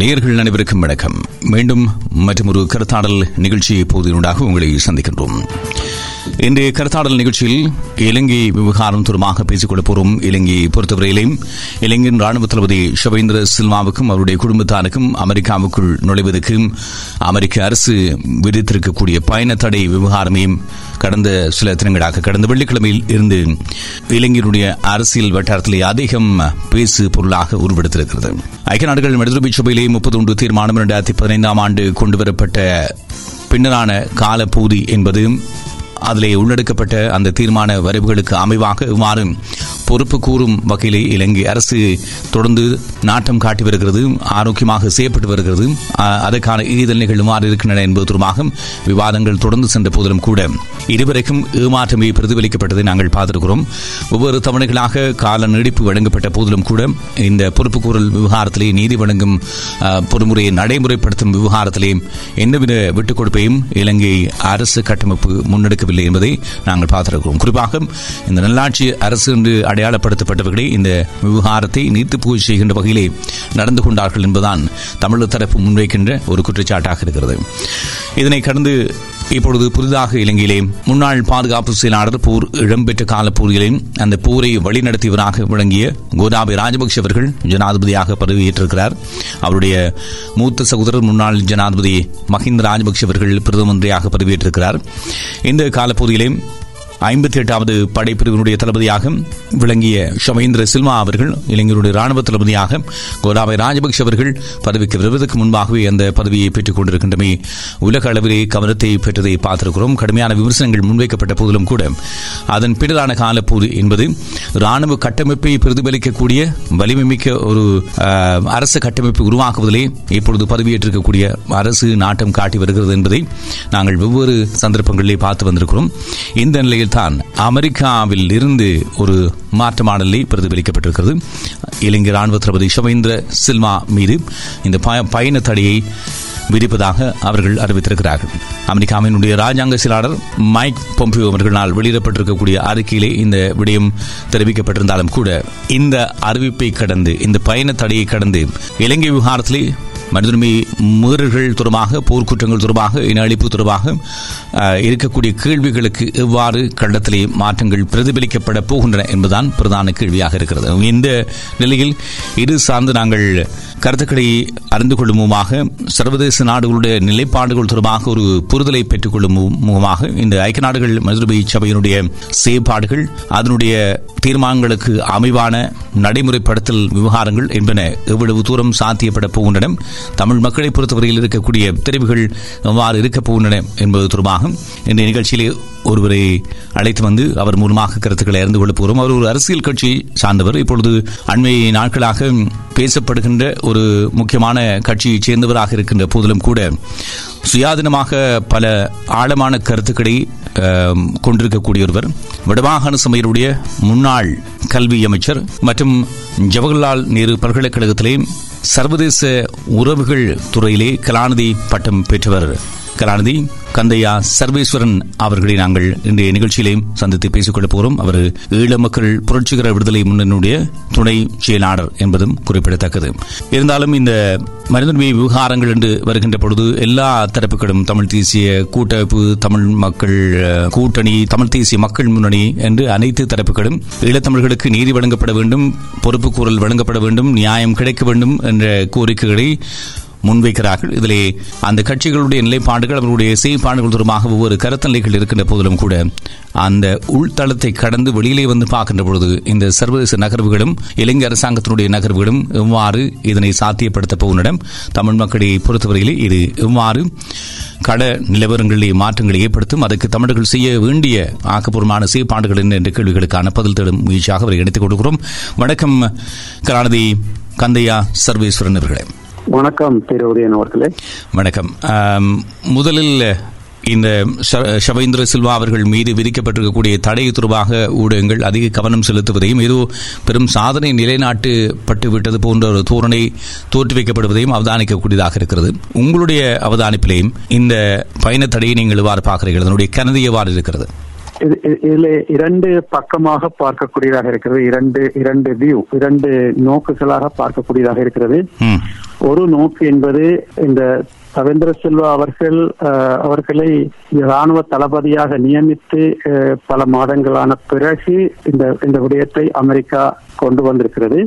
நேர்கள் அனைவருக்கும் வணக்கம். மீண்டும் மற்றொரு ஒரு கருத்தாடல் நிகழ்ச்சி இப்போது உங்களை சந்திக்கின்றோம். இன்று கருத்தாடல் நிகழ்ச்சியில் இலங்கை விவகாரம் தொடர்பாக பேசிக் கொள்ள போறோம். இலங்கையை பொறுத்தவரையிலும் இலங்கையின் ராணுவ தளபதி ஷவேந்திர சில்வாவுக்கும் அவருடைய குடும்பத்தாருக்கும் அமெரிக்காவுக்குள் நுழைவதற்கு அமெரிக்க அரசு விதித்திருக்கக்கூடிய பயண தடை விவகாரமையும் கடந்த சில தினங்களாக கடந்த வெள்ளிக்கிழமையில் இருந்து இலங்கையினுடைய அரசியல் வட்டாரத்திலே அதிகம் பேசு பொருளாக உருவெடுத்திருக்கிறது. ஐக்கிய நாடுகள் மனிதபி சபையிலே முப்பத்தி ஒன்று தீர்மானம் இரண்டாயிரத்தி பதினைந்தாம் ஆண்டு கொண்டுவரப்பட்ட பின்னரான காலப்பகுதி என்பது அதிலே உள்ளடக்கப்பட்ட அந்த தீர்மான வரைவுகளுக்கு அமைவாக இவ்வாறு பொறுப்பு கூறும் வகையிலே இலங்கை அரசு தொடர்ந்து நாட்டம் காட்டி வருகிறது ஆரோக்கியமாக செய்யப்பட்டு வருகிறது. அதற்கான ஈதல்கள் இவ்வாறு இருக்கின்றன என்பது தொடர்பாக விவாதங்கள் தொடர்ந்து சென்ற போதிலும் கூட இதுவரைக்கும் ஏமாற்றமே பிரதிபலிக்கப்பட்டதை நாங்கள் பார்த்திருக்கிறோம். ஒவ்வொரு தவணைகளாக கால நீடிப்பு வழங்கப்பட்ட போதிலும் கூட இந்த பொறுப்பு கூறல் விவகாரத்திலே நீதி வழங்கும் பொறுமுறையை நடைமுறைப்படுத்தும் விவகாரத்திலே எந்தவித விட்டுக் கொடுப்பையும் இலங்கை அரசு கட்டமைப்பு முன்னெடுக்க முடியவில்லை என்பதை நாங்கள் பார்த்திருக்கிறோம். குறிப்பாக இந்த நல்லாட்சி அரசு என்று அடையாளப்படுத்தப்பட்டவர்களே இந்த விவகாரத்தை நீத்து பூஜை செய்கின்ற வகையிலே நடந்து கொண்டார்கள் என்பதுதான் தமிழர் தரப்பு முன்வைக்கின்ற ஒரு குற்றச்சாட்டாக இருக்கிறது. இதனை கடந்து இப்பொழுது புதிதாக இலங்கையிலே முன்னாள் பாதுகாப்பு செயலாளர் போர் இடம்பெற்ற காலப்பூரிலே அந்த போரை வழிநடத்தியவராக விளங்கிய கோதாபி ராஜபக்ஷ அவர்கள் ஜனாதிபதியாக பதவியேற்றிருக்கிறார். அவருடைய மூத்த சகோதரர் முன்னாள் ஜனாதிபதி மஹிந்த ராஜபக்ஷ அவர்கள் பிரதம மந்திரியாக பதவியேற்றிருக்கிறார். இந்த காலப்பகுதியிலே ஐம்பத்தி எட்டாவது படைப்பிரிவினுடைய தளபதியாக விளங்கிய ஷமேந்திர சில்வா அவர்கள் இளைஞருடைய ராணுவ தளபதியாக கோதாபாய் ராஜபக்ஷ அவர்கள் பதவிக்கு வருவதற்கு முன்பாகவே அந்த பதவியை பெற்றுக் கொண்டிருக்கின்றமை உலக அளவிலே கவனத்தை பெற்றதை பார்த்திருக்கிறோம். கடுமையான விமர்சனங்கள் முன்வைக்கப்பட்ட போதிலும் கூட அதன் பின்னரான காலப்போது என்பது ராணுவ கட்டமைப்பை பிரதிபலிக்கக்கூடிய வலிமைமிக்க ஒரு அரசு கட்டமைப்பு உருவாக்குவதிலே இப்பொழுது பதவியேற்றிருக்கக்கூடிய அரசு நாட்டம் காட்டி வருகிறது என்பதை நாங்கள் வெவ்வேறு சந்தர்ப்பங்களிலே பார்த்து வந்திருக்கிறோம். இந்த நிலையில் தான் அமெரிக்காவில் இருந்து ஒரு மாற்றமாடலை பிரதிபலிக்கப்பட்டிருக்கிறது. இலங்கை ராணுவ தளபதி ஷவேந்திர சில்வா மீது இந்த பயண தடையை விதிப்பதாக அவர்கள் அறிவித்திருக்கிறார்கள். அமெரிக்காவினுடைய ராஜாங்க செயலாளர் மைக் பொம்பியோ அவர்களால் வெளியிடப்பட்டிருக்கக்கூடிய அறிக்கையிலே இந்த விடயம் தெரிவிக்கப்பட்டிருந்தாலும் கூட இந்த அறிவிப்பை கடந்து இந்த பயண தடையை கடந்து இலங்கை விவகாரத்திலே மனிதனுமை மீறல்கள் தொடர்பாக போர்க்குற்றங்கள் தொடர்பாக இன அழிப்பு தொடர்பாக இருக்கக்கூடிய கேள்விகளுக்கு எவ்வாறு கண்டத்திலே மாற்றங்கள் பிரதிபலிக்கப்பட போகின்றன என்பதுதான் பிரதான கேள்வியாக இருக்கிறது. இந்த நிலையில் இது சார்ந்து நாங்கள் கருத்துக்களை அறிந்து கொள்ளும் சர்வதேச நாடுகளுடைய நிலைப்பாடுகள் தொடர்பாக ஒரு புரிதலை பெற்றுக் கொள்ளும் முகமாக இந்த ஐக்கிய நாடுகள் மதுரபை சபையினுடைய செயற்பாடுகள் அதனுடைய தீர்மானங்களுக்கு அமைவான நடைமுறைப்படுத்தல் விவகாரங்கள் என்பன எவ்வளவு தூரம் சாத்தியப்பட போகின்றன தமிழ் மக்களை பொறுத்தவரையில் இருக்கக்கூடிய தெரிவுகள் எவ்வாறு இருக்கப் போகின்றன என்பது தொடர்பாக இந்த நிகழ்ச்சியிலே ஒருவரை அழைத்து வந்து அவர் மூலமாக கருத்துக்களை அறிந்து கொள்ளப் போகிறோம். அவர் ஒரு அரசியல் கட்சி சார்ந்தவர். இப்பொழுது அண்மை நாட்களாக பேசப்படுகின்ற ஒரு முக்கியமான கட்சியைச் சேர்ந்தவராக இருக்கின்ற போதிலும் கூட சுயாதீனமாக பல ஆழமான கருத்துக்களை கொண்டிருக்கக்கூடிய ஒருவர். வடமாகாண சபையினுடைய முன்னாள் கல்வி அமைச்சர் மற்றும் ஜவஹர்லால் நேரு பல்கலைக்கழகத்திலே சர்வதேச உறவுகள் துறையிலே கலாநிதி பட்டம் பெற்றவர். கலாநிதி கந்தையா சர்வேஸ்வரன் அவர்களை நாங்கள் இன்றைய நிகழ்ச்சியிலே சந்தித்து பேசிக்கொள்ள போகிறோம். அவர் ஈழ மக்கள் புரட்சிகர விடுதலை முன்னணியுடைய துணை செயலாளர் என்பதும் குறிப்பிடத்தக்கது. இருந்தாலும் இந்த மனிதன்மை விவகாரங்கள் என்று வருகின்ற பொழுது எல்லா தரப்புகளும் தமிழ் தேசிய கூட்டமைப்பு தமிழ் மக்கள் கூட்டணி தமிழ் தேசிய மக்கள் முன்னணி என்று அனைத்து தரப்புகளும் ஈழத்தமிழர்களுக்கு நீதி வழங்கப்பட வேண்டும் பொறுப்புக்கூறல் வழங்கப்பட வேண்டும் நியாயம் கிடைக்க வேண்டும் என்ற கோரிக்கைகளை முன்வைக்கிறார்கள். இதிலே அந்த கட்சிகளுடைய நிலைப்பாடுகள் அவர்களுடைய செய்ப்பாடுகள் தொடர்பாக ஒவ்வொரு கருத்தலைகள் இருக்கின்ற போதிலும் கூட அந்த உள்தளத்தை கடந்து வெளியிலே வந்து பார்க்கின்ற பொழுது இந்த சர்வதேச நகர்வுகளும் இலங்கை அரசாங்கத்தினுடைய நகர்வுகளும் எவ்வாறு இதனை சாத்தியப்படுத்த போகின்றன? தமிழ் மக்களை பொறுத்தவரையிலே இது எவ்வாறு கட நிலவரங்களிலே மாற்றங்களை ஏற்படுத்தும்? அதற்கு தமிழர்கள் செய்ய வேண்டிய ஆக்கப்பூர்வமான செயற்பாடுகள் என்ன என்ற கேள்விகளுக்கான பதில் தேடும் முயற்சியாக அவரை எடுத்துக் கொடுக்கிறோம் வணக்கம் கலாநிதி கந்தையா சர்வேஸ்வரன் அவர்களே. வணக்கம் திரு உதயன் அவர்களே வணக்கம் முதலில் இந்த ஷபேந்திர சில்வா அவர்கள் மீது விதிக்கப்பட்டிருக்கக்கூடிய தடை தொடர்பாக ஊடகங்கள் அதிக கவனம் செலுத்துவதையும் ஏதோ பெரும் சாதனை நிலைநாட்டப்பட்டு விட்டது போன்ற ஒரு தோரணை தோற்றுவிக்கப்படுவதையும் அவதானிக்கக்கூடியதாக இருக்கிறது. உங்களுடைய அவதானிப்பிலேயும் இந்த பயண தடையை நீங்கள் எவ்வாறு பார்க்கிறீர்கள்? அதனுடைய கனதி எவ்வாறு இருக்கிறது? இதுல இரண்டு பக்கமாக பார்க்கக்கூடியதாக இருக்கிறது. இரண்டு இரண்டு வியூ இரண்டு நோக்குகளாக பார்க்கக்கூடியதாக இருக்கிறது. ஒரு நோக்கு என்பது இந்த ரவீந்திர செல்வா அவர்கள் அவர்களை ராணுவ தளபதியாக நியமித்து பல மாதங்களான பிறகு இந்த இந்த விடயத்தை அமெரிக்கா கொண்டு வந்திருக்கிறது.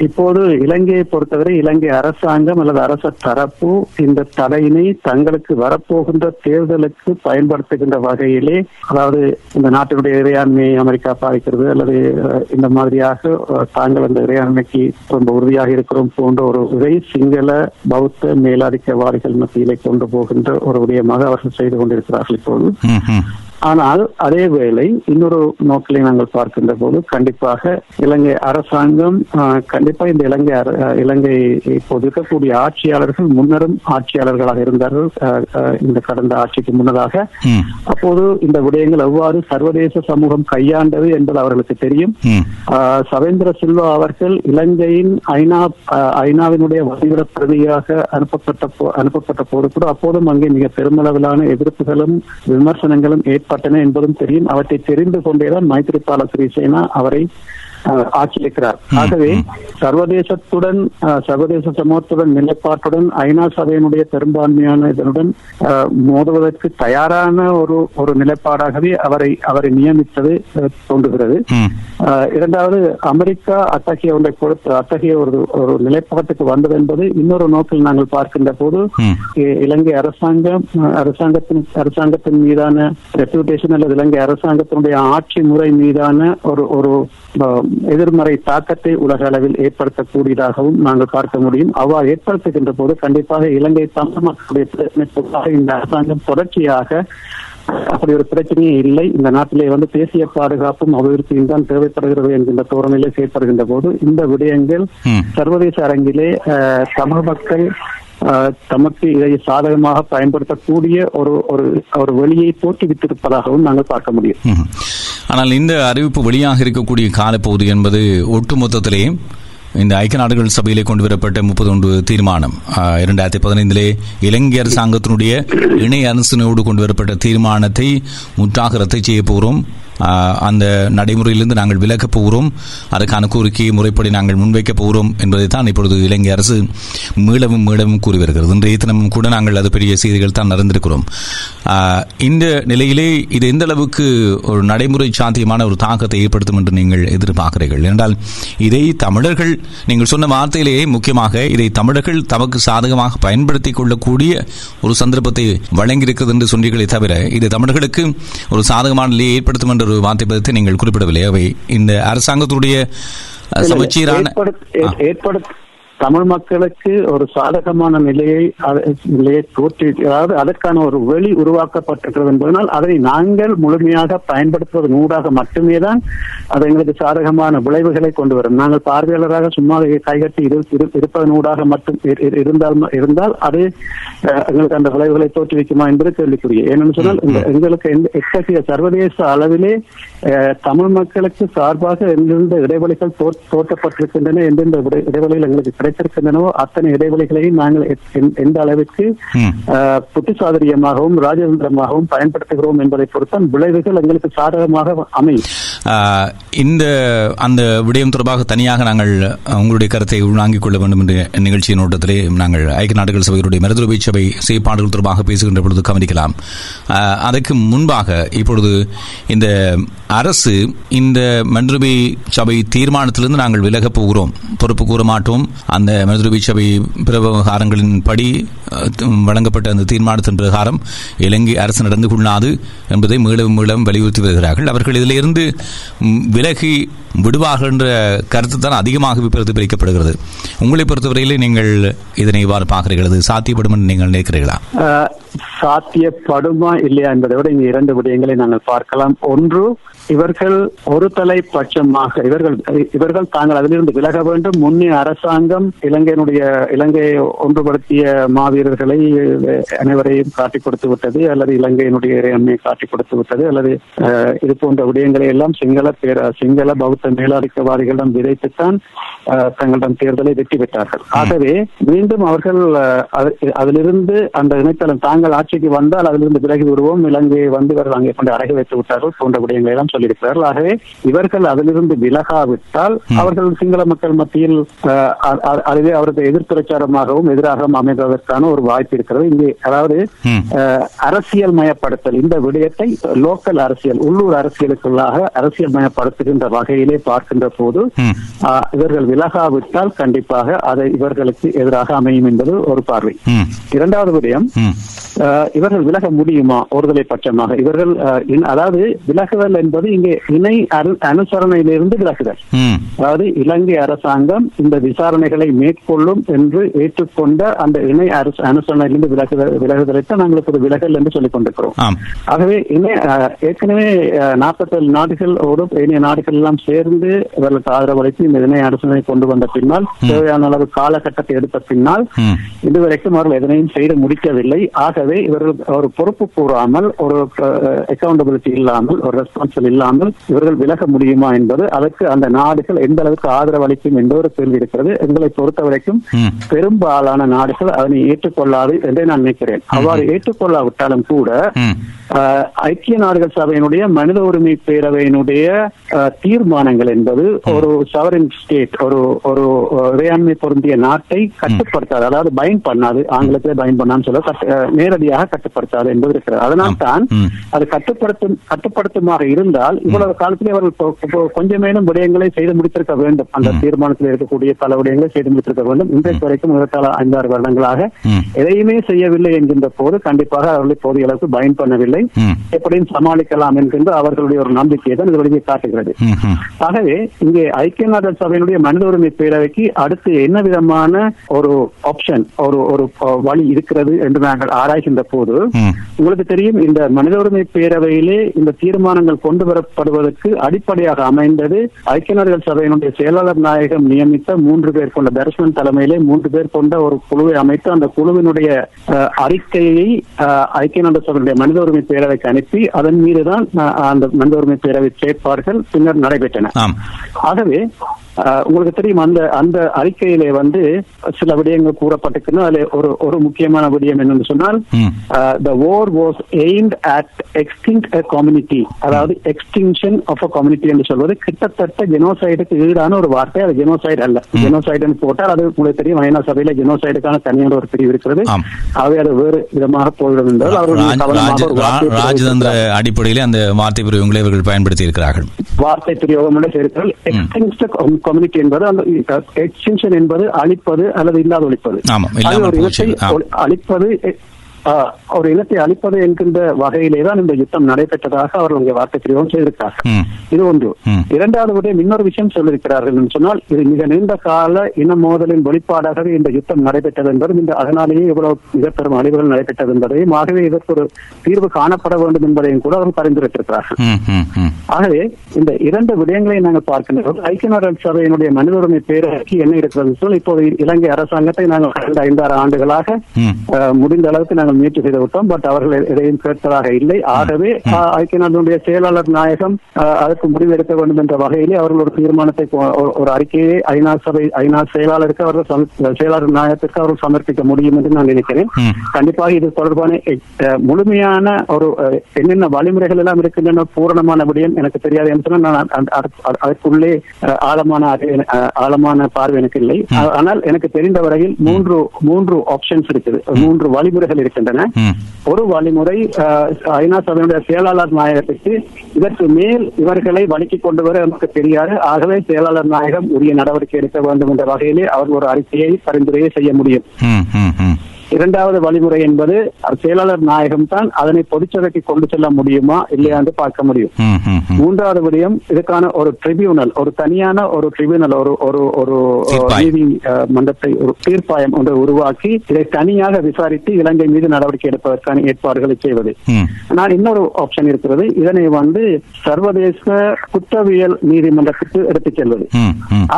இப்போது இலங்கையை பொறுத்தவரை இலங்கை அரசாங்கம் அல்லது அரச தரப்பு இந்த தடையினை தங்களுக்கு வரப்போகின்ற தேர்தலுக்கு பயன்படுத்துகின்ற வகையிலே அதாவது இந்த நாட்டினுடைய இறையாண்மையை அமெரிக்கா பாதிக்கிறது அல்லது இந்த மாதிரியாக தாங்கள் அந்த இறையாண்மைக்கு ரொம்ப உறுதியாக இருக்கிறோம் போன்ற ஒரு இதை சிங்கள பௌத்த மேலாதிக்கவாதிகள் மத்தியிலே கொண்டு போகின்ற ஒரு விடயமாக அவர்கள் செய்து கொண்டிருக்கிறார்கள் இப்போது. ஆனால் அதே வேளை இன்னொரு நோக்கிலை நாங்கள் பார்க்கின்ற போது கண்டிப்பாக இலங்கை அரசாங்கம் கண்டிப்பா இந்த இலங்கை இலங்கை இப்போது இருக்கக்கூடிய ஆட்சியாளர்கள் முன்னரும் ஆட்சியாளர்களாக இருந்தார்கள் இந்த கடந்த ஆட்சிக்கு முன்னதாக. அப்போது இந்த விடயங்கள் எவ்வாறு சர்வதேச சமூகம் கையாண்டது என்பது அவர்களுக்கு தெரியும். சவேந்திர சில்வா அவர்கள் இலங்கையின் ஐநா ஐநாவினுடைய வதிவிட பிரதியாக அனுப்பப்பட்ட அனுப்பப்பட்ட போது கூட அப்போதும் அங்கே மிக பெருமளவிலான எதிர்ப்புகளும் விமர்சனங்களும் ஏற்பட்டன என்பதும் தெரியும். அவற்றை தெரிந்து கொண்டேதான் மைத்திரிபால சிறிசேனா அவரை ஆஹ், ஆட்சியிருக்கிறார் ஆகவே சர்வதேசத்துடன் சர்வதேச சமூகத்துடன் நிலைப்பாட்டுடன் ஐநா சபையினுடைய பெரும்பான்மையான இதனுடன் மோதுவதற்கு தயாரான ஒரு ஒரு நிலைப்பாடாகவே அவரை அவரை நியமித்தது தோன்றுகிறது. இரண்டாவது அமெரிக்கா அத்தகைய ஒன்றை கொடுத்து அத்தகைய ஒரு ஒரு நிலைப்பாட்டுக்கு வந்தது என்பது இன்னொரு நோக்கில் நாங்கள் பார்க்கின்ற போது இலங்கை அரசாங்கம் அரசாங்கத்தின் அரசாங்கத்தின் மீதான ரெப்யூட்டேஷன் அல்லது இலங்கை அரசாங்கத்தினுடைய ஆட்சி முறை மீதான ஒரு ஒரு எதிர்மறை தாக்கத்தை உலக அளவில் ஏற்படுத்தக்கூடியதாகவும் நாங்கள் பார்க்க முடியும் அவ்வாறு ஏற்படுத்துகின்ற போது கண்டிப்பாக இலங்கை தமிழ் மக்களுடைய பிரச்சனைக்காக இந்த அரசாங்கம் தொடர்ச்சியாக அப்படி ஒரு பிரச்சனையே இல்லை இந்த நாட்டிலே வந்து தேசிய பாதுகாப்பும் அபிவிருத்தியும் தான் தேவைப்படுகிறது என்கின்ற தோரணையிலே செயற்படுகின்ற போது இந்த விடயங்கள். சர்வதேச அரங்கிலே தமிழ் மக்கள் தமக்கு இதை சாதகமாக பயன்படுத்தக்கூடிய ஒரு ஒரு ஒரு வழியை தோற்றுவித்திருப்பதாகவும் நாங்கள் பார்க்க முடியும். ஆனால் இந்த அறிவிப்பு வெளியாக இருக்கக்கூடிய காலப்பகுதி என்பது ஒட்டுமொத்தத்திலே இந்த ஐக்கிய நாடுகள் சபையிலே கொண்டு வரப்பட்ட முப்பது ஒன்று தீர்மானம். ஆஹ், இரண்டாயிரத்தி பதினைந்திலே இலங்கை அரசாங்கத்தினுடைய இணை அரசினோடு கொண்டு வரப்பட்ட தீர்மானத்தை முற்றாக ரத்து செய்ய போகிறோம். அந்த நடைமுறையிலிருந்து நாங்கள் விலகப் போகிறோம். அதற்கான கோரிக்கையை முறைப்படி நாங்கள் முன்வைக்கப் போகிறோம் என்பதைத்தான் இப்பொழுது இலங்கை அரசு மீளவும் மீளவும் கூறி வருகிறது. இன்றைய தினமும் கூட நாங்கள் அது பெரிய செய்திகள் தான் நடந்திருக்கிறோம். இந்த நிலையிலே இது எந்த அளவுக்கு ஒரு நடைமுறை சாத்தியமான ஒரு தாக்கத்தை ஏற்படுத்தும் என்று நீங்கள் எதிர்பார்க்கிறீர்கள்? என்றால் இதை தமிழர்கள் நீங்கள் சொன்ன வார்த்தையிலேயே முக்கியமாக இதை தமிழர்கள் தமக்கு சாதகமாக பயன்படுத்திக் கொள்ளக்கூடிய ஒரு சந்தர்ப்பத்தை வழங்கியிருக்கிறது என்று சொன்னீர்களே தவிர இது தமிழர்களுக்கு ஒரு சாதகமான நிலையை ஏற்படுத்தும் என்ற ஒரு வார்த்தை நீங்கள் குறிப்பிடவில்லை. அவை இந்த அரசாங்கத்துடைய சமச்சீரான தமிழ் மக்களுக்கு ஒரு சாதகமான நிலையை நிலையை தோற்றி அதாவது அதற்கான ஒரு வெளி உருவாக்கப்பட்டிருக்கிறது என்பதனால் அதை நாங்கள் முழுமையாக பயன்படுத்துவதன் ஊடாக மட்டுமே தான் அது எங்களுக்கு சாதகமான விளைவுகளை கொண்டு வரும். நாங்கள் பார்வையாளராக சும்மா கைகட்டி இரு- இரு- இருப்பதன் ஊடாக மட்டும் இரு- இரு- இருந்தால் இருந்தால் அது எங்களுக்கு அந்த விளைவுகளை தோற்றுவிக்குமா என்பது கேள்விக்குரிய. ஏனென்று சொன்னால் எங்களுக்கு எத்தகைய சர்வதேச அளவிலே தமிழ் மக்களுக்கு சார்பாக எந்தெந்த இடைவெளிகள் தோற்றப்பட்டிருக்கின்றன எந்தெந்த இடை- இடைவெளிகள் எங்களுக்கு கிடைத்திருக்கின்றனவோ அத்தனை இடைவெளிகளையும் நாங்கள் எந்த- அளவிற்கு புத்திசாதுரியமாகவும் ராஜதந்திரமாகவும் பயன்படுத்துகிறோம் என்பதை பொறுத்தான் விளைவுகள் எங்களுக்கு சாதகமாக அமையும். இந்த அந்த விடயம் தொடர்பாக தனியாக நாங்கள் உங்களுடைய கருத்தை உள்வாங்கிக் கொள்ள வேண்டும் என்ற நிகழ்ச்சியின் ஓட்டத்திலே நாங்கள் ஐக்கிய நாடுகள் சபையுடைய மருத்துவ சபை செயற்பாடுகள் தொடர்பாக பேசுகின்ற பொழுது கவனிக்கலாம். அதற்கு முன்பாக இப்பொழுது இந்த அரசு இந்த மன்றுபை சபை தீர்மானத்திலிருந்து நாங்கள் விலகப் போகிறோம். பொறுப்பு கூற மாட்டோம். அந்த மருத்துவ சபை பிரவகாரங்களின் படி வழங்கப்பட்ட அந்த தீர்மானத்தின் பிரகாரம் இலங்கை அரசு நடந்து கொள்ளாது என்பதை மீளவும் மீளவும் வலியுறுத்தி வருகிறார்கள். அவர்கள் இதிலிருந்து விலகி விடுவார்கள் என்ற கருத்து தான் அதிகமாக பிரதிபலிக்கப்படுகிறது. உங்களை பொறுத்தவரையிலே நீங்கள் இதனை இவ்வாறு பார்க்கிறீர்கள். சாத்தியப்படும் என்று நீங்கள் நினைக்கிறீர்களா? சாத்தியப்படுமா இல்லையா என்பதை விட இங்கு இரண்டு விடயங்களை நாங்கள் பார்க்கலாம். ஒன்று இவர்கள் ஒரு தலைப்பட்சமாக இவர்கள் இவர்கள் தாங்கள் அதிலிருந்து விலக வேண்டும். முன்னே அரசாங்கம் இலங்கையினுடைய இலங்கையை ஒன்றுபடுத்திய மாவீரர்களை அனைவரையும் காட்டிக் கொடுத்து விட்டது அல்லது இலங்கையினுடைய இறையாண்மையை காட்டிக் கொடுத்து விட்டது அல்லது இது போன்ற விடயங்களை எல்லாம் சிங்கள பேர சிங்கள பௌத்த மேலாதிக்கவாதிகளிடம் விதைத்துத்தான் தங்களிடம் தேர்தலை வெற்றி பெற்றார்கள். ஆகவே மீண்டும் அவர்கள் அதிலிருந்து அந்த இணைத்தளம் தாங்கள் ஆட்சிக்கு வந்தால் அதிலிருந்து விலகி விடுவோம். இலங்கையை வந்து இவர்கள் அங்கே கொண்டு அடகி வைத்து விட்டார்கள் போன்ற விடயங்களை எல்லாம் சொல்லியிருக்கிறார்கள் ஆகவே இவர்கள் அதிலிருந்து விலகாவிட்டால் அவர்கள் சிங்கள மக்கள் மத்தியில் அதுவே அவரது எதிர்பிரச்சாரமாகவும் எதிராகவும் அமைவதற்கான ஒரு வாய்ப்பு இருக்கிறது. இங்கே அதாவது அரசியல் மயப்படுத்தல் இந்த விடயத்தை லோக்கல் அரசியல் உள்ளூர் அரசியலுக்குள்ளாக அரசியல் மயப்படுத்துகின்ற வகையிலே பார்க்கின்ற போது இவர்கள் விலகாவிட்டால் கண்டிப்பாக அது இவர்களுக்கு எதிராக அமையும் என்பது ஒரு பார்வை. இரண்டாவது விடயம் இவர்கள் விலக முடியுமா? ஒருதலை பட்சமாக இவர்கள் அதாவது விலகுதல் என்பது இங்கே இணை அனுசரணையிலிருந்து விலகுதல். அதாவது இலங்கை அரசாங்கம் இந்த விசாரணைகளை மேற்கொள்ளும் என்று ஏற்றுக்கொண்ட அந்த இணை அரசு அனுசரணையிலிருந்து விலகுதல் விலகுதலைத்தான் நாங்கள் இப்போது விலகல் என்று சொல்லிக் கொண்டிருக்கிறோம். ஆகவே இணை ஏற்கனவே நாற்பத்தேழு நாடுகளோடு ஏனைய நாடுகள் எல்லாம் சேர்ந்து இவர்களுக்கு ஆதரவளித்து இந்த இணை அரசனை கொண்டு வந்த பின்னால் தேவையான அளவு காலகட்டத்தை எடுத்த பின்னால். இதுவரைக்கும் அவர்கள் எதனையும் செய்து முடிக்கவில்லை. ஆகவே இவர்கள் ஒரு பொறுப்பு கூறாமல் ஒரு அக்கௌண்டபிலிட்டி இல்லாமல் ஒரு ரெஸ்பான்சிபிள் இல்லாமல் இவர்கள் விலக முடியுமா என்பது அதற்கு அந்த நாடுகள் எந்த அளவுக்கு ஆதரவு அளிக்கும் என்ற ஒரு கேள்வி இருக்கிறது எங்களை பொறுத்த வரைக்கும். பெரும்பாலான நாடுகள் அதனை ஏற்றுக்கொள்ளாது என்றே நான் நினைக்கிறேன். அவ்வாறு ஏற்றுக்கொள்ளாவிட்டாலும் கூட ஐக்கிய நாடுகள் சபையினுடைய மனித உரிமை பேரவையினுடைய தீர்மானங்கள் என்பது ஒரு சவரின் ஸ்டேட் ஒரு ஒரு இறையாண்மை பொருந்திய நாட்டை கட்டுப்படுத்தாது. அதாவது பயன் பண்ணாது. ஆங்கிலத்திலே பயன் பண்ணான்னு சொல்ல நேரடியாக கட்டுப்படுத்தாது என்பது இருக்கிறது. அதனால் தான். அது கட்டுப்படுத்தும் கட்டுப்படுத்துமாக இருந்தால் இவ்வளவு காலத்திலே அவர்கள் கொஞ்சமேனும் விடயங்களை செய்து முடித்திருக்க வேண்டும் அந்த தீர்மானத்தில் இருக்கக்கூடிய பல விடயங்களை செய்து முடித்திருக்க வேண்டும் இன்றைக்கு வரைக்கும் இருபத்தாறு ஐந்தாறு வருடங்களாக. எதையுமே செய்யவில்லை என்கின்ற போது கண்டிப்பாக அவர்களை போதிய அளவுக்கு பயன் பண்ணவில்லை. எப்படியும் சமாளிக்கலாம் என்கின்ற அவர்களுடைய ஒரு நம்பிக்கையை தான் இது வெளியே காட்டுகிறது. ஆகவே இங்கே ஐக்கிய நாடுகள் சபையினுடைய மனித உரிமை பேரவைக்கு அடுத்து என்ன விதமான ஒரு ஆப்ஷன் ஒரு ஒரு வழி இருக்கிறது என்று நாங்கள் ஆராய்கின்ற போது. உங்களுக்கு தெரியும் இந்த மனித உரிமை பேரவையிலே இந்த தீர்மானங்கள் கொண்டு வரப்படுவதற்கு அடிப்படையாக அமைந்தது. ஐக்கிய நாடுகள் சபையினுடைய செயலாளர் நாயகம் நியமித்த மூன்று பேர் கொண்ட தர்ஷன் தலைமையிலே மூன்று பேர் கொண்ட ஒரு குழுவை அமைத்து அந்த குழுவினுடைய அறிக்கையை ஐக்கிய நாடுகள் சபையினுடைய மனித உரிமை பேரவைக்கு அனுப்பி அதன் மீதுதான் அந்த மனித உரிமை பேரவை செயற்பாடுகள் பின்னர் நடைபெற்றன. ஆகவே உங்களுக்கு தெரியும் அந்த அந்த அறிக்கையிலே வந்து சில விடயங்கள் கூறப்பட்டிருக்குன்னு அதுல ஒரு ஒரு முக்கியமான விடயம் என்னன்னு சொன்னால். The war was aimed at extinct a community அதாவது எக்ஸ்டிங்ஷன் ஆஃப் அ கம்யூனிட்டி என்று சொல்வது கிட்டத்தட்ட ஜெனோசைடுக்கு ஈடான ஒரு வார்த்தை. அது ஜெனோசைடு அல்ல. ஜெனோசைடுன்னு போட்டால் அது உங்களுக்கு தெரியும் ஐநா சபையில ஜெனோசைடுக்கான தனியான ஒரு பிரிவு இருக்கிறது. ஆகவே அது வேறு விதமாக போய்விடும் என்றால் அவர்கள் ராஜதந்திர அடிப்படையில் அந்த வார்த்தை பிரயோகங்களை இவர்கள் பயன்படுத்தி இருக்கிறார்கள் வார்த்தை பிரயோகம் எக்ஸ்டிங்ஸ்ட் கம்யூனிட்டி என்பது அந்த எக்ஸ்டிங்ஷன் என்பது அழிப்பது அல்லது இல்லாத ஒழிப்பது அது ஒரு. இனத்தை அழிப்பது ஒரு இனத்தை அழிப்பது என்கின்ற வகையிலே தான் இந்த யுத்தம் நடைபெற்றதாக அவர்கள் இங்கே வார்த்தை பிரயோகம் செய்திருக்கிறார்கள். இது ஒன்று. இரண்டாவது விட இன்னொரு விஷயம் சொல்லியிருக்கிறார்கள் என்று சொன்னால் இது மிக நீண்ட கால இன மோதலின் வெளிப்பாடாகவே இந்த யுத்தம் நடைபெற்றது என்பதும் இந்த அதனாலேயே இவ்வளவு மிக பெரும் அழிவுகள் நடைபெற்றது என்பதையும் ஆகவே இதற்கு ஒரு தீர்வு காணப்பட வேண்டும் என்பதையும் கூட அவர்கள் பரிந்துரைத்திருக்கிறார்கள். ஆகவே இந்த இரண்டு விடயங்களை நாங்கள் பார்க்கின்றோம் ஐக்கிய நாடுகள் சபையினுடைய மனித உரிமை பேரவைக்கு என்ன இருக்கிறது சொல் இப்போது இலங்கை அரசாங்கத்தை நாங்கள் கடந்த ஐந்தாறு ஆண்டுகளாக முடிந்த அளவுக்கு நாங்கள் முயற்சி செய்து விட்டோம் பட் அவர்கள் எதையும் கேட்பதாக இல்லை. ஆகவே ஐக்கிய நாடுடைய செயலாளர் நாயகம் அதற்கு முடிவு எடுக்க வேண்டும் என்ற வகையிலே அவர்கள் ஒரு தீர்மானத்தை ஒரு- அறிக்கையை ஐநா சபை ஐநா செயலாளருக்கு அவர்கள் செயலாளர் நாயகத்திற்கு அவர்கள் சமர்ப்பிக்க முடியும் என்று நான் நினைக்கிறேன். கண்டிப்பாக இது தொடர்பான முழுமையான ஒரு என்னென்ன வழிமுறைகள் எல்லாம் இருக்கின்றன பூரணமான விடயம் எனக்கு தெரியாது என்று சொன்னால் நான் அதற்குள்ளே ஆழமான ஆழமான பார்வை எனக்கு இல்லை. ஆனால் எனக்கு தெரிந்த வரையில் மூன்று மூன்று ஆப்ஷன்ஸ் இருக்குது. மூன்று வழிமுறைகள் இருக்கின்றன. ஒரு வழிமுறை ஐநா சபையினுடைய செயலாளர் நாயகத்துக்கு இதற்கு மேல் இவர்களை வழிக்கு கொண்டு வர நமக்கு தெரியாது ஆகவே செயலாளர் நாயகம் உரிய நடவடிக்கை எடுக்க வேண்டும் என்ற வகையிலே அவர் ஒரு அறிக்கையை பரிந்துரையை செய்ய முடியும். இரண்டாவது வழிமுறை என்பது செயலாளர் நாயகம் தான் அதனை பொதுச்சபைக்கு கொண்டு செல்ல முடியுமா இல்லையா என்று பார்க்க முடியும். மூன்றாவது விடயம் இதுக்கான ஒரு ட்ரிபியூனல் ஒரு தனியான ஒரு ட்ரிபியூனல் ஒரு ஒரு ஒரு. நீதி மன்றத்தை ஒரு தீர்ப்பாயம் ஒன்றை உருவாக்கி இதை தனியாக விசாரித்து இலங்கை மீது நடவடிக்கை எடுப்பதற்கான ஏற்பாடுகளை செய்வது. ஆனால் இன்னொரு ஆப்ஷன் இருக்கிறது இதனை வந்து சர்வதேச குற்றவியல் நீதிமன்றத்துக்கு எடுத்துச் செல்வது.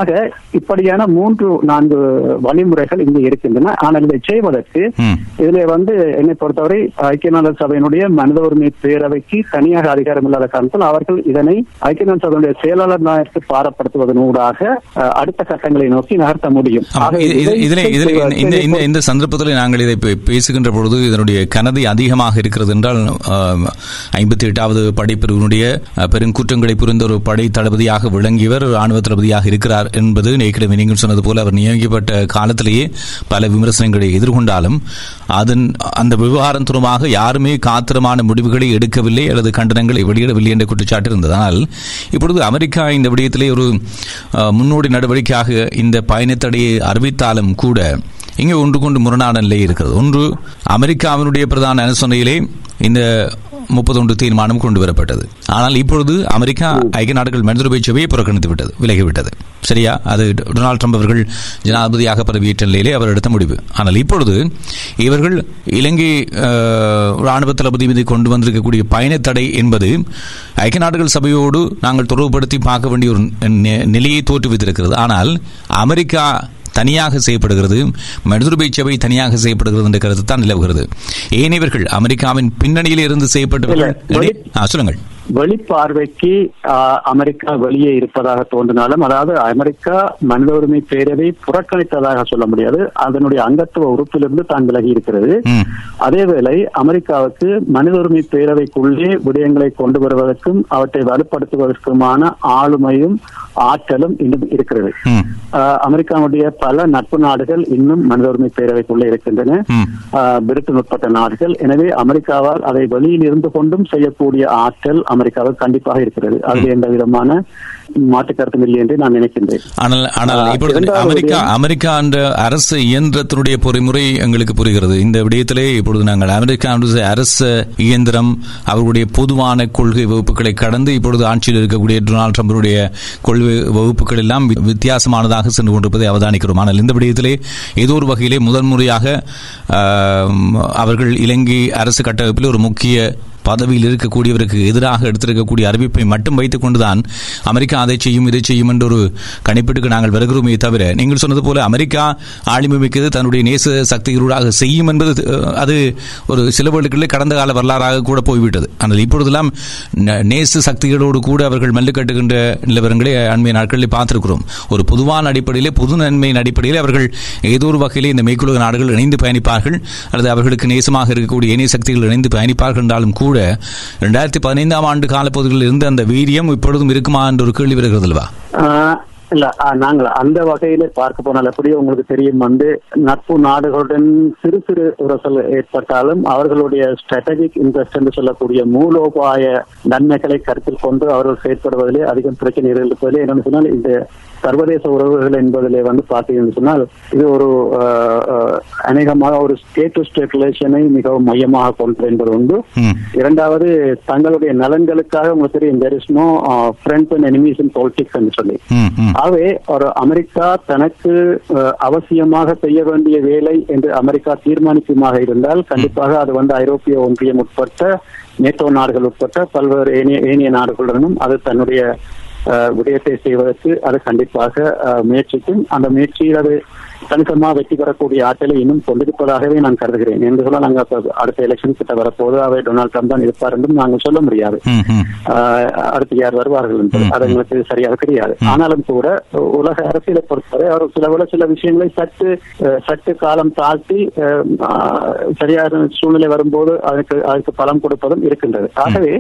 ஆக இப்படியான மூன்று நான்கு வழிமுறைகள் இங்கு இருக்கின்றன ஆனால் இதை செய்வதற்கு இதுல வந்து என்னை பொறுத்தவரை ஐக்கிய நாடு சபையினுடைய மனித உரிமை பேரவைக்கு தனியாக அதிகாரம் இல்லாத காரணத்தால் அவர்கள் இதனை ஐக்கிய நாடு சபையினுடைய செயலாளர் நாயருக்கு பாரப்படுத்துவதனூடாக அஹ், அடுத்த கட்டங்களை நோக்கி நகர்த்த முடியும். இந்த- சந்தர்ப்பத்தில் நாங்கள் இதை பேசுகின்ற பொழுது இதனுடைய கனதி அதிகமாக இருக்கிறது என்றால் ஐம்பத்தி எட்டாவது படைப்பிரிவினுடைய பெருங்குற்றங்களை புரிந்த ஒரு படை தளபதியாக விளங்கியவர் ராணுவ தளபதியாக இருக்கிறார் என்பது ஏற்கனவே நீங்கள் சொன்னது போல அவர் நியமிக்கப்பட்ட காலத்திலேயே பல விமர்சனங்களை எதிர்கொண்டாலும் அதன் அந்த விவகாரம் தொடர்பாக யாருமே காத்திரமான முடிவுகளை எடுக்கவில்லை அல்லது கண்டனங்களை வெளியிடவில்லை என்ற குற்றச்சாட்டு இருந்தது ஆனால் இப்பொழுது அமெரிக்கா இந்த விடயத்திலே ஒரு முன்னோடி நடவடிக்கையாக இந்த பயணத்தடையை அறிவித்தாலும் கூட இங்கே ஒன்று கொண்டு முரணான நிலை இருக்கிறது. ஒன்று அமெரிக்காவினுடைய பிரதான அனுசரணையிலே இந்த முப்பத்தொன்று தீர்மானம் கொண்டு வரப்பட்டது ஆனால் இப்பொழுது அமெரிக்கா ஐக்கிய நாடுகள் மனிதர்பை சபையை புறக்கணித்து விட்டது விலகிவிட்டது. சரியா? அது டொனால்ட் ட்ரம்ப் அவர்கள் ஜனாதிபதியாக பதவியேற்ற நிலையிலே அவர் எடுத்த முடிவு. ஆனால் இப்பொழுது இவர்கள் இலங்கை ராணுவ தளபதி மீது கொண்டு வந்திருக்கக்கூடிய பயணத்தடை என்பது ஐக்கிய நாடுகள் சபையோடு நாங்கள் தொடர்புபடுத்தி பார்க்க வேண்டிய ஒரு நிலையை தோற்றுவித்திருக்கிறது. ஆனால் அமெரிக்கா தனியாக செய்யப்படுகிறது. மனிதர்பை சபை தனியாக செய்யப்படுகிறது என்ற கருத்து தான் நிலவுகிறது. ஏனையவர்கள் அமெரிக்காவின் பின்னணியில் இருந்து செய்யப்பட்டவர்கள் சொல்லுங்கள். வெளிப்பார்வைக்கு அமெரிக்கா வெளியே இருப்பதாக தோன்றினாலும் அதாவது அமெரிக்கா மனித உரிமை பேரவை புறக்கணித்ததாக சொல்ல முடியாது. அதனுடைய அங்கத்துவ உறுப்பிலிருந்து தான் விலகி இருக்கிறது. அதேவேளை அமெரிக்காவுக்கு மனித உரிமை பேரவைக்குள்ளே விடயங்களை கொண்டு வருவதற்கும் அவற்றை வலுப்படுத்துவதற்குமான ஆளுமையும் ஆற்றலும் இன்னும் இருக்கிறது. அமெரிக்காவுடைய பல நட்பு நாடுகள் இன்னும் மனித உரிமை பேரவைக்குள்ளே இருக்கின்றன. பிரிட்டன் உட்பட்ட நாடுகள். எனவே அமெரிக்காவால் அதை வெளியில் இருந்து கொண்டும் செய்யக்கூடிய ஆற்றல் அமெரிக்காவுக்கு கண்டிப்பாக இருக்கிறது. அதில் எந்த விதமான மாற்று கருத்தும் இல்லை என்று நான் நினைக்கின்றேன். ஆனால் ஆனால் ஆ, இப்பொழுது இரண்டாவது அமெரிக்கா. அமெரிக்கா என்ற அரசு இயந்திரத்தினுடைய பொறிமுறை எங்களுக்கு புரிகிறது. இந்த விடயத்திலே இப்பொழுது நாங்கள் அமெரிக்கா அரசு இயந்திரம் அவர்களுடைய பொதுவான கொள்கை வகுப்புகளை கடந்து இப்பொழுது ஆட்சியில் இருக்கக்கூடிய டொனால்ட் ட்ரம்புடைய கொள்கை வகுப்புகள் எல்லாம் வித்தியாசமானதாக சென்று கொண்டிருப்பதை அவதானிக்கிறோம். ஆனால் இந்த விடயத்திலே ஏதோ ஒரு வகையிலே முதன்முறையாக அவர்கள் இலங்கை அரசு கட்டமைப்பில் ஒரு முக்கிய பதவியில் இருக்கக்கூடியவருக்கு எதிராக எடுத்திருக்கக்கூடிய அறிவிப்பை மட்டும் வைத்துக் கொண்டுதான் அமெரிக்கா அதை செய்யும் இதை செய்யும் என்ற ஒரு கணிப்பீட்டுக்கு நாங்கள் வருகிறோமே தவிர நீங்கள் சொன்னது போல அமெரிக்கா ஆளுமை மிக்கது தன்னுடைய நேச சக்திகளூடாக செய்யும் என்பது அது ஒரு சில வேடுகளிலே கடந்த கால வரலாறாக கூட போய்விட்டது. ஆனால் இப்பொழுதெல்லாம் ந- நேச சக்திகளோடு கூட அவர்கள் மெல்லு கட்டுகின்ற நிலவரங்களை அண்மைய நாட்களில் பார்த்திருக்கிறோம். ஒரு பொதுவான அடிப்படையிலே பொது நன்மையின் அடிப்படையில் அவர்கள் ஏதோ ஒரு வகையிலே இந்த மேற்குலக நாடுகள் இணைந்து பயணிப்பார்கள் அல்லது அவர்களுக்கு நேசமாக இருக்கக்கூடிய இணைய சக்திகள் இணைந்து பயணிப்பார்கள் என்றாலும் கூட இரண்டாயிரத்தி பதினைந்தாம் ஆண்டு காலப்பகுதியில் இருந்த அந்த வீரியம் இப்பொழுதும் இருக்குமா என்ற ஒரு கேள்வி வருகிறது அல்லவா? இல்ல நாங்கள் அந்த வகையில பார்க்க போனால் எப்படி உங்களுக்கு தெரியும் வந்து நட்பு நாடுகளுடன் சிறு சிறு உரசல் ஏற்பட்டாலும் அவர்களுடைய ஸ்ட்ராட்டஜிக் இன்ட்ரெஸ்ட் என்று சொல்லக்கூடிய மூலோபாய நன்மைகளை கருத்தில் கொண்டு அவர்கள் செயற்படுவதிலே அதிகம் பிரச்சனை இருப்பதிலே என்னன்னு சொன்னால் இந்த சர்வதேச உறவுகள் என்பதிலே வந்து பார்த்தீங்கன்னு சொன்னால் இது ஒரு அநேகமாக ஒரு ஸ்டேட் டு ஸ்டேட் ரிலேஷனை மிகவும் மையமாக கொண்டது என்பது உண்டு. இரண்டாவது தங்களுடைய நலன்களுக்காக உங்களுக்கு தெரியும் there is no friends and enemies in politics என்று சொல்லி. ஆகவே ஒரு அமெரிக்கா தனக்கு அவசியமாக செய்ய வேண்டிய வேலை என்று அமெரிக்கா தீர்மானிக்குமாக இருந்தால் கண்டிப்பாக அது வந்து ஐரோப்பிய ஒன்றியம் உட்பட்ட நேட்டோ நாடுகள் உட்பட்ட பல்வேறு ஏனைய ஏனைய நாடுகளுடனும் அது தன்னுடைய விடயத்தை செய்வதற்கு அது கண்டிப்பாக முயற்சிக்கும். அந்த முயற்சியில் அது கணிசமாக வெற்றி பெறக்கூடிய ஆற்றலை இன்னும் கொண்டிருப்பதாகவே நான் கருதுகிறேன். என்று சொல்ல நாங்கள் அடுத்த எலெக்ஷன் கிட்ட வரப்போது அவை டொனால்ட் ட்ரம்ப் தான் இருப்பார் என்றும் நாங்கள் சொல்ல முடியாது. அடுத்து யார் வருவார்கள் அது எங்களுக்கு சரியாக தெரியாது. ஆனாலும் கூட உலக அரசியலை பொறுத்தவரை அவர் சில சில விஷயங்களை சற்று சற்று காலம் தாழ்த்தி சரியான சூழ்நிலை வரும்போது அதுக்கு அதுக்கு பலம் கொடுப்பதும் இருக்கின்றது. ஆகவே.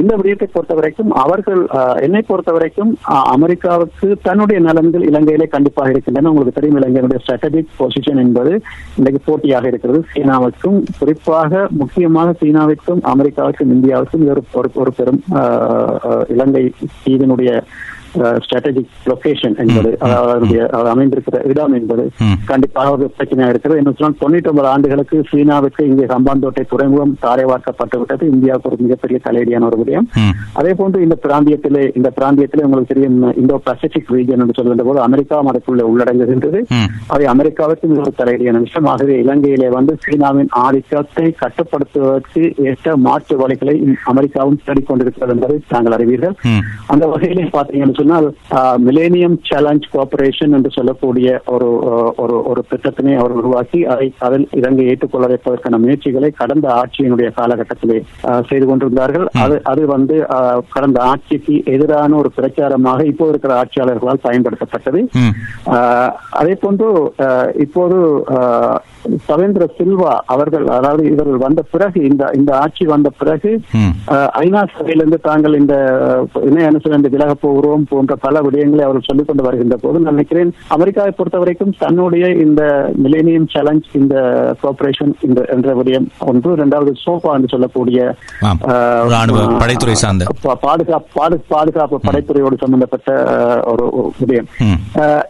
இந்த விடயத்தை பொறுத்த வரைக்கும் அவர்கள் என்னை பொறுத்த வரைக்கும் அமெரிக்காவுக்கு தன்னுடைய நலன்கள் இலங்கையிலே கண்டிப்பாக இருக்கின்றன. உங்களுக்கு தெரியும் இலங்கையினுடைய ஸ்ட்ராட்டஜிக் பொசிஷன் என்பது இன்றைக்கு போட்டியாக இருக்கிறது. சீனாவுக்கும் குறிப்பாக முக்கியமாக சீனாவிற்கும் அமெரிக்காவுக்கும் இந்தியாவுக்கும் இது ஒரு ஒரு- ஒரு பெரும் ஆஹ், இலங்கை இதனுடைய ஸ்ட்ராட்டஜிக் லொகேஷன் என்பது அமைந்திருக்கிற இடம் என்பது. கண்டிப்பாக ஒரு பிரச்சனையாக இருக்கிறது என்ன சொன்னால் தொண்ணூற்றி ஒன்பது ஆண்டுகளுக்கு சீனாவுக்கு இங்கே சம்பாந்தோட்டை துறைமுகம் தாரை வார்க்கப்பட்டு விட்டது இந்தியாவுக்கு ஒரு மிகப்பெரிய தலையடியான ஒரு விடயம். அதே போன்று இந்த பிராந்தியத்திலே இந்த பிராந்தியத்திலே உங்களுக்கு தெரியும் இந்தோ பசிபிக் ரீஜன் என்று சொல்கின்ற போது அமெரிக்காவும் அதுக்குள்ளே உள்ளடங்குகின்றது. அதை அமெரிக்காவுக்கும் ஒரு தலையடியான விஷயம் ஆகவே இலங்கையிலே வந்து சீனாவின் ஆதிக்கத்தை கட்டுப்படுத்துவதற்கு ஏற்ற மாற்று வழிகளை அமெரிக்காவும் தேடிக்கொண்டிருக்கிறது என்பதை தாங்கள் அறிவீர்கள். அந்த வகையிலே பார்த்தீங்கன்னு சொன்னால் மிலேனியம் சேலஞ்ச் கோஆபரேஷன் என்று சொல்லக்கூடிய ஒரு ஒரு ஒரு திட்டத்தினை அவர் உருவாக்கி அதை அதில் இலங்கை ஏற்றுக்கொள்ள வைப்பதற்கான முயற்சிகளை கடந்த ஆட்சியினுடைய காலகட்டத்திலே செய்து கொண்டிருந்தார்கள். அது அது வந்து கடந்த ஆட்சிக்கு எதிரான ஒரு பிரச்சாரமாக இப்போ இருக்கிற ஆட்சியாளர்களால் பயன்படுத்தப்பட்டது. அதே போன்று இப்போது சவேந்திர சில்வா அவர்கள் அதாவது இவர்கள் வந்த பிறகு இந்த இந்த ஆட்சி வந்த பிறகு ஐநா சபையிலிருந்து தாங்கள் இந்த இணை அனுசரிந்து விலகப் போகிறோம் போன்ற பல விடயங்களை அவர் சொல்லிக் கொண்டு வருகின்ற போது நான் நினைக்கிறேன் அமெரிக்காவை பொறுத்த வரைக்கும் தன்னுடைய இந்த மிலேனியம் சேலஞ்ச் இந்த கோஆபரேஷன் இந்த என்ற விடயம் ஒன்று. இரண்டாவது சோஃபா என்று சொல்லக்கூடிய படைத்துறை சார்ந்த. பாதுகாப்பு பாது- பாதுகாப்பு படைத்துறையோடு சம்பந்தப்பட்ட ஒரு விடயம்.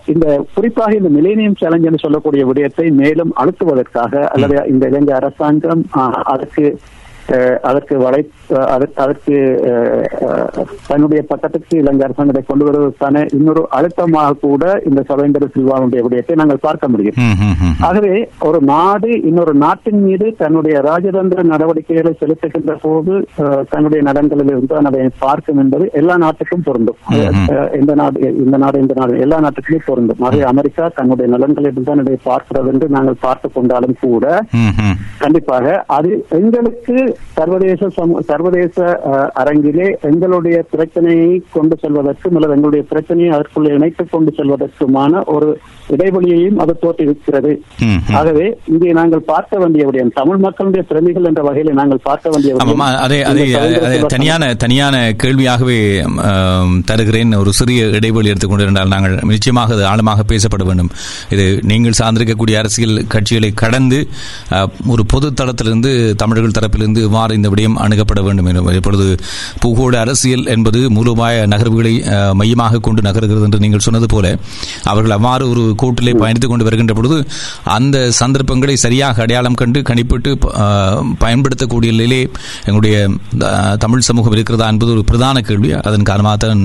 இந்த குறிப்பாக இந்த மிலேனியம் சேலஞ்ச் என்று சொல்லக்கூடிய விடயத்தை மேலும் அழுத்துவதற்காக அல்லது இந்த இலங்கை அரசாங்கம் அதற்கு அதற்கு வளை அதற்கு- தன்னுடைய பக்கத்துக்கு இலங்கை அரசாங்கத்தை கொண்டு வருவதற்கான இன்னொரு அழுத்தமாக கூட இந்த சவேந்திர சில்வாவுடைய விடயத்தை நாங்கள் பார்க்க முடியும். ஆகவே ஒரு நாடு இன்னொரு நாட்டின் மீது தன்னுடைய ராஜதந்திர நடவடிக்கைகளை செலுத்துகின்ற போது தன்னுடைய நலன்களில் இருந்து அதை பார்க்கும் என்பது எல்லா நாட்டுக்கும் பொருந்தும் இந்த நாடு இந்த நாடு இந்த நாடு எல்லா நாட்டுக்குமே பொருந்தும் ஆகவே அமெரிக்கா தன்னுடைய நலன்களில் இருந்து தான் இதை பார்க்கிறது என்று நாங்கள் பார்த்து கொண்டாலும் கூட. கண்டிப்பாக அது எங்களுக்கு சர்வதேச சர்வதேச அரங்கிலே எங்களுடைய பிரச்சனையை கொண்டு செல்வதற்கும் அல்லது எங்களுடைய பிரச்சனையை அதற்குள்ளே இணைத்துக் கொண்டு செல்வதற்குமான ஒரு இடைவெளியையும் அது தோற்றுவிக்கிறது. ஆகவே இங்கே நாங்கள் பார்க்க வேண்டிய விடயம் தமிழ் மக்களுடைய பிரதிகள் என்ற வகையில் நாங்கள் பார்க்க வேண்டிய தனியான தனியான கேள்வியாகவே தருகிறேன். ஒரு சிறிய இடைவெளி எடுத்துக்கொண்டிருந்தால் நாங்கள் நிச்சயமாக அது ஆழமாக பேசப்பட வேண்டும். இது நீங்கள் சார்ந்திருக்கக்கூடிய அரசியல் கட்சிகளை கடந்து ஒரு பொது தளத்திலிருந்து தமிழர்கள் தரப்பிலிருந்து இவ்வாறு இந்த விடயம் அணுகப்பட வேண்டும் என இப்பொழுது பூகோள அரசியல் என்பது மூலோபாய நகர்வுகளை மையமாக கொண்டு நகர்கிறது என்று நீங்கள் சொன்னது போல அவர்கள் அவ்வாறு ஒரு கூட்டிலே பயணித்துக் கொண்டு வருகின்ற பொழுது அந்த சந்தர்ப்பங்களை சரியாக அடையாளம் கண்டு கணிப்பிட்டு பயன்படுத்தக்கூடிய நிலையிலே எங்களுடைய தமிழ் சமூகம் இருக்கிறதா என்பது ஒரு பிரதான கேள்வி. அதன் காரணமாக தான்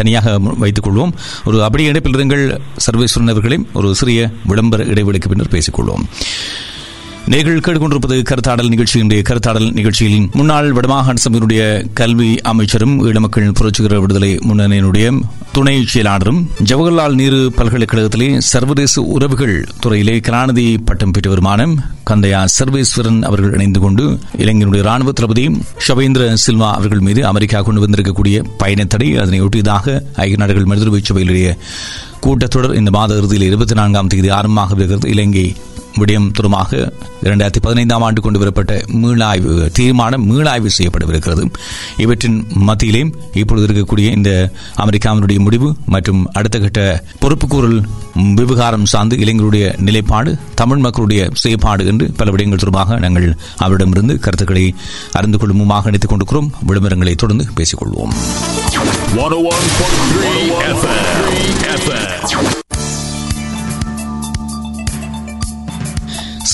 தனியாக வைத்துக் கொள்வோம். ஒரு அப்படி இணைப்பில் இருங்கள். சர்வேஸ்வரன் அவர்களையும் ஒரு சிறிய விளம்பர இடைவெளிக்கு பின்னர் பேசிக்கொள்வோம் நீங்கள் கேட்டுக்கொண்டிருப்பது கருத்தாடல் நிகழ்ச்சியினுடைய கருத்தாடல் நிகழ்ச்சியில் முன்னாள் வடமாகாண சபையினுடைய கல்வி அமைச்சரும் ஈழமக்கள் புரட்சிகர விடுதலை முன்னணியினுடைய துணை செயலாளரும் ஜவஹர்லால் நேரு பல்கலைக்கழகத்திலே சர்வதேச உறவுகள் துறையிலே கலாநிதி பட்டம் பெற்றவருமான கந்தையா சர்வேஸ்வரன் அவர்கள் இணைந்து கொண்டு இலங்கையினுடைய ராணுவ தளபதி ஷவேந்திர சில்வா அவர்கள் மீது அமெரிக்கா கொண்டு வந்திருக்கக்கூடிய பயணத்தடை அதனையொட்டியதாக ஐக்கிய நாடுகள் மனிதர்வை சபையிலேயே கூட்டத்தொடர் இந்த மாத இறுதியில் இருபத்தி நான்காம் தேதி ஆரம்பமாக இருக்கிறது இலங்கை விடயம் தொடர்பாக இரண்டாயிரத்தி பதினைந்தாம் ஆண்டு கொண்டு வரப்பட்ட மீளாய்வு தீர்மானம் மீளாய்வு செய்யப்படவிருக்கிறது. இவற்றின் மத்தியிலே இப்பொழுது இருக்கக்கூடிய இந்த அமெரிக்காவினுடைய முடிவு மற்றும் அடுத்த கட்ட பொறுப்புக்கூறல் விவகாரம் சார்ந்து இளைஞருடைய நிலைப்பாடு தமிழ் மக்களுடைய செயற்பாடு என்று பல விடயங்கள் தொடர்பாக நாங்கள் அவரிடமிருந்து கருத்துக்களை அறிந்து கொள்ளுமாக இணைத்துக் கொண்டிருக்கிறோம். விளம்பரங்களை தொடர்ந்து பேசிக்கொள்வோம்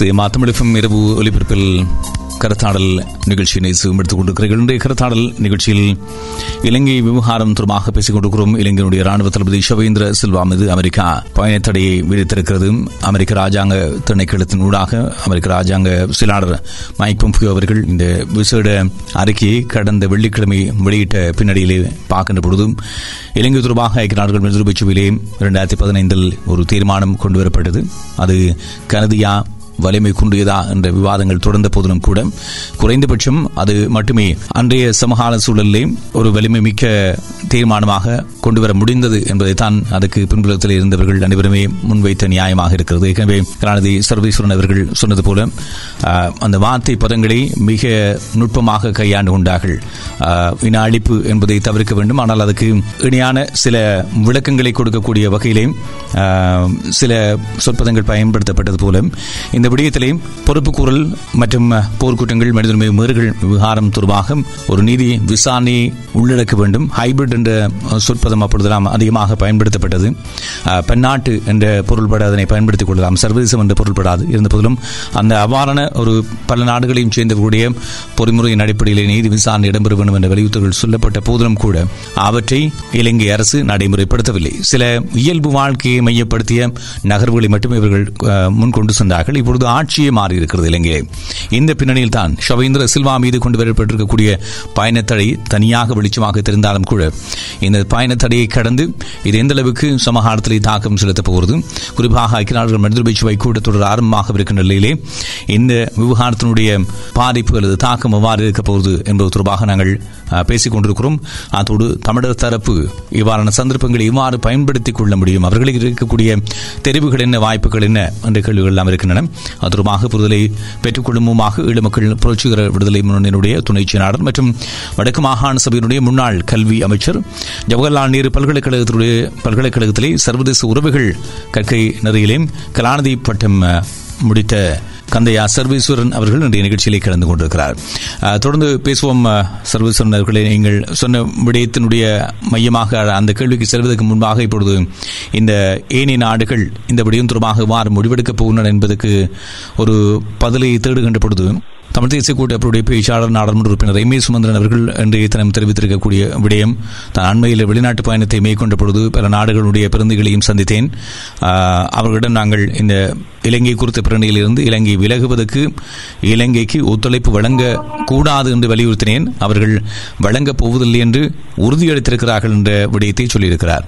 101.3 தமிழகம் இரவு ஒலிபரப்பில் கருத்தாடல் நிகழ்ச்சியினை எடுத்துக் கொண்டிருக்கிறீர்கள். இன்றைய கருத்தாடல் நிகழ்ச்சியில் இலங்கை விவகாரம் தொடர்பாக பேசிக் கொண்டிருக்கிறோம். இலங்கையினுடைய ராணுவ தளபதி ஷவேந்திர சில்வா மீது அமெரிக்கா பயணத்தடையை விதித்திருக்கிறது. அமெரிக்க ராஜாங்க திணைக்களத்தின் ஊடாக அமெரிக்க ராஜாங்க செயலாளர் மைக் பொம்பியோ அவர்கள் இந்த விசேட அறிக்கையை கடந்த வெள்ளிக்கிழமை வெளியிட்ட பின்னணியிலே பார்க்கின்ற பொழுதும் இலங்கை தொடர்பாக ஐக்கிய நாடுகள் மனித இரண்டாயிரத்தி பதினைந்தில் ஒரு தீர்மானம் கொண்டு வரப்பட்டது அது கனதியா வலிமை குன்றியதா என்ற விவாதங்கள் தொடர்ந்த போதிலும் கூட குறைந்தபட்சம் அது மட்டுமே. அன்றைய சமகால சூழலிலே ஒரு வலிமை மிக்க தீர்மானமாக கொண்டு வர முடிந்தது என்பதைத்தான் அதுக்கு பின்புலத்தில் இருந்தவர்கள் அனைவருமே முன்வைத்த நியாயமாக இருக்கிறது. எனவே கலாநிதி சர்வேஸ்வரன் அவர்கள் சொன்னது போல அந்த வார்த்தை பதங்களை மிக நுட்பமாக கையாண்டு கொண்டார்கள். இன அழிப்பு என்பதை தவிர்க்க வேண்டும். ஆனால் அதுக்கு இணையான சில விளக்கங்களை கொடுக்கக்கூடிய வகையிலே சில சொற்பதங்கள் பயன்படுத்தப்பட்டது போல இந்த விடயத்திலேயும் பொறுப்புக்கூறல் மற்றும் போர்க்குற்றங்கள் மனிதனுமை மீறுகள் விவகாரம் தொடர்பாக ஒரு நீதி விசாரணையை உள்ளடக்க வேண்டும். ஹைபிரிட் என்ற சொற்பதம் அப்பொழுதெல்லாம் அதிகமாக பயன்படுத்தப்பட்டது. பன்னாட்டு என்ற பொருள்பட அதனை பயன்படுத்திக் கொள்ளலாம். சர்வதேசம் என்ற பொருள்படாது. இருந்த போதிலும் அந்த அவ்வாறான ஒரு பல நாடுகளையும் சேர்ந்தவர்களுடைய பொறிமுறையின் அடிப்படையிலே நீதி விசாரணை இடம்பெற வேண்டும் என்ற வலியுறுத்தல்கள் சொல்லப்பட்ட போதிலும் கூட அவற்றை இலங்கை அரசு நடைமுறைப்படுத்தவில்லை. சில இயல்பு வாழ்க்கையை மையப்படுத்திய நகர்வுகளை மட்டுமே இவர்கள் முன்கொண்டு முன் கொண்டு சென்றார்கள். இப்பொழுது இப்பொழுது ஆட்சியே மாறி இருக்கிறது இலங்கையிலே இந்த பின்னணியில் தான் ஷவேந்திர சில்வா மீது கொண்டு வரப்பட்டிருக்கக்கூடிய பயணத்தடை தனியாக வெளிச்சமாக தெரிந்தாலும் கூட இந்த பயணத்தடையை கடந்து இது எந்த அளவுக்கு சமகாலத்திலே தாக்கம் செலுத்தப் போகிறது? குறிப்பாக ஐக்கிய நாடுகள் மனித பேச்சுவை கூட்டத்தொடர் ஆரம்பமாக இருக்கின்ற நிலையிலே இந்த விவகாரத்தினுடைய பாதிப்பு அல்லது தாக்கம் எவ்வாறு இருக்கப் போகிறது என்பது தொடர்பாக நாங்கள் பேசிக் கொண்டிருக்கிறோம் அதோடு தமிழர் தரப்பு இவ்வாறான சந்தர்ப்பங்களை இவ்வாறு பயன்படுத்திக் கொள்ள முடியும். அவர்களுக்கு இருக்கக்கூடிய தெரிவுகள் என்ன வாய்ப்புகள் என்ன என்ற கேள்விகள் எல்லாம் இருக்கின்றன. அதுமாக தொடர்பாக புரிதலை பெற்றுக்கொள்ளும் ஈழ மக்கள் புரட்சிகர விடுதலை முன்னணியினுடைய துணை செயலாளர் மற்றும் வடக்கு மாகாண சபையினுடைய முன்னாள் கல்வி அமைச்சர் ஜவஹர்லால் நேரு பல்கலைக்கழகத்தினுடைய பல்கலைக்கழகத்திலே சர்வதேச உறவுகள் கற்கை நெறியிலே கலாநிதி பட்டம் முடித்த கந்தையா சர்வேஸ்வரன் அவர்கள் இன்றைய நிகழ்ச்சியிலே கலந்து கொண்டிருக்கிறார். தொடர்ந்து பேசுவோம் சர்வேஸ்வரன் அவர்களே. நீங்கள் சொன்ன விடயத்தினுடைய மையமாக அந்த கேள்விக்கு செல்வதற்கு முன்பாக இப்பொழுது இந்த ஏனைய நாடுகள் இந்த விடயம் தொடர்பாக வார் முடிவெடுக்கப் போகின்றன என்பதற்கு ஒரு பதிலை தேடுகின்ற பொழுது தமிழ் தேசிய கூட்டமைப்புடைய பேச்சாளர் நாடாளுமன்ற உறுப்பினர் எம் ஏ சுமந்திரன் அவர்கள் இன்றைய தினம் தெரிவித்திருக்கக்கூடிய விடயம். தான் அண்மையில் வெளிநாட்டு பயணத்தை மேற்கொண்ட பொழுது பல நாடுகளுடைய பிரதிநிதிகளையும் சந்தித்தேன். அவர்களிடம் நாங்கள் இந்த இலங்கை குறித்த பிரணியிலிருந்து இலங்கை விலகுவதற்கு இலங்கைக்கு ஒத்துழைப்பு வழங்க கூடாது என்று வலியுறுத்தினேன். அவர்கள் வழங்கப் போவதில்லை என்று உறுதியளித்திருக்கிறார்கள் என்ற விடயத்தை சொல்லியிருக்கிறார்.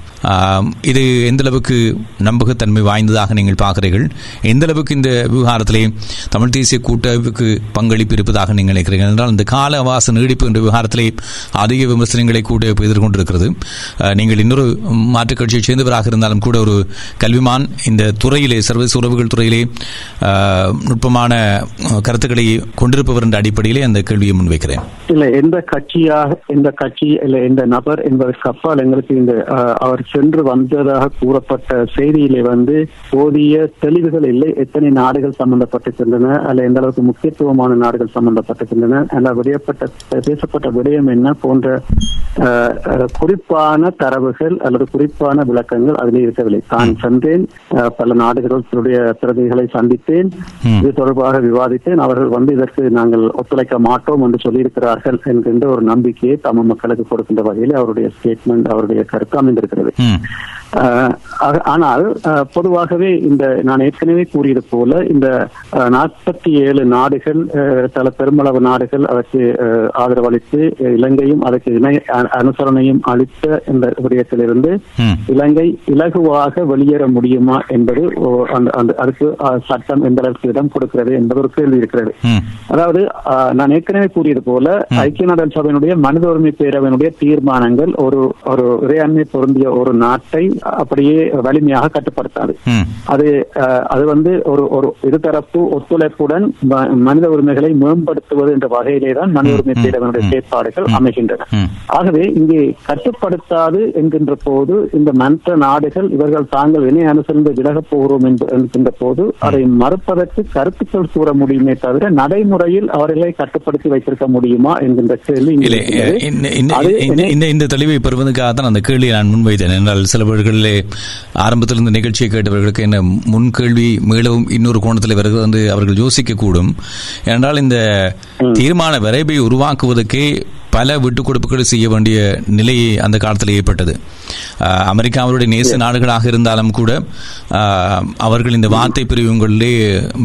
இது எந்த அளவுக்கு நம்பகத்தன்மை வாய்ந்ததாக நீங்கள் பார்க்கிறீர்கள்? எந்த அளவுக்கு இந்த விவகாரத்திலே தமிழ் தேசிய கூட்டமைப்புக்கு பங்களிப்பு இருப்பதாக நீங்கள் நினைக்கிறீர்கள். என்றால் இந்த கால அவகாச நீடிப்பு என்ற விவகாரத்திலே அதிக விமர்சனங்களை கூட எதிர்கொண்டிருக்கிறது. நீங்கள் இன்னொரு மாற்றுக் கட்சியைச் சேர்ந்தவராக இருந்தாலும் கூட ஒரு கல்விமான் இந்த துறையிலே சர்வதேச உறவுகள் துறையிலே நுட்பமான கருத்துக்களை கொண்டிருப்பவர் என்ற அடிப்படையிலே அந்த கேள்வியை முன்வைக்கிறேன். இல்ல எந்த கட்சியாக எந்த கட்சி இல்ல எந்த நபர் என்பதற்கு அப்பால் எங்களுக்கு இந்த அவர் சென்று வந்ததாக கூறப்பட்ட செய்தியிலே வந்து போதிய தெளிவுகள் இல்லை. எத்தனை நாடுகள் சம்பந்தப்பட்டிருக்கின்றன அல்ல எந்த அளவுக்கு முக்கியத்துவமான நாடுகள் சம்பந்தப்பட்டிருக்கின்றன. அல்ல விடயப்பட்ட பேசப்பட்ட விடயம் என்ன போன்ற குறிப்பான தரவுகள் அல்லது குறிப்பான விளக்கங்கள் அதில் இருக்கவில்லை. தான் சென்றேன் பல நாடுகளுடைய பிரதிகளை சந்தித்தேன். இது தொடர்பாக விவாதித்தேன். அவர்கள் வந்து இதற்கு நாங்கள் ஒத்துழைக்க மாட்டோம் என்று சொல்லியிருக்கிறார்கள் என்கின்ற ஒரு நம்பிக்கையை தமிழ் மக்களுக்கு கொடுக்கின்ற வகையில் அவருடைய ஸ்டேட்மெண்ட் அவருடைய கருத்து அமைந்திருக்கிறது. ஆனால் பொதுவாகவே இந்த நான் ஏற்கனவே கூறியது போல இந்த நாற்பத்தி ஏழு நாடுகள் பல பெருமளவு நாடுகள் அதற்கு ஆஹ் ஆதரவளித்து அஹ் இலங்கையும் அதற்கு இணை அனுசரணையும் அளித்த இந்த விடயத்திலிருந்து இலங்கை இலகுவாக வெளியேற முடியுமா என்பது அதுக்கு சட்டம் எந்த அளவுக்கு இடம் கொடுக்கிறது என்பது ஒரு கேள்வி இருக்கிறது. அதாவது நான் ஏற்கனவே கூறியது போல ஐக்கிய நாடுகள் சபையினுடைய மனித உரிமை பேரவையினுடைய தீர்மானங்கள் ஒரு ஒரு இறையாண்மை பொருந்திய ஒரு நாட்டை அப்படியே வலிமையாக கட்டுப்படுத்தாது. அது அது வந்து ஒரு ஒரு இருதரப்பு ஒத்துழைப்புடன் மனித உரிமைகளை மேம்படுத்துவது என்ற வகையிலே தான் மனித உரிமை பேரவையினுடைய செயற்பாடுகள் அமைகின்றன. ஆகவே இங்கே கட்டுப்படுத்தாது என்கின்ற போது இந்த மற்ற நாடுகள் இவர்கள் தாங்கள் இணை அனுசரிந்து விலகப் போகிறோம் என்கின்ற போது அதை மறுப்பதற்கு கருத்துக்கள் கூற முடியுமே தவிர நடைமுறையில் அவர்களை கட்டுப்படுத்தி வைத்திருக்க முடியுமா என்கின்ற கேள்வி. இந்த தெளிவை பெறுவதற்காக தான் அந்த கேள்வியை நான் முன்வைத்தேன். என்றால் சில பேர்களிலே ஆரம்பத்தில் இந்த நிகழ்ச்சியை கேட்டவர்களுக்கு என்ன முன் கேள்வி மீளவும் இன்னொரு கோணத்தில் என்று அவர்கள் யோசிக்க கூடும் ஏனென்றால் இந்த தீர்மான விரைவை உருவாக்குவதற்கே பல விட்டுக்கொடுப்புகள் செய்ய வேண்டிய நிலை அந்த காலத்தில் ஏற்பட்டது. அஹ், அமெரிக்கா அவருடைய நேச நாடுகளாக இருந்தாலும் கூட அவர்கள் இந்த வார்த்தை பிரிவுகளிலே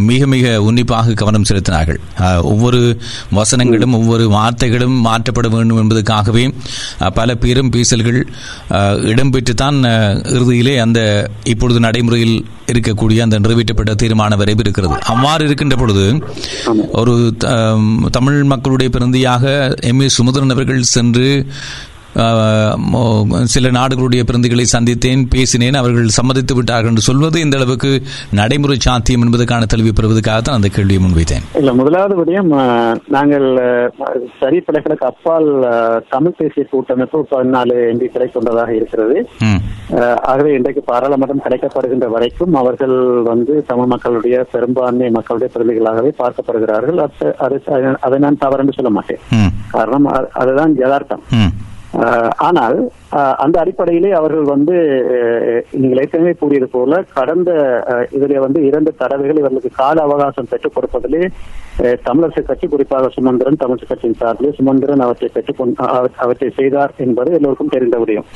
மிக மிக உன்னிப்பாக கவனம் செலுத்தினார்கள். ஒவ்வொரு வசனங்களும் ஒவ்வொரு வார்த்தைகளும் மாற்றப்பட வேண்டும் என்பதற்காகவே பல பேரும் பேசல்கள் அஹ், இடம்பெற்றுத்தான் இறுதியிலே அந்த இப்பொழுது நடைமுறையில் இருக்கக்கூடிய அந்த நிறைவேற்றப்பட்ட தீர்மான விரைவு இருக்கிறது அவ்வாறு இருக்கின்ற பொழுது ஒரு தமிழ் மக்களுடைய பிரந்தியாக எம் ஏ சுமந்திரன் அவர்கள் சென்று சில நாடுகளுடைய பிரதிகளை சந்தித்தேன் பேசினேன் அவர்கள் சம்மதித்து விட்டார்கள் என்று சொல்வது இந்த அளவுக்கு நடைமுறை சாத்தியம் என்பதற்கான தெளிவு பெறுவதற்காகத்தான் அந்த கேள்வியை முன்வைத்தேன். இல்ல முதலாவது விடயம் நாங்கள் சரி பிள்ளைகளுக்கு அப்பால் தமிழ் தேசிய கூட்டமைப்பு பதினாலு எம்பிக்களை கொண்டதாக இருக்கிறது. ஆகவே இன்றைக்கு பாராளுமன்றம் கிடைக்கப்படுகின்ற வரைக்கும் அவர்கள் வந்து தமிழ் மக்களுடைய பெரும்பான்மை மக்களுடைய பிரதிகளாகவே பார்க்கப்படுகிறார்கள். அது- நான் தவறு என்று சொல்ல மாட்டேன். காரணம் அதுதான் யதார்த்தம். ஆனால் அஹ், அந்த அடிப்படையிலே அவர்கள் வந்து நீங்கள் ஏற்கனவே கூறியது போல கடந்த இதிலே வந்து இரண்டு தடவைகள் இவர்களுக்கு கால அவகாசம் பெற்றுக் கொடுப்பதிலே தமிழரசு கட்சி குறிப்பாக சுமந்திரன் தமிழரசு கட்சியின் சார்பிலே சுமந்திரன் அவற்றை பெற்றுக் அவற்றை செய்தார் என்பது எல்லோருக்கும் தெரிந்த விடயம்.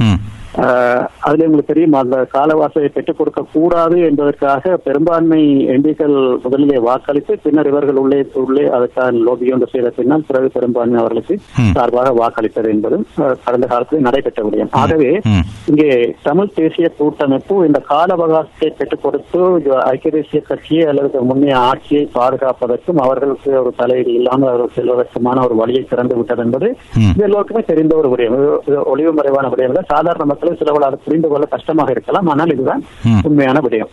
அதுல உங்களுக்கு தெரியும் அந்த காலவாசலை பெற்றுக் கொடுக்க கூடாது என்பதற்காக பெரும்பான்மை எம்பிக்கள் முதலிலே வாக்களித்து பின்னர் இவர்கள் உள்ளே உள்ளே அதற்கான லோபி ஒன்று செய்த பின்னால் பிறகு பெரும்பான்மை அவர்களுக்கு. சார்பாக வாக்களித்தது என்பதும் கடந்த காலத்தில் நடைபெற்ற விடயம். ஆகவே ம். இங்கே தமிழ் தேசிய கூட்டமைப்பு இந்த கால அவகாசத்தை பெற்றுக் கொடுத்து ஐக்கிய தேசிய கட்சியை அல்லது முன்னைய ஆட்சியை பாதுகாப்பதற்கும் அவர்களுக்கு ஒரு தலையீடு இல்லாமல் அவர்கள் செல்வதற்குமான ஒரு வழியை திறந்து விட்டது என்பது. இது எல்லோருக்குமே தெரிந்த ஒரு விடயம் ஒளிவு மறைவான விடயம். சாதாரண மக்களும் அதை புரிந்து கொள்ள கஷ்டமாக இருக்கலாம் ஆனால் இதுதான். உண்மையான விடயம்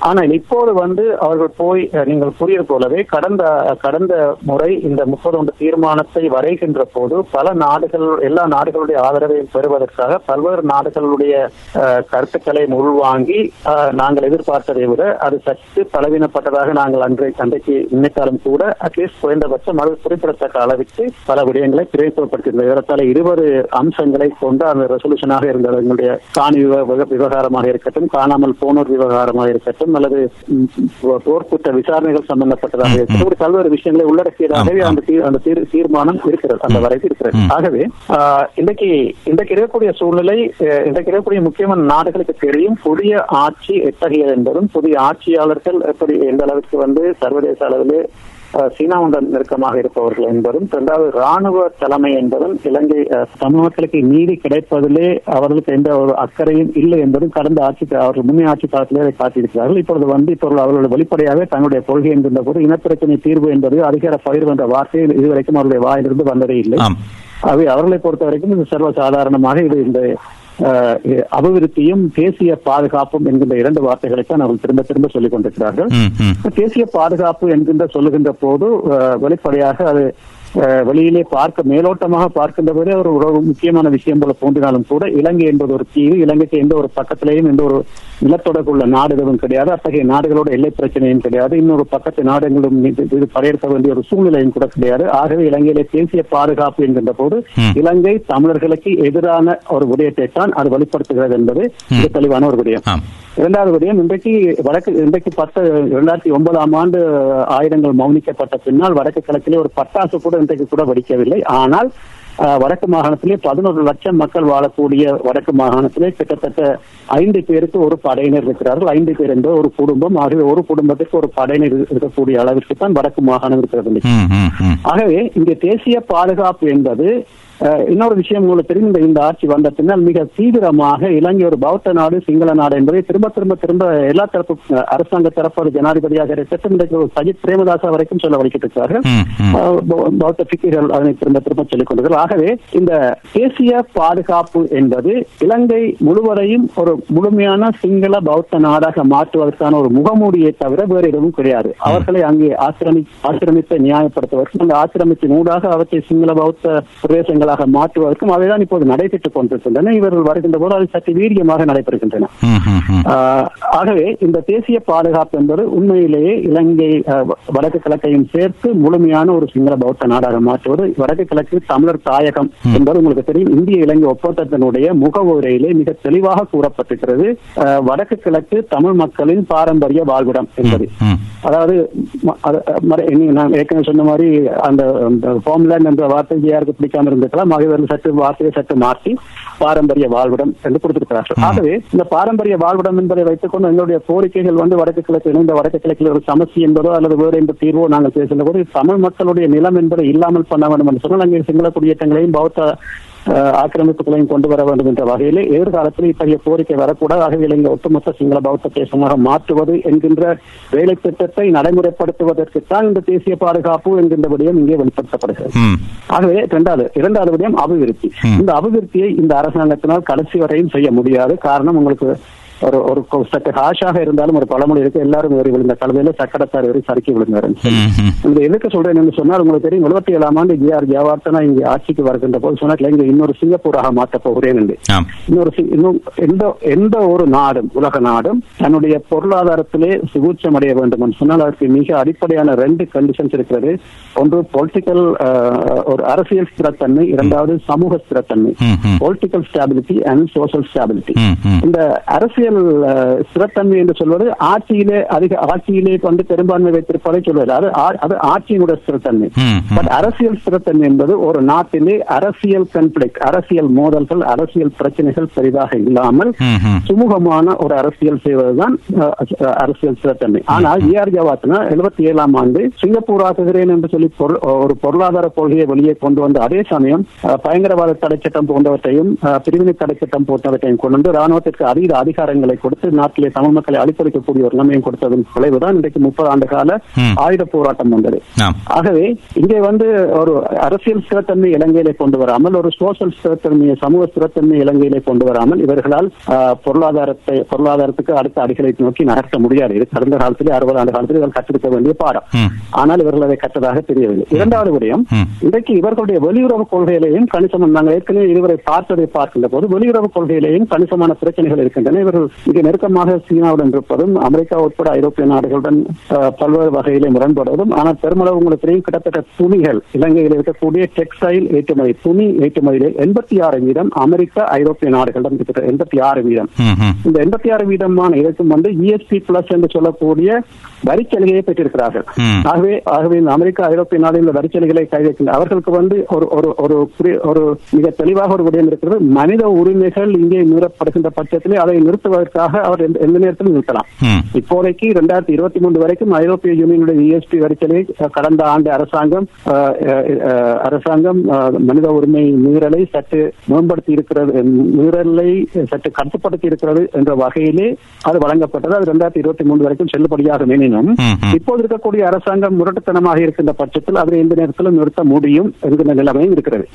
ஆனால் இப்போது வந்து அவர்கள் போய் நீங்கள் கூறியது போலவே கடந்த கடந்த முறை இந்த முப்பது ஒன்று தீர்மானத்தை வரைகின்ற போது பல நாடுகள் எல்லா நாடுகளுடைய ஆதரவையும் பெறுவதற்காக பல்வேறு நாடுகளுடைய அஹ், கருத்துக்களை உள்வாங்கி நாங்கள் எதிர்பார்த்ததை விட அது சற்று பலவீனப்பட்டதாக நாங்கள் அன்றை அன்றைக்கு நினைத்தாலும் கூட அட்லீஸ்ட் குறைந்தபட்சம் அது குறிப்பிடத்தக்க அளவிற்கு பல விடயங்களை பிரயோகப்படுத்தியிருந்தது ஏறத்தாழ இருபது அம்சங்களை கொண்டு அந்த ரெசல்யூஷனாக இருந்தது எங்களுடைய காணி விவகாரமாக இருக்கட்டும் காணாமல் போனோர் விவகாரமாக இருக்கட்டும் அல்லது ம், போ- போர்க்குற்ற விசாரணைகள் சம்பந்தப்பட்டதாக இருக்கட்டும் பல்வேறு விஷயங்களை உள்ளடக்கியதாகவே. அந்த அந்த தீர்- தீர்மானம் இருக்கிறது அந்த வரைக்கும் இருக்கிறது. ஆகவே இன்றைக்கு இன்றைக்கு இருக்கக்கூடிய சூழ்நிலை இன்றைக்கு இருக்கக்கூடிய முக்கியமான நாடுகளுக்கு தெரியும். புதிய ஆட்சி எத்தகையது என்பதும் புதிய ஆட்சியாளர்கள் எப்படி எந்த அளவுக்கு வந்து சர்வதேச அளவிலே சீனாவுடன் நெருக்கமாக இருப்பவர்கள் என்பதும் இரண்டாவது ராணுவ தலைமை என்பதும் இலங்கை தமிழ் மக்களுக்கு நீதி கிடைப்பதிலே அவர்களுக்கு எந்த ஒரு அக்கறையும் இல்லை என்பதும் கடந்த ஆட்சி அவர்கள் முன்னே ஆட்சி காலத்திலே அதை காட்டியிருக்கிறார்கள். இப்பொழுது வந்து இப்பொழுது அவர்கள் வெளிப்படையாக தங்களுடைய கொள்கை என்கின்ற போது இனப்பிரச்சனை தீர்வு என்பது அதிகார பகிர்வு என்ற வார்த்தை இதுவரைக்கும் அவருடைய வாயிலிருந்து வந்ததே இல்லை. அவை அவர்களை பொறுத்த வரைக்கும் இது சர்வசாதாரணமாக இது இந்த அபிவிருத்தியும் தேசிய பாதுகாப்பும் என்கின்ற இரண்டு வார்த்தைகளைத்தான் அவர்கள் திரும்ப திரும்ப சொல்லிக் கொண்டிருக்கிறார்கள் தேசிய பாதுகாப்பு என்கின்ற சொல்லுகின்ற போது வெளிப்படையாக அது வெளியிலே பார்க்க மேலோட்டமாக பார்க்கின்ற போதே ஒரு ஒரு முக்கியமான விஷயம் போல தோன்றினாலும் கூட இலங்கை என்பது ஒரு தீவு இலங்கைக்கு எந்த ஒரு பக்கத்திலேயும் எந்த ஒரு நிலத்தொடர்புள்ள நாடு எதுவும் கிடையாது. அத்தகைய நாடுகளோட எல்லை பிரச்சனையும் கிடையாது. இன்னொரு பக்கத்து நாடுகளும் இது படையெடுக்க வேண்டிய ஒரு சூழ்நிலையும் கூட கிடையாது. ஆகவே இலங்கையிலே தேசிய பாதுகாப்பு என்கின்ற போது. இலங்கை தமிழர்களுக்கு எதிரான ஒரு விடயத்தை தான் அது வெளிப்படுத்துகிறது என்பது மிக தெளிவான ஒரு விடயம். இரண்டாவது விடயம் இன்றைக்கு வடக்கு இன்றைக்கு பத்து இரண்டாயிரத்தி ஒன்பதாம் ஆண்டு ஆயுதங்கள் மௌனிக்கப்பட்ட பின்னால் வடக்கு கிழக்கிலே ஒரு பட்டாசு கூட இன்றைக்கு கூட வெடிக்கவில்லை ஆனால் வடக்கு மாகாணத்திலே பதினோரு லட்சம் மக்கள் வாழக்கூடிய வடக்கு மாகாணத்திலே கிட்டத்தட்ட ஐந்து பேருக்கு ஒரு படையினர் இருக்கிறார்கள். ஐந்து பேர் என்ற ஒரு குடும்பம். ஆகவே ஒரு குடும்பத்துக்கு ஒரு படையினர் இருக்கக்கூடிய அளவிற்கு தான் வடக்கு மாகாணம் இருக்கிறது. ஆகவே இங்கே தேசிய பாதுகாப்பு என்பது இன்னொரு விஷயம் உங்களுக்கு தெரியும் இந்த- இந்த ஆட்சி வந்த பின்னால் மிக தீவிரமாக இலங்கை ஒரு பௌத்த நாடு சிங்கள நாடு என்பதை திரும்ப திரும்ப திரும்ப எல்லா தரப்பு அரசாங்க தரப்பு ஜனாதிபதியாக ஒரு சஜித் பிரேமதாசா வரைக்கும் சொல்ல பௌ- பௌத்த பிக்குகள் அதனை திரும்ப திரும்ப சொல்லிக் கொண்டிருக்கிறார்கள் ஆகவே இந்த தேசிய பாதுகாப்பு என்பது இலங்கை முழுவதையும் ஒரு முழுமையான சிங்கள பௌத்த நாடாக மாற்றுவதற்கான ஒரு முகமூடியை தவிர வேறு எதுவும் கிடையாது. அவர்களை அங்கே ஆக்கிரமி ஆக்கிரமித்தை நியாயப்படுத்துவதற்கும் அந்த ஆக்கிரமிப்பின் ஊடாக அவற்றை சிங்கள பௌத்த பிரதேசங்களாக மாற்றுவதற்கும் அவைதான் இப்போது நடைபெற்றுக் கொண்டிருக்கின்றன. இவர்கள் வருகின்ற போது அது சற்று வீரியமாக நடைபெறுகின்றன. ஆகவே இந்த தேசிய பாதுகாப்பு என்பது உண்மையிலேயே இலங்கை வடக்கு கிழக்கையும் சேர்த்து முழுமையான ஒரு சிங்கள பௌத்த நாடாக மாற்றுவது. வடக்கு கிழக்கு தமிழர் தாயகம் என்பது உங்களுக்கு தெரியும். இந்திய இலங்கை ஒப்பந்தத்தினுடைய முகவுரையிலே மிக தெளிவாக கூறப்பட்டிருக்கிறது. வடக்கு கிழக்கு தமிழ் மக்களின் பாரம்பரிய வாழ்விடம் என்பது. அதாவது நான் ஏற்கனவே சொன்ன மாதிரி அந்த ஹோம்லேண்ட் என்ற வார்த்தை யாருக்கு பிடிக்காம இருந்திருக்கலாம் ஆகியவர்கள் சற்று வார்த்தையை சற்று மாற்றி பாரம்பரிய வாழ்விடம் என்று கொடுத்திருக்கிறார்கள். ஆகவே இந்த பாரம்பரிய வாழ்விடம் என்பதை வைத்துக்கொண்டு எங்களுடைய கோரிக்கைகள் வந்து வடக்கு கிழக்கு இணைந்த வடக்கு கிழக்கில் ஒரு சமஸ்தி என்பதோ அல்லது வேறு என்ற தீர்வோ நாங்கள் பேசுகின்ற போது தமிழ் மக்களுடைய நிலம் என்பதை இல்லாமல் பண்ண வேண்டும் என்று சொன்னால் அங்கே சிங்கள குடியேற்றங்களையும் பௌத்த ஆக்கிரமிப்புகளையும் கொண்டு வர வேண்டும் என்ற வகையிலே எதிர்காலத்தில் இத்தகைய கோரிக்கை வரக்கூடாது. ஆகவே இலங்கை ஒட்டுமொத்த சிங்கள பௌத்த தேசமாக மாற்றுவது என்கின்ற வேலை திட்டத்தை நடைமுறைப்படுத்துவதற்குத்தான் இந்த தேசிய பாதுகாப்பு என்கின்ற விடயம் இங்கே வெளிப்படுத்தப்படுகிறது. ஆகவே இரண்டாவது இரண்டாவது விடயம் அபிவிருத்தி. இந்த அபிவிருத்தியை இந்த அரசாங்கத்தினால் கடைசி வரையும் செய்ய முடியாது. காரணம் உங்களுக்கு ஒரு ஒரு சற்று ஹாஷாக இருந்தாலும் ஒரு பழமொழி இருக்கு. எல்லாரும் ஏறி விழுந்த கழுதையில சக்கரத்தார் ஏறி சறுக்கி விழுந்தாரு. இந்த எதுக்கு சொல்றேன் என்று சொன்னால் உங்களுக்கு தெரியும் எழுபத்தி ஏழாம் ஆண்டு ஜி ஆர் ஜெயவர்தனா இங்கே ஆட்சிக்கு வருகின்ற போது சொன்னார் இங்க இன்னொரு சிங்கப்பூராக மாற்றப் போகிறேன் என்று. இன்னொரு இன்னும் எந்த எந்த ஒரு நாடும் உலக நாடும் தன்னுடைய பொருளாதாரத்திலே சுகூச்சம் அடைய வேண்டும் என்று சொன்னால் அதற்கு மிக அடிப்படையான ரெண்டு கண்டிஷன்ஸ் இருக்கிறது. ஒன்று பொலிட்டிக்கல் ஒரு அரசியல் ஸ்திரத்தன்மை. இரண்டாவது சமூக ஸ்திரத்தன்மை. Political stability and social stability. இந்த அரசியல் அஹ், ஸ்திரத்தன்மை என்று சொல்வது ஆட்சியிலே அதிக ஆட்சியிலே வந்து பெரும்பான்மை வைத்திருப்பதை சொல்வது அது அது ஆட்சியினுடைய ஸ்திரத்தன்மை. பட் அரசியல் ஸ்திரத்தன்மை என்பது ஒரு நாட்டிலே அரசியல் கன்ஃபிளிக் அரசியல் மோதல்கள் அரசியல் பிரச்சனைகள் பெரிதாக இல்லாமல். சுமூகமான ஒரு அரசியல் செய்வதுதான் அரசியல் ஸ்திரத்தன்மை ஆனால் ஏஆர் ஜவாத்னா எழுபத்தி ஏழாம் ஆண்டு சிங்கப்பூர் ஆக்குகிறேன் என்று சொல்லி ஒரு பொருளாதார கொள்கையை வெளியே கொண்டு வந்த அதே சமயம் பயங்கரவாத தடை சட்டம் போன்றவற்றையும் பிரிவினை தடை சட்டம் போன்றவற்றையும் கொண்டு வந்து ராணுவத்திற்கு அதீத அதிகாரங்களை கொடுத்து நாட்டிலே தமிழ் மக்களை அழிப்பளிக்கக்கூடிய ஒரு நிலைமையும் கொடுத்ததன் விளைவுதான் இன்றைக்கு முப்பது ஆண்டு கால. ஆயுத போராட்டம் வந்தது. ஆகவே இங்கே வந்து ஒரு அரசியல் ஸ்திரத்தன்மை இலங்கையிலே கொண்டு வராமல் ஒரு சோசியல் ஸ்திரத்தன்மையை சமூக ஸ்திரத்தன்மை இலங்கையிலே கொண்டு வராமல் இவர்களால் பொருளாதாரத்தை பொருளாதாரத்துக்கு அடுத்த அடிகளை நோக்கி நகர்த்த முடியாது. இது கடந்த காலத்திலே அறுபது ஆண்டு காலத்தில் இவர்கள் கற்றுக்க வேண்டிய பாடம். ஆனால் இவர்கள் அதை கற்றதாக தெரியவில்லை. இரண்டாவது விடயம். இன்றைக்கு இவர்களுடைய வெளியுறவு கொள்கையிலேயும் கணிசம் நாங்கள் ஏற்கனவே இதுவரை பார்த்ததை பார்க்கின்ற போது வெளியுறவு கொள்கையிலேயும் கணிசமான பிரச்சனைகள் இருக்கின்றன. இவர்கள் மிக நெருக்கமாக சீனாவுடன் இருப்பதும் அமெரிக்கா உட்பட ஐரோப்பிய நாடுகளுடன் பல்வேறு வகையிலே முரண்படுவதும் ஆனால் பெருமளவு உங்களுக்கு தெரியும் கிட்டத்தட்ட துணிகள் இலங்கையில் இருக்கக்கூடிய டெக்ஸ்டைல் ஏற்றுமதி துணி ஏற்றுமதியிலே எண்பத்தி ஆறு வீதம் அமெரிக்கா ஐரோப்பிய நாடுகளிடம் கிட்டத்தட்ட எண்பத்தி ஆறு வீதம். இந்த எண்பத்தி ஆறு வீதமான இதற்கும் வந்து இஎஸ்பி பிளஸ் என்று சொல்லக்கூடிய வரிச்சலுகையை பெற்றிருக்கிறார்கள். ஆகவே ஆகவே இந்த அமெரிக்கா ஐரோப்பிய நாடுகளில் வரிச்சலுகைகளை கைவைக்கின்ற அவர்களுக்கு வந்து ஒரு ஒரு ஒரு மிக தெளிவாக ஒரு விடயம் இருக்கிறது மனித உரிமைகள் இங்கே மீறப்படுகின்ற பட்சத்திலே அதை நிறுத்துவதற்காக அவர் எந்த- நேரத்திலும் நிறுத்தலாம். இப்போதைக்கு இரண்டாயிரத்தி இருபத்தி மூன்று வரைக்கும் ஐரோப்பிய யூனியனுடைய இஎஸ்பி வரிச்சலை கடந்த ஆண்டு அரசாங்கம் அரசாங்கம் மனித உரிமை மீறலை சற்று மேம்படுத்தி இருக்கிறது மீறலை சற்று கட்டுப்படுத்தி இருக்கிறது என்ற வகையிலே அது வழங்கப்பட்டது அது இரண்டாயிரத்தி இருபத்தி மூன்று வரைக்கும் செல்லுபடியாக எனினும். இப்போது இருக்கக்கூடிய அரசாங்கம் முரட்டுத்தனமாக இருக்கின்ற பட்சத்தில் அதை எந்த நேரத்திலும் நிறுத்த முடியும் என்கிற நிலைமையும் இருக்கிறது.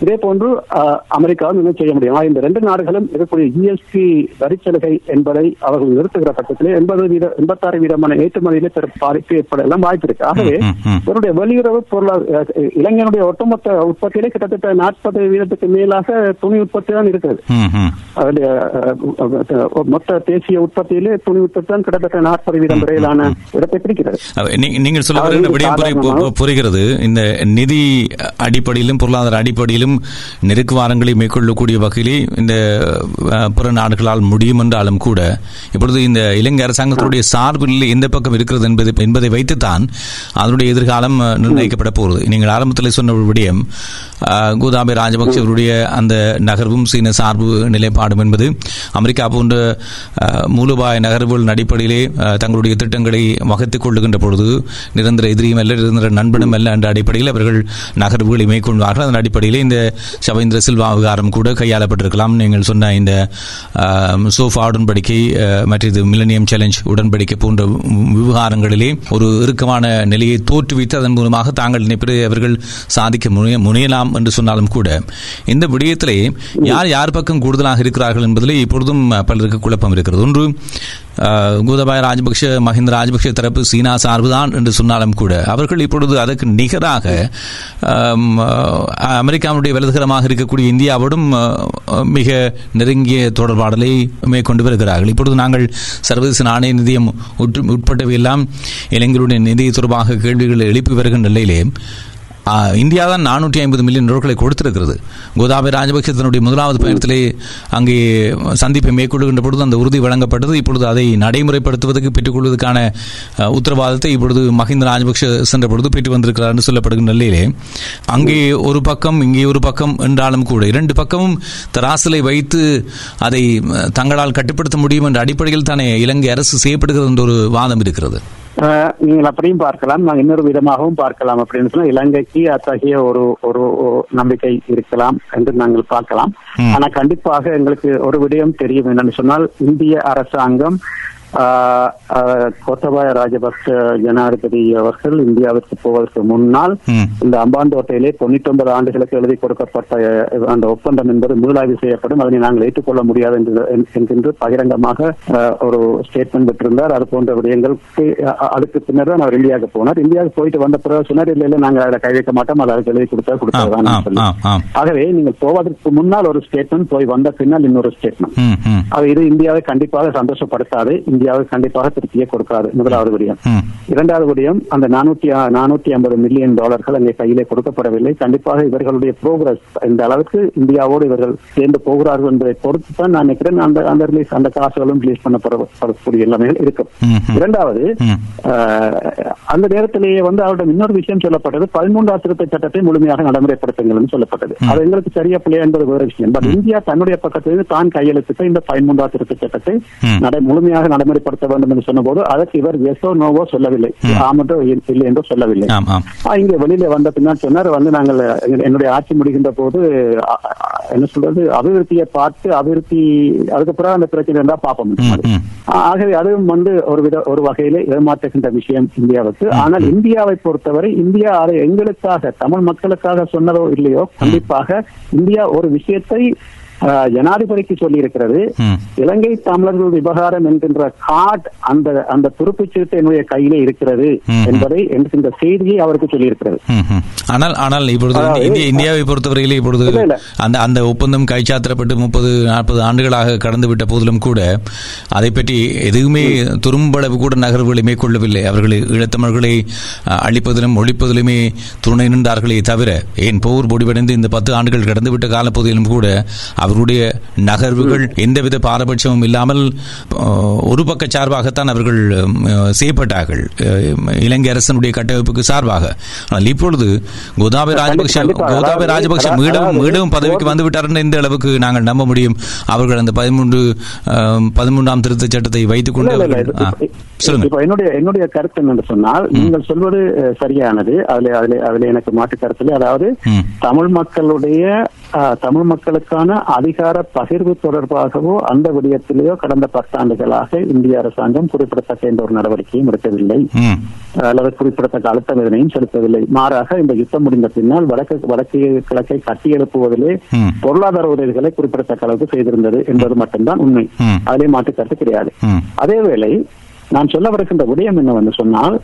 இதே போன்று அமெரிக்காவும் இன்னும் செய்ய முடியும் இந்த ரெண்டு நாடுகளும் இருக்கக்கூடிய இஎஸ்பி வரிச்சலுகை என்பதை அவர்கள் நிறுத்துகிற பட்சத்திலே எண்பது வீத எண்பத்தாறு வீதமான ஏற்றுமதியிலே பெரும் பாதிப்பு ஏற்பட எல்லாம் வாய்ப்பு இருக்கு ஆகவே. இவருடைய வெளியுறவு பொருளாதார இளைஞனுடைய ஒட்டுமொத்த உற்பத்தியிலே கிட்டத்தட்ட நாற்பது வீதத்துக்கு மேலாக துணி உற்பத்தி தான் இருக்கிறது. அஹ், மொத்த தேசிய உற்பத்தியிலே துணி உற்பத்தி தான் கிட்டத்தட்ட நாற்பது வீதம் வரையிலான இடத்தை பிடிக்கிறது. அவ- நீ- நீங்கள் சொல்ல அது வருகிற விடயம் புரி- பு- சாதாரணமாக- புரிகிறது. இந்த நிதி அடிப்படையிலும் பொருளாதார அடிப்படையிலும் நெருக்குவாரங்களை மேற்கொள்ளக்கூடிய வகையிலே இந்த பிற நாடுகளால் முடியும். என்றாலும் கூட இப்பொழுது இந்த இலங்கை அரசாங்கத்தினுடைய சார்பில் எந்த பக்கம் இருக்கிறது என்பதை என்பதை வைத்துத்தான் அதனுடைய எதிர்காலம் நிர்ணயிக்கப்பட போகிறது. நீங்கள் ஆரம்பத்தில் சொன்ன விடயம் கோதாபி கோதாபய அவருடைய அந்த நகர்வும் சீன சார்பு நிலைப்பாடும் என்பது அமெரிக்கா போன்ற மூலபாய மூலோபாய நகர்வுகளின் அடிப்படையிலே தங்களுடைய திட்டங்களை வகுத்துக் கொள்ளுகின்ற பொழுது நிரந்தர எதிரியும் அல்ல நிரந்தர நண்பனும் அல்ல என்ற அடிப்படையில் அவர்கள் நகர்வுகளை மேற்கொள்வார்கள். அதன் அடிப்படையில் இந்த சவேந்திர சில்வா விவகாரம் கூட கையாளப்பட்டிருக்கலாம். நீங்கள் சொன்ன இந்த சோஃபா உடன்படிக்கை மற்றது மில்லனியம் சேலஞ்ச் உடன்படிக்கை போன்ற விவகாரங்களிலே ஒரு இறுக்கமான நிலையை தோற்றுவித்து அதன் மூலமாக தாங்கள் நினைப்பதை அவர்கள் சாதிக்க முனைய முனையலாம் என்று சொன்னாலும் கூட இந்த விடயத்திலே யார் யார் பக்கம் கூடுதலாக இருக்கிறார்கள் என்பதிலே இப்பொழுதும் பலருக்கு குழப்பம் இருக்கிறது. ஒன்று கோதபாய ராஜபக்ஷ மஹிந்த ராஜபக்ஷ தரப்பு சீனா சார்புதான் என்று சொன்னாலும் கூட அவர்கள் இப்பொழுது அதற்கு நிகராக அமெரிக்காவுடைய வலதுகரமாக இருக்கக்கூடிய இந்தியாவோடும் மிக நெருங்கிய தொடர்பாடலை மேற்கொண்டு வருகிறார்கள் இப்பொழுது நாங்கள் சர்வதேச நாணய நிதியம் உட்பட்டவையெல்லாம் இளைஞருடைய நிதி தொடர்பாக கேள்விகளை எழுப்பி வருகின்ற நிலையிலே இந்தியா தான் நானூற்றி ஐம்பது மில்லியன் டாலர்களை கொடுத்திருக்கிறது. கோதாபய ராஜபக்ஷ தன்னுடைய முதலாவது பயணத்திலே அங்கே சந்திப்பை மேற்கொள்கின்ற பொழுது அந்த உறுதி வழங்கப்பட்டது. இப்பொழுது அதை நடைமுறைப்படுத்துவதற்கு பெற்றுக்கொள்வதற்கான உத்தரவாதத்தை இப்பொழுது மஹிந்த ராஜபக்ஷ சென்ற பொழுது பெற்று வந்திருக்கிறார் என்று சொல்லப்படுகின்ற நிலையிலே. அங்கே ஒரு பக்கம் இங்கே ஒரு பக்கம் என்றாலும் கூட இரண்டு பக்கமும் தராசிலை வைத்து அதை தங்களால் கட்டுப்படுத்த முடியும் என்ற அடிப்படையில் தானே இலங்கை அரசு செய்யப்படுகிறது என்ற ஒரு வாதம் இருக்கிறது. நீங்கள் அப்படியும் பார்க்கலாம். நாங்கள் இன்னொரு விதமாகவும் பார்க்கலாம் அப்படின்னு சொன்னா இலங்கைக்கு அத்தகைய ஒரு ஒரு நம்பிக்கை இருக்கலாம் என்று நாங்கள் பார்க்கலாம். ஆனா கண்டிப்பாக எங்களுக்கு ஒரு விடயம் தெரியும். என்னன்னு சொன்னால் இந்திய அரசாங்கம் கோத்தபாய ராஜபக்ச ஜனாதிபதி அவர்கள் இந்தியாவிற்கு போவதற்கு முன்னால். இந்த அம்பாந்தோட்டையிலே தொண்ணூத்தி ஒன்பது ஆண்டுகளுக்கு எழுதி கொடுக்கப்பட்ட அந்த ஒப்பந்தம் என்பது மீளாய்வு செய்யப்படும். அதனை நாங்கள் ஏற்றுக்கொள்ள முடியாது என்று என்கின்ற பகிரங்கமாக ஒரு ஸ்டேட்மெண்ட் விட்டிருந்தார். அது போன்ற விடயங்களுக்கு அதுக்கு பின்னர் தான் அவர் இந்தியாவுக்கு போனார். இந்தியாவுக்கு போயிட்டு வந்த பிறகு சொன்னார் இல்ல இல்ல நாங்கள் அதை கை வைக்க மாட்டோம். அதை எழுதி கொடுத்தா கொடுத்ததான் சொல்லி. ஆகவே நீங்கள் போவதற்கு முன்னால் ஒரு ஸ்டேட்மெண்ட் போய் வந்த பின்னால் இன்னொரு ஸ்டேட்மெண்ட் அது இது இந்தியாவை கண்டிப்பாக சந்தோஷப்படுத்தாது. இந்தியாவை கண்டிப்பாக திருப்தியே கொடுக்காது முதலாவது விடயம் இரண்டாவது விடயம் அந்த நானூத்தி நானூத்தி ஐம்பது மில்லியன் டாலர்கள் அங்கே கையிலே கொடுக்கப்படவில்லை. கண்டிப்பாக இவர்களுடைய ப்ரோக்ரஸ் இந்த அளவுக்கு இந்தியாவோடு இவர்கள் சேர்ந்து போகிறார்கள் என்பதை பொறுத்து தான் நான் நினைக்கிறேன். அந்த அந்த ரிலீஸ் அந்த காசுகளும் ரிலீஸ் பண்ணப்படக்கூடிய எல்லாமே இருக்கும். இரண்டாவது அந்த நேரத்திலேயே வந்து அவரிடம் இன்னொரு விஷயம் சொல்லப்பட்டது. பதிமூன்றாம் திருத்த சட்டத்தை முழுமையாக நடைமுறைப்படுத்துங்கள் சொல்லப்பட்டது. அது எங்களுக்கு சரியா பிள்ளையா என்பது வேறு விஷயம். பட் இந்தியா தன்னுடைய பக்கத்திலிருந்து தான் கையெழுத்திட்ட இந்த பதிமூன்றாம் திருத்த சட்டத்தை. நடை முழுமையாக நடைமுறைப்படுத்த வேண்டும் என்று சொன்னபோது அதற்கு இவர் எஸ்ஓ நோவோ சொல்லவில்லை. ஆம் என்றோ இல்லை என்றோ சொல்லவில்லை. இங்க வெளியில வந்த பின்னால் சொன்னார் வந்து நாங்கள் என்னுடைய ஆட்சி முடிகின்ற போது என்ன சொல்றது அபிவிருத்தியை பார்த்து அபிவிருத்தி அதுக்கப்புறம் அந்த பிரச்சனை இருந்தா பார்ப்போம் ஆகவே அதுவும் வந்து ஒரு வித ஒரு வகையிலே ஏமாற்றுகின்ற விஷயம் இந்தியாவுக்கு. ஆனால் இந்தியாவை பொறுத்தவரை இந்தியா அதை எங்களுக்காக தமிழ் மக்களுக்காக சொன்னதோ இல்லையோ கண்டிப்பாக இந்தியா ஒரு விஷயத்தை ஜனாதிபதிக்கு சொல்லி இருக்கிறது. இலங்கை தமிழர்கள் விவகாரம் என்கின்ற கார்டு அந்த அந்த துருப்புச் சீட்டு என்னுடைய கையிலே இருக்கிறது. என்பதை என்கின்ற செய்தியை அவருக்கு சொல்லியிருக்கிறது ம், ம். ஆனால் ஆனால் இப்பொழுது இந்தியாவை பொறுத்தவரையிலே இப்பொழுது. அந்த அந்த ஒப்பந்தம் கைச்சாத்திரப்பட்டு முப்பது நாற்பது ஆண்டுகளாக கடந்து விட்ட போதிலும் கூட அதை பற்றி எதுவுமே துரும்பளவு கூட நகர்வுகளை மேற்கொள்ளவில்லை அவர்கள் ஈழத்தமிழர்களை அழிப்பதிலும் ஒழிப்பதிலுமே துணை நின்றார்களே தவிர ஏன் போர் முடிவடைந்து இந்த பத்து ஆண்டுகள் கடந்து விட்ட காலப்பகுதியிலும் கூட அவர்களுடைய நகர்வுகள் எந்தவித பாரபட்சமும் இல்லாமல் ஒரு பக்க சார்பாகத்தான் அவர்கள் செய்யப்பட்டார்கள். இலங்கை அரசனுடைய கட்டமைப்புக்கு சார்பாக. ஆனால் இப்பொழுது கோதாபி ராஜபக்ஷ. கோதாபி ராஜபக்ஷ மீண்டும் மீண்டும் பதவிக்கு வந்து விட்டார்னு எந்த அளவுக்கு நாங்கள் நம்ப முடியும்? அவர்கள் அந்த பதிமூன்று பதிமூன்றாம் திருத்த சட்டத்தை வைத்துக் கொண்டு சொல்லுங்க என்னுடைய என்னுடைய கருத்து என்னன்னு சொன்னால் நீங்கள் சொல்வது சரியானது. அதுல அதுல அதுல எனக்கு மாற்று கருத்துல அதாவது. தமிழ் மக்களுடைய தமிழ் மக்களுக்கான அதிகார பகிர்வு தொடர்பாகவோ அந்த விடயத்திலேயோ கடந்த பத்தாண்டுகளாக இந்திய அரசாங்கம் குறிப்பிடத்தக்க எந்த ஒரு நடவடிக்கையும் எடுக்கவில்லை. அல்லது குறிப்பிடத்தக்க அழுத்தம் எதனையும் செலுத்தவில்லை. மாறாக இந்த யுத்தம் முடிந்த பின்னால் வடக்கு வடக்கு கிழக்கை கட்டியெழுப்புவதிலே. பொருளாதார உதவிகளை குறிப்பிடத்தக்க அளவுக்கு செய்திருந்தது என்பது மட்டும்தான் உண்மை. அதிலே மாற்று கருத்து கிடையாது. அதேவேளை நான் சொல்ல வருகின்ற விடயம் என்னவென்று சொன்னால்.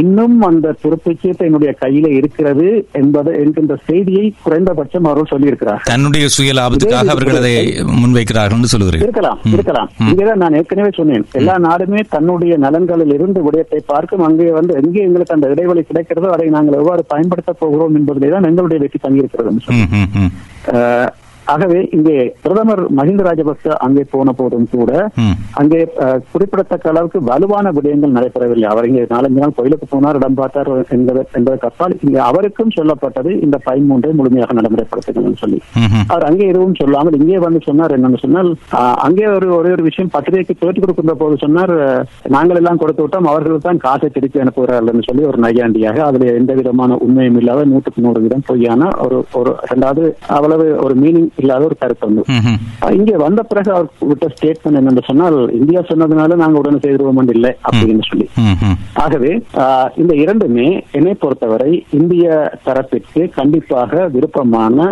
இன்னும் அந்த துருப்புச்சீட்டு என்னுடைய கையில இருக்கிறது என்பது என்கின்ற செய்தியை குறைந்தபட்சம் அவர்கள் சொல்லியிருக்கிறார் தன்னுடைய சுய லாபத்துக்காக அவர்கள் அதை முன்வைக்கிறார்கள் சொல்லுகிறேன் இருக்கலாம் இருக்கலாம். இங்கேதான் நான் ஏற்கனவே சொன்னேன். எல்லா நாடுமே தன்னுடைய நலன்களில் இருந்து விடயத்தை பார்க்கும். அங்கே வந்து எங்கே எங்களுக்கு அந்த இடைவெளி கிடைக்கிறதோ அதை நாங்கள் எவ்வாறு பயன்படுத்த போகிறோம் என்பதிலே தான் எங்களுடைய வெற்றி தங்கியிருக்கிறது ஆகவே இங்கே பிரதமர் மஹிந்த ராஜபக்ச அங்கே போன போதும் கூட. அங்கே குறிப்பிடத்தக்க அளவுக்கு வலுவான விடயங்கள் நடைபெறவில்லை அவர் இங்கே நாலஞ்சு நாள் கோயிலுக்கு போனார் இடம் பார்த்தார் என்பது என்பதற்கு அப்பால் இங்கே அவருக்கும் சொல்லப்பட்டது இந்த பதிமூன்றை முழுமையாக நடைமுறைப்படுத்துங்கள் சொல்லி. அவர் அங்கே எதுவும் சொல்லாமல் இங்கே வந்து சொன்னார் என்னன்னு சொன்னால் அங்கே ஒரு ஒரே ஒரு விஷயம் பத்திரிகைக்கு பேட்டி கொடுக்கின்ற போது சொன்னார் நாங்கள் எல்லாம் கொடுத்து விட்டோம் அவர்கள் தான் காசை திருப்பி அனுப்புகிறார்கள் சொல்லி ஒரு நையாண்டியாக அதுல எந்த விதமான உண்மையும் இல்லாத நூற்றுக்கு நூறு வீதம் பொய்யான ஒரு ஒரு இரண்டாவது அவ்வளவு ஒரு மீனிங் இல்லாத ஒரு கருத்து வந்து. இங்கே வந்த பிறகு அவர் விட்ட ஸ்டேட்மெண்ட் என்னன்னு சொன்னால் இந்தியா சொன்னதுனால நாங்க உடனே செய்திருவோம் இல்லை அப்படின்னு சொல்லி. ஆகவே இந்த இரண்டுமே என்னை பொறுத்தவரை இந்திய தரப்பிற்கு கண்டிப்பாக விருப்பமான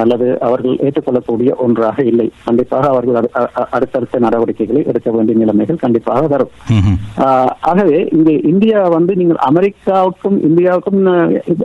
அல்லது அவர்கள் ஏற்றுக்கொள்ளக்கூடிய ஒன்றாக இல்லை. கண்டிப்பாக அவர்கள் அடுத்தடுத்த நடவடிக்கைகளை எடுக்க வேண்டிய நிலைமைகள் கண்டிப்பாக வரும். ஆகவே இங்கே இந்தியா வந்து நீங்கள் அமெரிக்காவுக்கும் இந்தியாவுக்கும்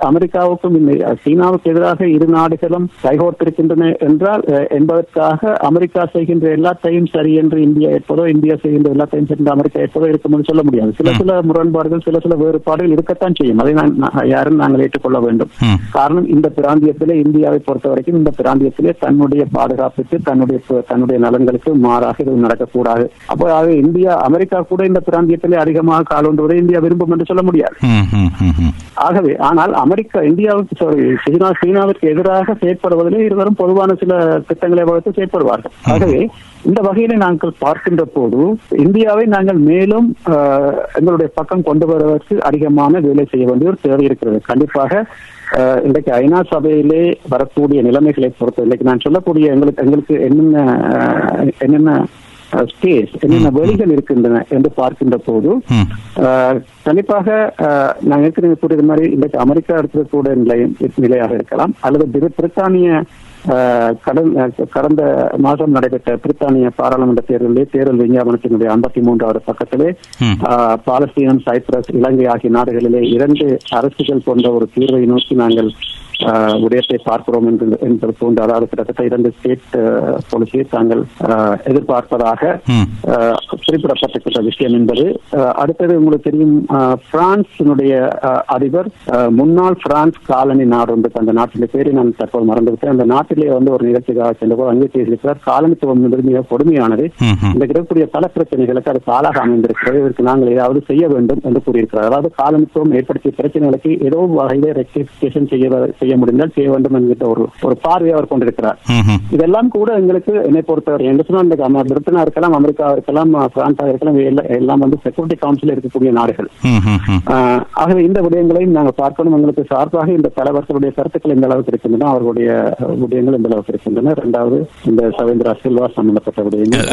அமெரிக்காவுக்கும் சீனாவுக்கு எதிராக இரு நாடுகளும் கைகோர்த்திருக்கின்றன என்றால் என்பதற்காக அமெரிக்கா செய்கின்ற எல்லாத்தையும் சரி என்று இந்தியா ஏற்பதோ இந்தியா செய்கின்ற எல்லாத்தையும் சரி என்று அமெரிக்கா ஏற்பதோ இருக்கும் என்று சொல்ல முடியாது. சில சில முரண்பாடுகள் சில சில வேறுபாடுகள் இருக்கத்தான் செய்யும். அதை நான் யாரும் நாங்கள் ஏற்றுக்கொள்ள வேண்டும். காரணம் இந்த பிராந்தியத்திலே இந்தியாவை பொறுத்த வரைக்கும் இந்த பிராந்தியத்திலே தன்னுடைய பாதுகாப்புக்கு தன்னுடைய தன்னுடைய நலன்களுக்கு மாறாக இது நடக்கக்கூடாது. அப்போ ஆக இந்தியா அமெரிக்கா கூட இந்த பிராந்தியத்திலே அதிகமாக காலொன்றுவதை இந்தியா விரும்பும் என்று சொல்ல முடியாது. ஆகவே ஆனால் அமெரிக்கா இந்தியாவுக்கு சீனா சீனாவிற்கு எதிராக செயற்படுவதிலே இருவரும் பொதுவான சில திட்டங்களை வகுத்து செயற்படுவார்கள். ஆகவே இந்த வகையிலே நாங்கள் பார்க்கின்ற போது இந்தியாவை நாங்கள் மேலும் எங்களுடைய பக்கம் கொண்டு வருவதற்கு அதிகமான வேலை செய்ய வேண்டிய ஒரு தேவை இருக்கிறது. கண்டிப்பாக இன்றைக்கு ஐநா சபையிலே வரக்கூடிய நிலைமைகளை பொறுத்து இன்றைக்கு நான் சொல்லக்கூடிய எங்களுக்கு எங்களுக்கு என்னென்ன என்னென்ன ஸ்பேஸ் என்னென்ன வெளிகள் இருக்கின்றன என்று பார்க்கின்ற போது கண்டிப்பாக நான் ஏற்கனவே கூறியது மாதிரி இன்றைக்கு அமெரிக்கா இருக்கக்கூடிய நிலையம் நிலையாக இருக்கலாம் அல்லது பிரி- பிரித்தானிய கடந்த கடந்த மாதம் நடைபெற்ற பிரித்தானிய பாராளுமன்ற தேர்தலிலே தேர்தல் விஞ்ஞாபனத்தினுடைய ஐம்பத்தி மூன்றாவது பக்கத்திலே பாலஸ்தீனம் சைப்ரஸ் இலங்கை ஆகிய நாடுகளிலே இரண்டு அரசுகள் போன்ற ஒரு தீர்வை நோக்கி நாங்கள் விடயத்தை பார்க்கிறோம் என்று என்பது போன்ற அதாவது கிட்டத்தட்ட இரண்டு ஸ்டேட் பாலிசியை தாங்கள் எதிர்பார்ப்பதாக குறிப்பிடப்பட்டிருக்கிற விஷயம் என்பது. அடுத்தது உங்களுக்கு தெரியும் பிரான்சினுடைய அதிபர் முன்னாள் பிரான்ஸ் காலனி நாடு ஒன்று அந்த நாட்டிலே பேரை நான் தற்போது மறந்துவிட்டேன். அந்த நாட்டிலே வந்து ஒரு நிகழ்ச்சிக்காக சென்றபோது அங்கே பேசியிருக்கிறார். காலனித்துவம் என்பது மிக கொடுமையானது. இந்த இருக்கக்கூடிய பல பிரச்சனைகளுக்கு அது காலாக அமைந்திருக்கிறது. இதற்கு நாங்கள் ஏதாவது செய்ய வேண்டும் என்று கூறியிருக்கிறார். அதாவது காலனித்துவம் ஏற்படுத்திய பிரச்சனைகளுக்கு ஏதோ வகையிலே ரெக்டிஃபிகேஷன் செய்ய செய்ய முடிந்தால் செய்ய வேண்டும் என்கிற ஒரு ஒரு பார்வையை அவர் கொண்டிருக்கிறார். இதெல்லாம் கூட எங்களுக்கு என்னை பொறுத்தவரை எங்க சொன்னா இந்த அம- பிரிட்டனா இருக்கலாம் அமெரிக்கா இருக்கலாம் அஹ், பிரான்ஸா இருக்கலாம் எல்லாம் வந்து செக்யூரிட்டி கவுன்சில் இருக்கக்கூடிய நாடுகள். ஆகவே இந்த விடயங்களையும் நாங்கள் பார்க்கணும் எங்களுக்கு சார்பாக இந்த தலைவர்களுடைய கருத்துக்கள் எந்த அளவுக்கு இருக்கின்றன அவர்களுடைய விடயங்கள் எந்த அளவுக்கு இருக்கின்றன. இரண்டாவது இந்த சவேந்திரா சில்வா சம்பந்தப்பட்ட விடயங்கள்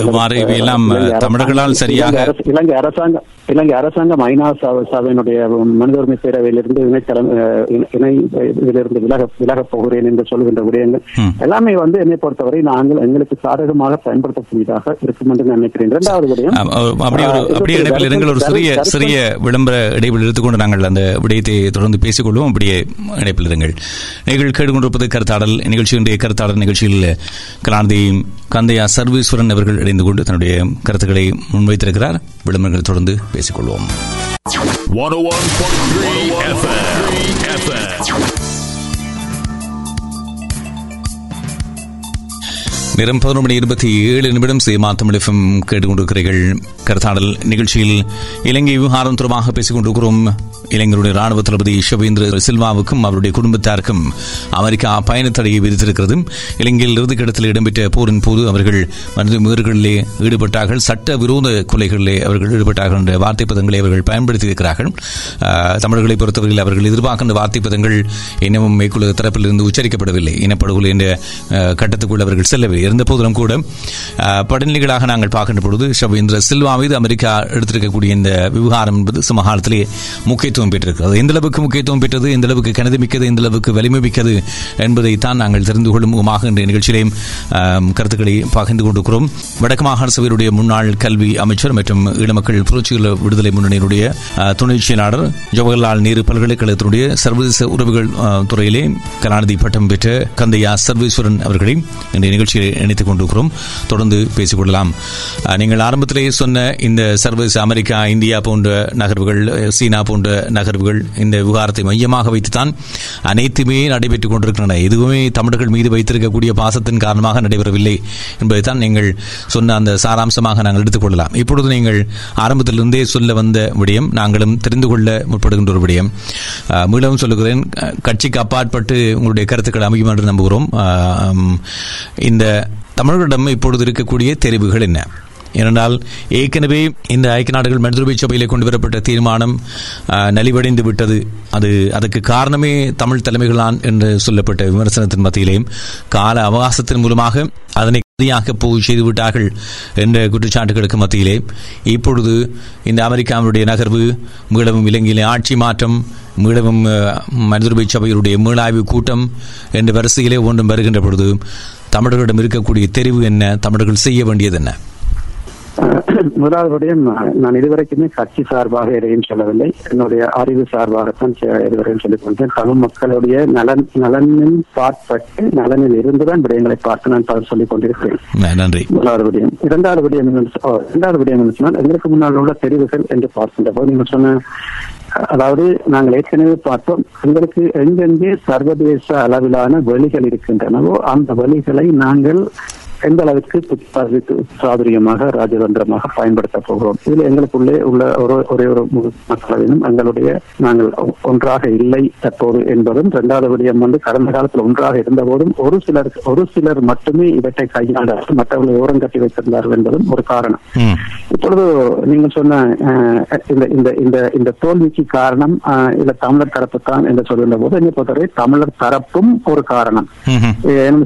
தமிழர்களால் சரியாக- இலங்கை அரசு- இலங்கை அரசாங்கம் இலங்கை அரசாங்கம் ஐநா சபை- சபையினுடைய மனித உரிமை பேரவையிலிருந்து இணை- இணை இதிலிருந்து விலக விலகப் போகிறேன் என்று சொல்கின்ற விடயங்கள். எல்லாமே வந்து என்னை பொறுத்தவரை நாங்கள் எங்களுக்கு சாதகமாக பயன்படுத்தக்கூடியதாக இருக்கும் என்று நான் நினைக்கிறேன். இரண்டாவது விடயம் அப்படியே இருங்கள் ஒரு சிறிய சிறிய விளம்பர இடைவெளி எடுத்துக்கொண்டு நாங்கள் அந்த விடயத்தை தொடர்ந்து பேசிக்கொள்வோம். அப்படியே இணைப்பில் இருங்கள். நீங்கள் கேட்டுக்கொண்டிருப்பது கருத்தாடல் நிகழ்ச்சியினுடைய கருத்தாடல் நிகழ்ச்சியில் கலாநிதி கந்தையா சர்வீஸ்வரன் அவர்கள் இணைந்து கொண்டு தன்னுடைய கருத்துக்களை முன்வைத்திருக்கிறார். விளம்பரங்களை தொடர்ந்து பேசிக்கொள்வோம். 101.3 FM. FM. நேரம் பதினொரு மணி இருபத்தி ஏழு நிமிடம் சீமா தமிழகம் கேட்டுக்கொண்டிருக்கிறீர்கள். கருத்தாடல் நிகழ்ச்சியில் இலங்கை விவகாரம் தொடர்பாக பேசிக் கொண்டிருக்கிறோம் இளைஞருடைய ராணுவ தளபதி ஷவேந்திர சில்வாவுக்கும் அவருடைய குடும்பத்தாருக்கும் அமெரிக்கா பயண தடையை விதித்திருக்கிறது. இலங்கையில் இறுதிக்கிடத்தில் இடம்பெற்ற போரின் போது அவர்கள் மனித மீறுகளிலே ஈடுபட்டார்கள். சட்ட விரோத கொலைகளிலே அவர்கள் ஈடுபட்டார்கள் என்ற வார்த்தை பதங்களை அவர்கள் பயன்படுத்தியிருக்கிறார்கள். தமிழர்களை பொறுத்தவரையில் அவர்கள் எதிர்பார்க்கின்ற வார்த்தை பதங்கள் இன்னமும் மேற்குள்ள தரப்பிலிருந்து உச்சரிக்கப்படவில்லை. இனப்படுகொலை என்ற கட்டத்துக்குள் அவர்கள் செல்லவில்லை. இருந்த போதிலும் கூட படநிலைகளாக நாங்கள் பார்க்கின்ற பொழுது ஷவேந்திர சில்வா மீது அமெரிக்கா எடுத்திருக்கக்கூடிய இந்த விவகாரம் என்பது சமகாலத்திலே முக்கியத்துவம் பெற்றிருக்கிறது. எந்த அளவுக்கு முக்கியத்துவம் பெற்றது எந்த அளவுக்கு கணித மிக்கது எந்த அளவுக்கு வலிமை மிக்கது என்பதை தான் நாங்கள் தெரிந்து கொள்ளும் முகமாக இன்றைய நிகழ்ச்சியிலேயும் கருத்துக்களை பகிர்ந்து கொண்டிருக்கிறோம். வடக்கு மாகாண சபையுடைய முன்னாள் கல்வி அமைச்சர் மற்றும் ஈழமக்கள் புரட்சிகள விடுதலை முன்னணியினுடைய துணை செயலாளர் ஜவஹர்லால் நேரு பல்கலைக்கழகத்தினுடைய சர்வதேச உறவுகள் துறையிலே கலாநிதி பட்டம் பெற்ற கந்தையா சர்வேஸ்வரன் அவர்களை இந்த நிகழ்ச்சியை இணைத்துக் கொண்டிருக்கிறோம் தொடர்ந்து பேசிக்கொள்ளலாம். நீங்கள் ஆரம்பத்திலேயே சொன்ன இந்த சர்வதேச அமெரிக்கா இந்தியா போன்ற நகர்வுகள் சீனா போன்ற நகர்வுகள் இந்த விவகாரத்தை மையமாக வைத்துத்தான் அனைத்துமே நடைபெற்றுக் கொண்டிருக்கின்றன. எதுவுமே தமிழர்கள் மீது வைத்திருக்கக்கூடிய பாசத்தின் காரணமாக நடைபெறவில்லை என்பதைத்தான் நீங்கள் சொன்ன அந்த சாராம்சமாக நாங்கள் எடுத்துக்கொள்ளலாம் இப்பொழுது நீங்கள் ஆரம்பத்திலிருந்தே சொல்ல வந்த விடயம் நாங்களும் தெரிந்து கொள்ள முற்படுகின்ற ஒரு விடயம். மீளவும் சொல்லுகிறேன் கட்சிக்கு அப்பாற்பட்டு உங்களுடைய கருத்துக்கள் அமையும் என்று நம்புகிறோம் இந்த தமிழர்களிடம் இப்பொழுது இருக்கக்கூடிய தெரிவுகள் என்ன? ஏனென்றால் ஏற்கனவே இந்த ஐக்கிய நாடுகள் மனிதருபை சபையிலே கொண்டு வரப்பட்ட தீர்மானம் நலிவடைந்து விட்டது. அது அதுக்கு காரணமே தமிழ் தலைமைகளான் என்று சொல்லப்பட்ட விமர்சனத்தின் மத்தியிலேயும் கால அவகாசத்தின் மூலமாக அதனை கதியாக போய் செய்து விட்டார்கள் என்ற குற்றச்சாட்டுகளுக்கு மத்தியிலே இப்பொழுது இந்த அமெரிக்காவுடைய நகர்வு மீளவும் இலங்கையிலே ஆட்சி மாற்றம் மீளவும் மனிதருபை சபையினுடைய மீளாய்வு கூட்டம் என்ற வரிசையிலே ஒன்றும் வருகின்ற பொழுது தமிழர்களிடம் இருக்கக்கூடிய தெரிவு என்ன? தமிழர்கள் செய்ய வேண்டியது என்ன? முதலாவது நான் இதுவரைக்குமே கட்சி சார்பாக எதையும் சொல்லவில்லை. என்னுடைய அறிவு சார்பாகத்தான் இதுவரையும் சொல்லிக் கொண்டேன் தமிழ் மக்களுடைய நலன் நலனில் பாற்பட்டு நலனில் இருந்துதான் விடயங்களை பார்த்து நான் பதில் சொல்லிக் கொண்டிருக்கிறேன். நன்றி. முதலாவது விடயம் இரண்டாவது விடயம் இரண்டாவது விடயம் என்ன சொன்னால் எங்களுக்கு முன்னால் உள்ள தெரிவுகள் என்று பார்க்கின்ற போது நீங்கள் சொன்ன அதாவது நாங்கள் ஏற்கனவே பார்த்தோம் எங்களுக்கு எங்கெங்கே சர்வதேச அளவிலான வழிகள் இருக்கின்றனவோ அந்த வழிகளை நாங்கள் எந்த அளவிற்கு புத்தாதித்து சாதுரியமாக ராஜதந்திரமாக பயன்படுத்த போகிறோம்? இதுல எங்களுக்குள்ளே உள்ள ஒரு ஒரே ஒரு மக்களவையும் எங்களுடைய நாங்கள் ஒன்றாக இல்லை தற்போது என்பதும் இரண்டாவது விடயம் வந்து கடந்த காலத்தில் ஒன்றாக இருந்த போதும் ஒரு சிலர் ஒரு சிலர் மட்டுமே இவற்றை கையாண்டார்கள். மற்றவர்களை ஓரம் கட்டி வைத்திருந்தார்கள் என்பதும் ஒரு காரணம். இப்பொழுது நீங்கள் சொன்ன இந்த இந்த இந்த இந்த தோல்விக்கு காரணம் இல்ல தமிழர் தரப்பு தான் என்று சொல்கின்ற போது என்னை பொறுத்தவரை தமிழர் தரப்பும் ஒரு காரணம்.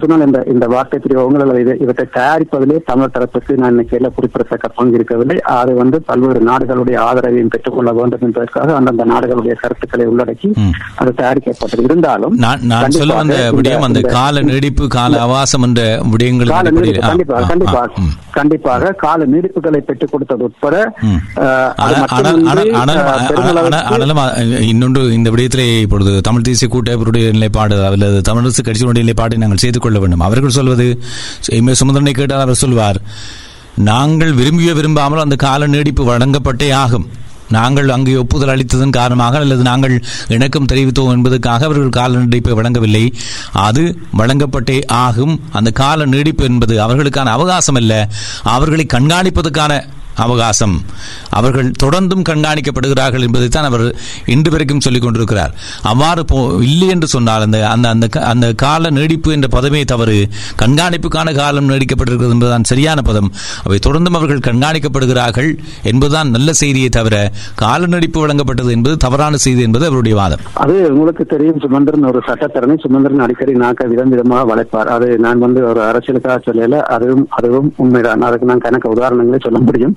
சொன்னால் இந்த இந்த வார்த்தை பிரயோகங்கள் அல்லது இவற்றை தயாரிப்பதிலே தமிழ் தரப்புக்கு நான் நினைக்கையில குறிப்பிடத்தக்க பங்கு இருக்கவில்லை. அது வந்து பல்வேறு நாடுகளுடைய ஆதரவையும் பெற்றுக்கொள்ள வேண்டும் என்பதற்காக அந்தந்த நாடுகளுடைய கருத்துக்களை உள்ளடக்கி அது தயாரிக்கப்பட்டது. இருந்தாலும் நான் சொல்ல வந்த விடயம் அந்த கால நீடிப்பு கால அவகாசம் என்ற விடயங்கள் கண்டிப்பாக கண்டிப்பாக. கண்டிப்பாக கால நீடிப்புகளை பெற்றுக் கொடுத்தது உட்பட இன்னொன்று இந்த விடயத்திலே இப்பொழுது தமிழ் தேசிய கூட்டமைப்புடைய நிலைப்பாடு அல்லது தமிழரசு கட்சியினுடைய நிலைப்பாட்டை நாங்கள் செய்து கொள்ள வேண்டும். அவர்கள் சொல்வது எம் ஏ சுமந்திரனை கேட்டால் அவர் சொல்வார் நாங்கள் விரும்பிய விரும்பாமல் அந்த கால நீடிப்பு வழங்கப்பட்டே ஆகும். நாங்கள் அங்கு ஒப்புதல் அளித்ததன் காரணமாக அல்லது நாங்கள் இணக்கம் தெரிவித்தோம் என்பதற்காக அவர்கள் கால நீடிப்பை வழங்கவில்லை. அது வழங்கப்பட்டே ஆகும். அந்த கால நீடிப்பு என்பது அவர்களுக்கான அவகாசம் அல்ல. அவர்களை கண்காணிப்பதற்கான அவகாசம். அவர்கள் தொடர்ந்தும் கண்காணிக்கப்படுகிறார்கள் என்பதைத்தான் அவர் இன்று வரைக்கும் சொல்லிக் கொண்டிருக்கிறார். அவ்வாறு போ இல்லை என்று சொன்னால் அந்த அந்த அந்த க- அந்த கால நீடிப்பு என்ற பதமே தவறு. கண்காணிப்புக்கான காலம் நீடிக்கப்பட்டிருக்கிறது என்பதுதான் சரியான பதம். அவை தொடர்ந்தும் அவர்கள் கண்காணிக்கப்படுகிறார்கள் என்பதுதான் நல்ல செய்தியை தவிர கால நீடிப்பு வழங்கப்பட்டது என்பது தவறான செய்தி என்பது அவருடைய வாதம். அது உங்களுக்கு தெரியும். சுமந்திரன் ஒரு சட்டத்தரணி. சுமந்திரன் அடிக்கடி நாக்க விதம் விதமாக வளைப்பார். அது நான் வந்து ஒரு அரசியலுக்காக சொல்லல. அதுவும் அதுவும் உண்மைதான். அதுக்கு நான் கணக்கு உதாரணங்களே சொல்ல முடியும்.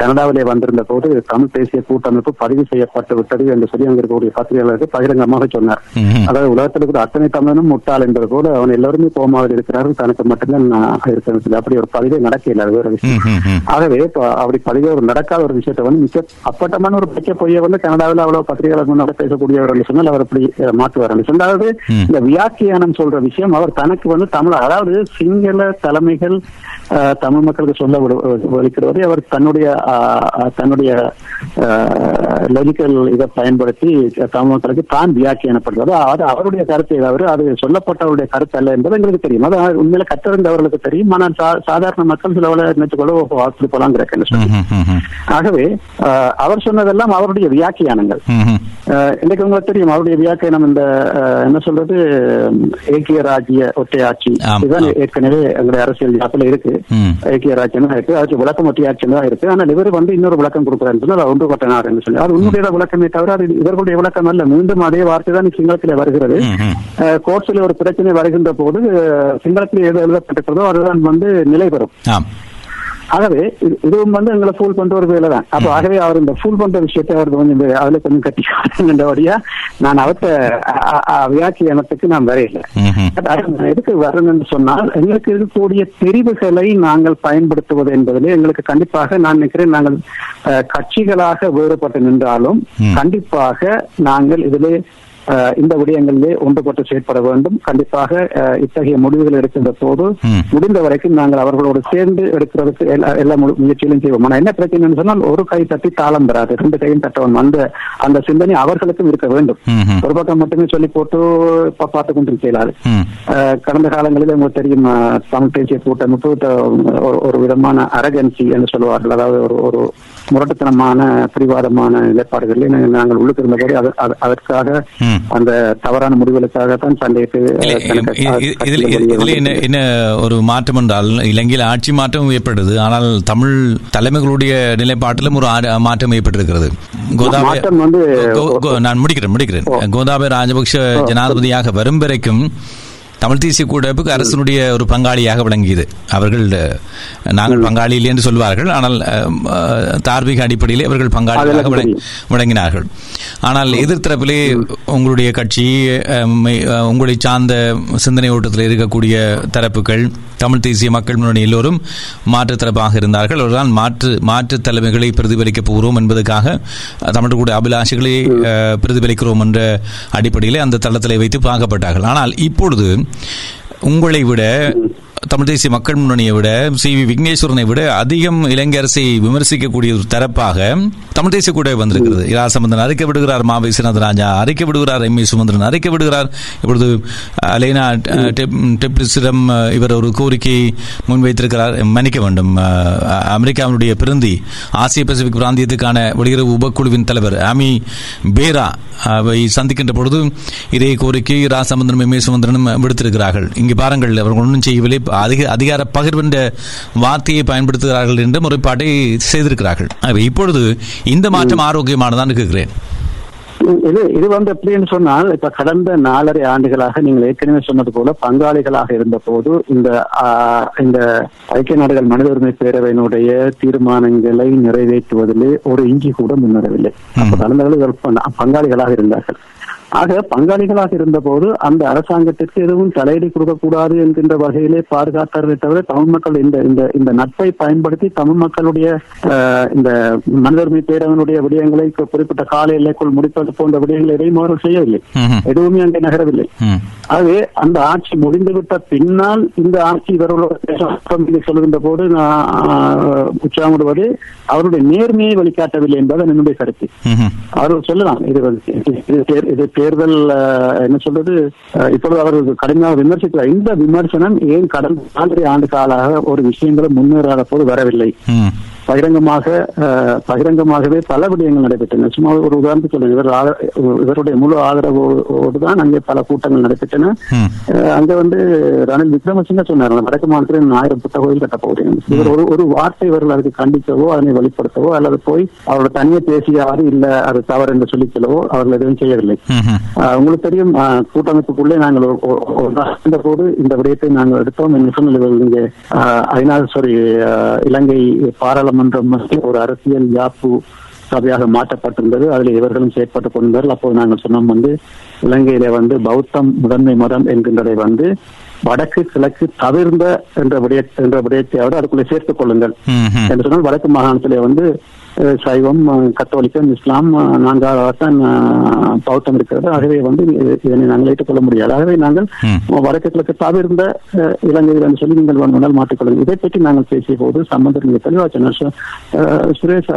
கனடாவிலே வந்திருந்த போது தமிழ் தேசிய கூட்டமைப்பு பதிவு செய்யப்பட்டு விட்டது என்று சொல்லி அங்க இருக்கக்கூடிய பத்திரிகையாளருக்கு பகிரங்கமாக சொன்னார். அதாவது உலகத்தில் இருக்கிற அத்தனை தமிழனும் முட்டாள் என்பது போல அவன் எல்லாருமே கோமாவில் இருக்கிறார்கள் தனக்கு மட்டும்தான் சொல்லி அப்படி ஒரு பதிவே நடக்கல அது வேற விஷயம். ஆகவே அப்படி பதிவே ஒரு நடக்காத ஒரு விஷயத்தை வந்து மிக அப்பட்டமான ஒரு பச்சை பொய்யை வந்து கனடாவில் அவ்வளவு பத்திரிகையாளர் முன்னாடி பேசக்கூடியவர் சொன்னால் அவர் அப்படி மாற்றுவார் அதாவது. இந்த வியாக்கியானம் சொல்ற விஷயம் அவர் தனக்கு வந்து தமிழ் அதாவது சிங்கள தலைமைகள் தமிழ் மக்களுக்கு சொல்ல வலிக்கிறவரை அவர் தன்னுடைய தன்னுடைய லொஜிக்கல் இதை பயன்படுத்தி தமிழ் மக்களுக்கு தான் வியாக்கியானப்படுறது அது அவருடைய கருத்தை தவிர அது சொல்லப்பட்டவருடைய கருத்து அல்ல என்பது எங்களுக்கு தெரியும். அது உண்மையில கற்றறிந்தவர்களுக்கு தெரியும். ஆனால் சாதாரண மக்கள் சில நினைச்சுக்கொள்ள ம், ம். ஆகவே அவர் சொன்னதெல்லாம் அவருடைய வியாக்கியானங்கள். இன்னைக்கு உங்களுக்கு தெரியும் அவருடைய வியாக்கியானம் இந்த என்ன சொல்றது ஏக்கிய ராஜ்ய ஒற்றையாட்சி. இதுதான். ஏற்கனவே எங்களுடைய அரசியல் ஜாப்பில் இருக்கு. ம். ஐக்கிய ராஜ்யம் இருக்கு. அதுக்கு விளக்கம் ஒற்றையாட்சி தான் இருக்கு. ஆனால் இவர் வந்து இன்னொரு விளக்கம் கொடுக்குறாருன்னு சொன்னா அது ஒன்றுபட்ட நாடுன்னு சொல்லி. அது உன்னுடைய விளக்கமே தவிர அது இவர்களுடைய விளக்கம் அல்ல. மீண்டும் அதே வார்த்தை தான் சிங்களத்திலே வருகிறது. கோர்ட்ஸில் ஒரு பிரச்சனை வருகின்ற போது சிங்களத்தில் எது எழுதப்பட்டிருக்கிறதோ அதுதான் வந்து நிலை பெறும் ஆகவே இது- இதுவும் வந்து எங்களை ஃபூல் பண்ற ஒரு வேலை தான். அப்ப ஆகவே அவர் இந்த ஃபூல் பண்ற விஷயத்தை அவர் கொஞ்சம் அதுல கொஞ்சம் கட்டி காட்டுங்கன்றபடியா நான் அவர்த்த வியாக்கியானத்துக்கு நான் வரையில. எதுக்கு வரணும்னு சொன்னால் எங்களுக்கு இருக்கக்கூடிய தெரிவுகளை நாங்கள் பயன்படுத்துவது என்பதிலே எங்களுக்கு கண்டிப்பாக நான் நினைக்கிறேன் நாங்கள் கட்சிகளாக வேறுபட்டு நின்றாலும். கண்டிப்பாக நாங்கள் இதிலே இந்த விடயங்களிலே ஒன்றுபட்டு செயற்பட வேண்டும். கண்டிப்பாக இத்தகைய முடிவுகள் எடுக்கின்ற போது. முடிந்த வரைக்கும் நாங்கள் அவர்களோடு சேர்ந்து எடுக்கிறதுக்கு எல்லா எல்லா முயற்சியிலும் செய்வோம். ஆனா என்ன பிரச்சனைன்னு சொன்னால் ஒரு கை தட்டி தாளம் பெறாது ரெண்டு கையும் தட்டவன் அந்த அந்த சிந்தனை அவர்களுக்கும் இருக்க வேண்டும். ஒரு பக்கம் மட்டுமே சொல்லி போட்டு பார்த்து கொண்டு செய்யலாது கடந்த காலங்களில் உங்களுக்கு தெரியும் தமிழ் தேசிய கூட்டமைப்பு ஒரு- விதமான அரகன்சி என்று சொல்வார்கள் அதாவது ஒரு ஒரு முரட்டுத்தனமான பிரிவாதமான நிலைப்பாடுகளில் நாங்கள் அது- அதற்காக. அந்த தவறான முடிவுகளுக்காகத்தான் சண்டையிட்டு இதில் என்ன ஒரு மாற்றம் என்றால் இலங்கையில் ஆட்சி மாற்றம் ஏற்பட்டது ஆனால் தமிழ் தலைமைகளுடைய நிலைப்பாட்டிலும் ஒரு மாற்றம் ஏற்பட்டிருக்கிறது. கோதாபய நான் முடிக்கிறேன் முடிக்கிறேன். கோதாபய ராஜபக்ஷ ஜனாதிபதியாக வரும் வரைக்கும் தமிழ் தேசிய கூட்டமைப்புக்கு அரசனுடைய ஒரு பங்காளியாக விளங்கியது அவர்கள் நாங்கள் பங்காளி இல்லை என்று சொல்வார்கள் ஆனால் தார்மீக அடிப்படையிலே அவர்கள் பங்காளியாக. விளங்கினார்கள் ஆனால் எதிர்த்தரப்பிலே உங்களுடைய கட்சி உங்களை சார்ந்த சிந்தனை ஓட்டத்தில் இருக்கக்கூடிய தரப்புகள் தமிழ் தேசிய மக்கள் முன்னணி எல்லோரும் மாற்று தரப்பாக இருந்தார்கள். அவர்களால் மாற்று மாற்று தலைமைகளை பிரதிபலிக்க போகிறோம் என்பதற்காக தமிழர்களுடைய அபிலாஷைகளை பிரதிபலிக்கிறோம் என்ற அடிப்படையில் அந்த தளத்தில் வைத்து பார்க்கப்பட்டார்கள். ஆனால் இப்பொழுது உங்களை விட தமிழ் தேசிய மக்கள் முன்னணியை விட சி. வி. விக்னேஸ்வரனை விட அதிகம் இலங்கை அரசை விமர்சிக்கக்கூடிய ஒரு தரப்பாக தமிழ் தேசிய கூட வந்திருக்கிறது. இராசம்பந்தன் அறிக்கை விடுகிறார் மா. விஸ்வநாத ராஜா அறிக்கை விடுகிறார் எம். ஏ சுமந்திரன் அறிக்கை விடுகிறார். இப்பொழுது அலேனா அஹ், டெப்- இவர் ஒரு கோரிக்கை முன்வைத்திருக்கிறார். மன்னிக்க வேண்டும். அமெரிக்காவினுடைய பிரந்தி ஆசிய பசிபிக் பிராந்தியத்துக்கான வெளியுறவு உபக்குழுவின் தலைவர் அமி பேரா அவை சந்திக்கின்ற பொழுது இதே கோரிக்கை ராசமுந்திரனும் எம். ஏ சுமந்திரனும் விடுத்திருக்கிறார்கள். இங்கே பாருங்கள் அவர்கள் ஒன்றும் செய்யவில்லை. அதிக அதிகார பகிர்வு என்ற வார்த்தையை பயன்படுத்துகிறார்கள் என்று முறைப்பாட்டை செய்திருக்கிறார்கள். இப்பொழுது இந்த மாற்றம் ஆரோக்கியமானதான் இருக்கிறேன் இது இது வந்து எப்படின்னு சொன்னால் இப்ப கடந்த நாலரை ஆண்டுகளாக நீங்கள் ஏற்கனவே சொன்னது போல பங்காளிகளாக இருந்த போது இந்த இந்த ஐக்கிய நாடுகள் மனித உரிமை பேரவையினுடைய தீர்மானங்களை நிறைவேற்றுவதிலே ஒரு இஞ்சி கூட முன்னேறவில்லை. அப்ப கடந்த பங்காளிகளாக இருந்தார்கள். ஆக பங்காளிகளாக இருந்தபோது அந்த அரசாங்கத்திற்கு எதுவும் தலையீடு கொடுக்கக்கூடாது என்கின்ற வகையிலே பாதுகாத்தார்களே தவிர தமிழ் மக்கள் இந்த இந்த இந்த நட்பை பயன்படுத்தி தமிழ் மக்களுடைய இந்த மனித உரிமை பேரவனுடைய விடயங்களை குறிப்பிட்ட கால எல்லைக்குள் முடிப்பது போன்ற விடயங்களை எதையும் அவர்கள் செய்யவில்லை. எதுவுமே அங்கே நகரவில்லை. ஆகவே அந்த ஆட்சி முடிந்துவிட்ட பின்னால் இந்த ஆட்சி இவர்களோட சொல்லுகின்ற போது நான் உற்சாகப்படுவது அவருடைய நேர்மையை வெளிக்காட்டவில்லை என்பது என்னுடைய கருத்து. அவர்கள் சொல்லலாம் இது இது தேர்தல் என்ன சொல்றது இப்பொழுது அவர்கள் கடுமையாக விமர்சிக்கிறார். இந்த விமர்சனம் ஏன் கடந்த நாலரை ஆண்டு காலாக ஒரு விஷயங்களும் முன்னேறாத போது வரவில்லை? பகிரங்கமாக பகிரங்கமாகவே பல விடயங்கள் நடைபெற்றன. சும்மா ஒரு உதாரணத்துக்கு சொல்லுங்க இவர் இவருடைய முழு ஆதரவோடு தான் அங்கே பல கூட்டங்கள் நடைபெற்றன. அங்க வந்து ரணில் விக்ரமசிங்க சொன்னார் "நான் வடக்கு மாநிலத்தில் ஆயிரம் புத்த கோயில் கட்ட போகிறேன் இவர் ஒரு ஒரு வார்த்தை இவர்கள் அதுக்கு கண்டிக்கவோ அதனை வெளிப்படுத்தவோ அல்லது போய் அவரோட தனியே பேசியாவது இல்ல அது தவறு என்று சொல்லிக்கலவோ அவர்கள் எதுவும் செய்யவில்லை. உங்களுக்கு தெரியும் கூட்டமைப்புக்குள்ளே நாங்கள் இருந்த போது இந்த விடயத்தை நாங்கள் எடுத்தோம் என்று சொன்னால் இவர்கள் இங்கே ஐநா சாரி இலங்கை பாராளுமன்றம் வந்து ஒரு அரசியல் யாப்பு சபையாக மாற்றப்பட்டிருந்தது. அதில் இவர்களும் செயற்பட்டுக் கொண்டார்கள் அப்போது நாங்கள் சொன்னோம் வந்து இலங்கையில வந்து பௌத்தம் முதன்மை மதம் என்கின்றதை வந்து வடக்கு கிழக்கு தவிர்ந்த என்ற விடய என்ற விடயத்தையோடு அதுக்குள்ளே சேர்த்துக் கொள்ளுங்கள். என்று சொன்னால் வடக்கு மாகாணத்திலே வந்து சைவம் கத்தோலிக்கம் இஸ்லாம் அஹ், நான்காவதுதான் அஹ், பௌத்தம் இருக்கிறது ஆகவே வந்து இது- இதனை நாங்கள் ஏற்றுக்கொள்ள முடியாது ஆகவே நாங்கள். வடக்கு கிழக்கு தவிர்ந்த இலங்கையில் சொல்லி நீங்கள் வேண்டுமானால் மாற்றிக்கொள்ளுங்கள் இதை பற்றி நாங்கள் பேசிய போது சம்பந்தர் நீங்க தெளிவா சொன்னார். சு- அஹ், சுரேஷ்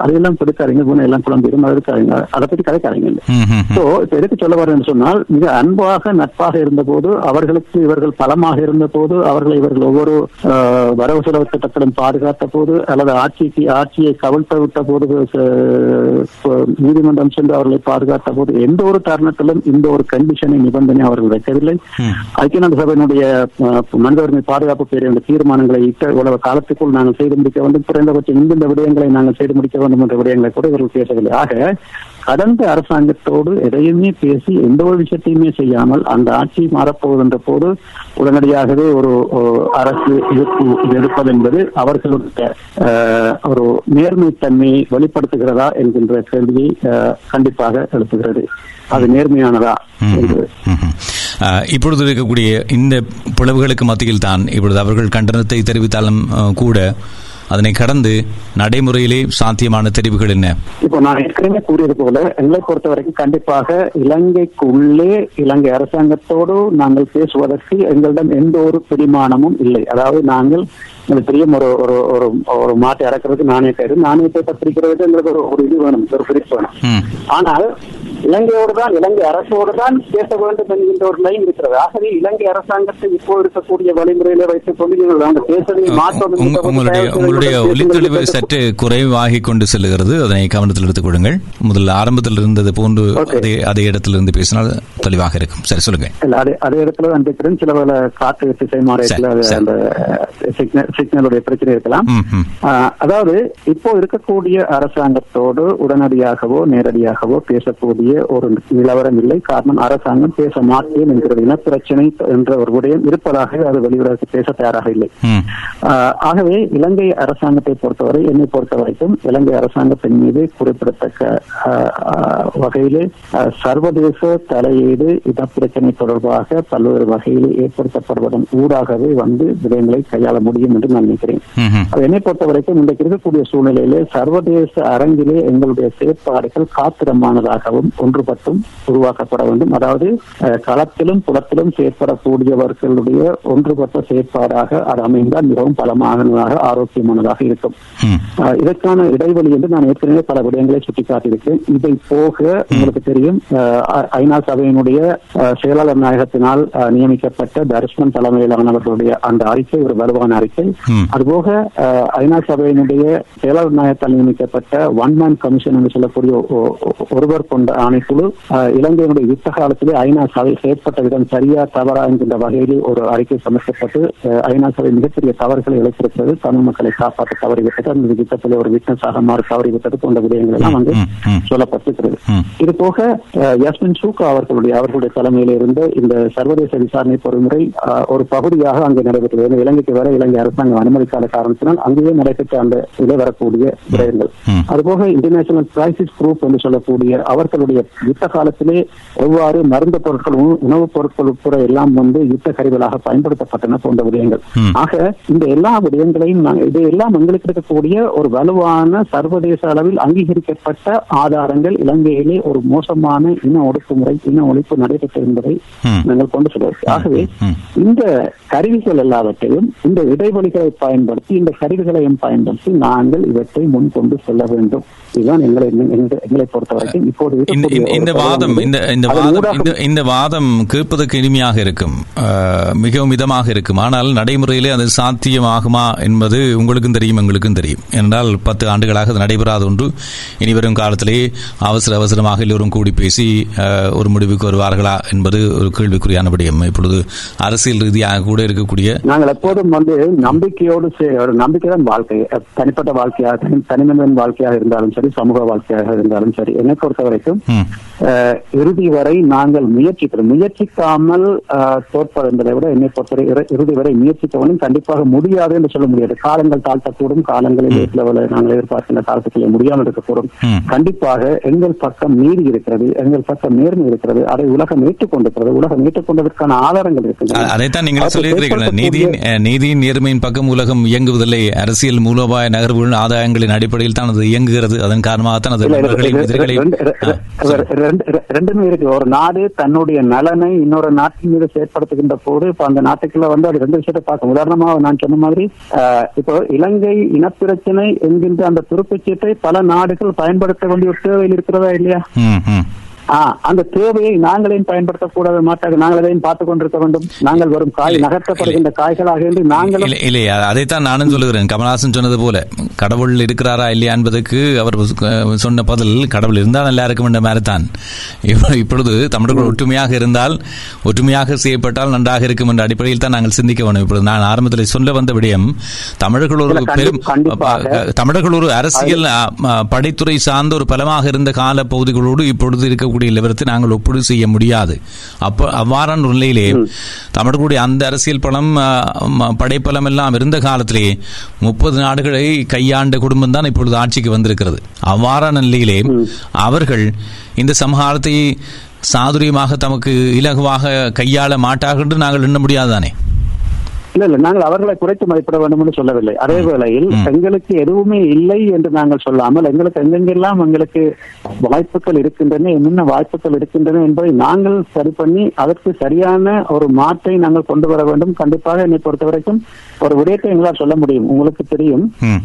அதையெல்லாம் கொடுக்காதீங்க குணம் எல்லாம் குழம்பிடும் அது இருக்காதீங்க அதை பற்றி கதைக்காதீங்க. சோ இப்ப எதுக்கு சொல்ல வரேன்னு சொன்னால் மிக அன்பாக நட்பாக இருந்த போது அவர்களுக்கு இவர்கள் பலமாக இருந்த போது அவர்களை இவர்கள் ஒவ்வொரு வரவு செலவு திட்டத்திலும் பாதுகாத்த போது அல்லது ஆட்சிக்கு ஆட்சியை கவிழ்த்த விட்ட போது நீதிமன்றம் சென்று அவர்களை பாதுகாத்த போது எந்த ஒரு தருணத்திலும் இந்த ஒரு கண்டிஷனை நிபந்தனை அவர்கள் வைக்கவில்லை. ஐக்கிய நாடு சபையினுடைய மனித உரிமை பாதுகாப்பு பேரின் தீர்மானங்களை இட்ட இவ்வளவு காலத்துக்குள் நாங்கள் செய்து முடிக்க வேண்டும். குறைந்தபட்சம் இந்தந்த விடயங்களை நாங்கள் செய்து முடிக்க வேண்டும் என்ற விடயங்களை கூட இவர்கள் பேசவில்லை. ஆக கடந்த அரசாங்கத்தோடு எதையுமே பேசி எந்த ஒரு விஷயத்தையுமே செய்யாமல் அந்த ஆட்சி மாறப்போகின்ற போது உடனடியாகவே ஒரு அரசு எதிர்ப்பு எடுப்பது என்பது அவர்களுடைய ஒரு நேர்மைத்தன்மையை வெளிப்படுத்துகிறதா என்கின்ற கேள்வியை கண்டிப்பாக எழுப்புகிறது. அது நேர்மையானதா என்று. இப்பொழுது இருக்கக்கூடிய இந்த பிளவுகளுக்கு மத்தியில் தான் இப்பொழுது அவர்கள் கண்டனத்தை தெரிவித்தாலும் கூட அதனை கடந்து நடைமுறையிலே சாத்தியமான தெரிவுகள் என்ன? இப்போ நான் ஏற்கனவே கூறியது போல எங்களை பொறுத்த வரைக்கும் கண்டிப்பாக இலங்கைக்கு உள்ளே இலங்கை அரசாங்கத்தோடு நாங்கள் பேசுவதற்கு எங்களிடம் எந்த ஒரு பிடிமானமும் இல்லை. அதாவது நாங்கள் தெரியும் ஒரு ஒரு ஒரு ஒரு மாட்டை அறக்கிறதுக்கு நானே கயிறு. நாணயத்தை பத்திரிக்கிறதுக்கு எங்களுக்கு ஒரு ஒரு இது வேணும் ஒரு பிரிப்பு வேணும். ஆனால் இலங்கையோடு தான் இலங்கை அரசோடு தான் பேச வேண்டும் என்கின்ற ஒரு லைன் இருக்கிறது. ஆகவே இலங்கை அரசாங்கத்தை இப்போ இருக்கக்கூடிய வழிமுறையில வைத்துக் கொண்டு நீங்கள் அந்த பேசுவதை மாற்றம் உங்க- உங்களுடைய உங்களுடைய ஒலித்தெளிவு சற்று குறைவாகிக் கொண்டு செல்லுகிறது அதனை கவனத்தில் எடுத்துக் கொள்ளுங்கள். முதல்ல ஆரம்பத்தில் இருந்தது போன்று. அதே அதே இடத்திலிருந்து பேசினால் தெளிவாக இருக்கும். சரி சொல்லுங்க அதே இடத்துல தான் சில வேலை காற்று திசை மாற. அந்த சிக்னலுடைய பிரச்சனை இருக்கலாம். அதாவது இப்போ இருக்கக்கூடிய அரசாங்கத்தோடு உடனடியாகவோ நேரடியாகவோ பேசக்கூடிய ஒரு நிலவரம் இல்லை. காரணம் அரசாங்கம் பேச மாட்டேன் என்கிறது இனப்பிரச்சனை என்ற ஒரு விடயம் இருப்பதாக அது வெளியுறவுக்கு பேச தயாராக இல்லை. ஆகவே இலங்கை அரசாங்கத்தை பொறுத்தவரை என்னை பொறுத்த வரைக்கும் இலங்கை அரசாங்கத்தின் மீது குறிப்பிடத்தக்க வகையிலே சர்வதேச தலையீடு இனப்பிரச்சனை தொடர்பாக பல்வேறு வகையில் ஏற்படுத்தப்படுவதன் ஊடாகவே வந்து விடயங்களை கையாள முடியும் என்று நான் நினைக்கிறேன். என்னை பொறுத்த வரைக்கும் இன்றைக்கு இருக்கக்கூடிய சூழ்நிலையிலே சர்வதேச அரங்கிலே எங்களுடைய செயற்பாடுகள் காத்திரமானதாகவும் ஒன்றுபட்டும் உருவாக்கப்பட வேண்டும். அதாவது களத்திலும் புலத்திலும் செயற்படக்கூடியவர்களுடைய ஒன்றுபட்ட செயற்பாடாக அது அமைந்தால் மிகவும் பலமானதாக ஆரோக்கியமானதாக இருக்கும். இதற்கான இடைவெளி என்று நான் ஏற்கனவே பல விடயங்களை சுட்டிக்காட்டியிருக்கேன் இதை போக உங்களுக்கு தெரியும் ஐநா சபையினுடைய செயலாளர் நாயகத்தினால் நியமிக்கப்பட்ட தரிசனம் தலைமையிலானவர்களுடைய அந்த அறிக்கை ஒரு வலுவான அறிக்கை. அதுபோக ஐநா சபையினுடைய செயலாளர் நாயகத்தால் நியமிக்கப்பட்ட ஒன் மேன் கமிஷன் என்று சொல்லக்கூடிய ஒருவர் கொண்ட ஆணைக்குழு இலங்கையினுடைய யுத்த காலத்திலே ஐநா சபை செயற்பட்ட விதம் சரியா தவறா என்கின்ற வகையிலே ஒரு அறிக்கை சமர்ப்பிக்கப்பட்டு ஐநா சபை மிகப்பெரிய தவறுகளை இழைத்திருக்கிறது. தமிழ் மக்களை காப்பாற்ற தவறிவிட்டது. அந்த யுத்தத்திலே ஒரு விட்னஸாக மாறி தவறிவிட்டது போன்ற விடயங்கள் எல்லாம் அங்கு. சொல்லப்பட்டிருக்கிறது. இது போக யாஸ்மின் சூக்கா அவர்களுடைய அவர்களுடைய தலைமையில் இருந்த இந்த சர்வதேச விசாரணை பொறிமுறை ஒரு பகுதியாக அங்கு நடைபெற்றது. இலங்கைக்கு வர இலங்கை அரசாங்கம் அனுமதிக்காத காரணத்தினால் அங்கேயே நடைபெற்ற அந்த இதில் வரக்கூடிய விடயங்கள். அதுபோக இன்டர்நேஷனல் கிரைசிஸ் குரூப் என்று சொல்லக்கூடிய அவர்களுடைய யுத்த காலத்திலே எவ்வாறு மருந்து பொருட்கள் உணவு- உணவுப் பொருட்கள் உட்பட எல்லாம் வந்து யுத்த கருவிகளாக பயன்படுத்தப்பட்டன போன்ற விடயங்கள். ஆக இந்த எல்லா விடயங்களையும் இது எல்லாம் எங்களுக்கு இருக்கக்கூடிய ஒரு வலுவான சர்வதேச அளவில் அங்கீகரிக்கப்பட்ட ஆதாரங்கள் இலங்கையிலே ஒரு மோசமான இன ஒடுக்குமுறை இன ஒழிப்பு நடைபெற்றது என்பதை. நாங்கள் கொண்டு செல்வோம் ஆகவே. இந்த கருவிகள் எல்லாவற்றையும் இந்த இடைவெளிகளை பயன்படுத்தி இந்த கருவிகளையும் பயன்படுத்தி நாங்கள் இவற்றை முன் கொண்டு செல்ல வேண்டும். இதுதான் எங்களை எங்களை- பொறுத்த வரைக்கும் இப்போது இந்த வாதம் இந்த வாதம் இந்த வாதம் கேட்பதற்கு இனிமையாக இருக்கும். மிகவும் இதமாக இருக்கும். ஆனால் நடைமுறையிலே அது சாத்தியமாகுமா என்பது உங்களுக்கும் தெரியும் எங்களுக்கும் தெரியும். என்றால் பத்து ஆண்டுகளாக அது நடைபெறாத ஒன்று. இனி வரும் காலத்திலே அவசர அவசரமாக எல்லோரும் கூடி பேசி ஒரு முடிவுக்கு வருவார்களா என்பது ஒரு கேள்விக்குறியான விடயம் இப்பொழுது அரசியல் ரீதியாக கூட இருக்கக்கூடிய நாங்கள் எப்போதும் வந்து நம்பிக்கையோடு ஒரு நம்பிக்கை தான் வாழ்க்கை தனிப்பட்ட வாழ்க்கையாக தனி- தனிமனிதன் வாழ்க்கையாக இருந்தாலும் சரி சமூக வாழ்க்கையாக இருந்தாலும் சரி என்னை பொறுத்த வரைக்கும் இறுதி வரை நாங்கள் முயற்சிக்கிறோம். முயற்சிக்காமல் தோற்பது என்பதை விட என்னை பொறுத்தவரை இறு- இறுதி வரை முயற்சிக்கவனும் கண்டிப்பாக முடியாது என்று சொல்ல முடியாது. காலங்கள் தாழ்த்தக்கூடும் காலங்களில் லெவல நாங்கள் எதிர்பார்க்கின்ற காலத்துக்குள்ளே முடியாமல் இருக்கக்கூடும். கண்டிப்பாக எங்கள் பக்கம் நீதி இருக்கிறது எங்கள் பக்கம் நேர்மை இருக்கிறது அதை உலகம் ஏற்றுக்கொண்டிருக்கிறது உலகம் ஏற்றுக்கொண்டதற்கான ஆதாரங்கள் இருக்கின்றன. அதைத்தான் நீங்கள் சொல்லியிருக்கிறீர்கள் அஹ், நீதியின் நேர்மையின் பக்கம் உலகம் இயங்குவதில்லை. அரசியல் மூலோபாய நகர்வுகள் ஆதாயங்களின் அடிப்படையில் தான் அது இயங்குகிறது. அதன் காரணமாகத்தான் அது நண்பர்களையும் எதிரிகளையும் இருக்கு. ஒரு நாடு தன்னுடைய நலனை இன்னொரு நாட்டின் மீது செயற்படுத்துகின்ற போது இப்ப அந்த நாட்டுக்குள்ள வந்து அது ரெண்டு விஷயத்தை பார்க்கும். உதாரணமா நான் சொன்ன மாதிரி இப்போ இலங்கை இனப்பிரச்சனை என்கின்ற அந்த துருப்புச்சீட்டை பல நாடுகள் பயன்படுத்த வேண்டிய ஒரு தேவையில் இருக்கிறதா இல்லையா? அந்த தேவையை நாங்களேயும் பயன்படுத்தக்கூடாது மாட்டாங்க நாங்கள் அதையும் பார்த்துக் கொண்டிருக்க வேண்டும். நாங்கள் வரும் காய் நகர்த்தப்படுகின்ற காய்களாக இருந்து நாங்களும் இல்லை அதைத்தான் நானும் சொல்லுகிறேன். கமலஹாசன் சொன்னது போல கடவுள் இருக்கிறாரா இல்லையா என்பதற்கு அவர் சொன்ன பதில் கடவுள் இருந்தால் நல்லா இருக்கும் என்ற மாதிரி தான் இப்பொழுது தமிழர்கள் ஒற்றுமையாக இருந்தால் ஒற்றுமையாக செய்யப்பட்டால் நன்றாக இருக்கும் என்ற அடிப்படையில் தான் நாங்கள் சிந்திக்க வேண்டும். இப்பொழுது நான் ஆரம்பத்தில் சொல்ல வந்த விடயம் தமிழர்கள் ஒரு பெரும் தமிழர்கள் ஒரு அரசியல் படைத்துறை சார்ந்த ஒரு பலமாக இருந்த கால பகுதிகளோடு இப்பொழுது இருக்கக்கூடிய நிலவரத்தை நாங்கள் ஒப்பீடு செய்ய முடியாது. அப்போ அவ்வாறான நிலையிலே தமிழர்களுடைய அந்த அரசியல் பலம் படைப்பலம் எல்லாம் இருந்த காலத்திலே முப்பது நாடுகளை கையாண்ட குடும்பம் தான் இப்பொழுது ஆட்சிக்கு வந்திருக்கிறது. அவ்வாறான நிலையிலே அவர்கள் இந்த சமகாலத்தை சாதுரியமாக தமக்கு இலகுவாக கையாள மாட்டார்கள் என்று நாங்கள் எண்ண முடியாதுதானே? இல்ல இல்ல நாங்கள் அவர்களை குறைத்து மதிப்பிட வேண்டும் என்று சொல்லவில்லை. அதே வேளையில் எங்களுக்கு எதுவுமே இல்லை என்று நாங்கள் சொல்லாமல் எங்களுக்கு எங்கெங்கெல்லாம் எங்களுக்கு வாய்ப்புகள் இருக்கின்றன என்னென்ன வாய்ப்புகள் இருக்கின்றன என்பதை நாங்கள் சரி பண்ணி அதற்கு சரியான ஒரு மாற்றை நாங்கள் கொண்டு வர வேண்டும். கண்டிப்பாக என்னை பொறுத்த வரைக்கும் ஒரு விடயத்தை எங்களால் சொல்ல முடியும் உங்களுக்கு தெரியும் ம்.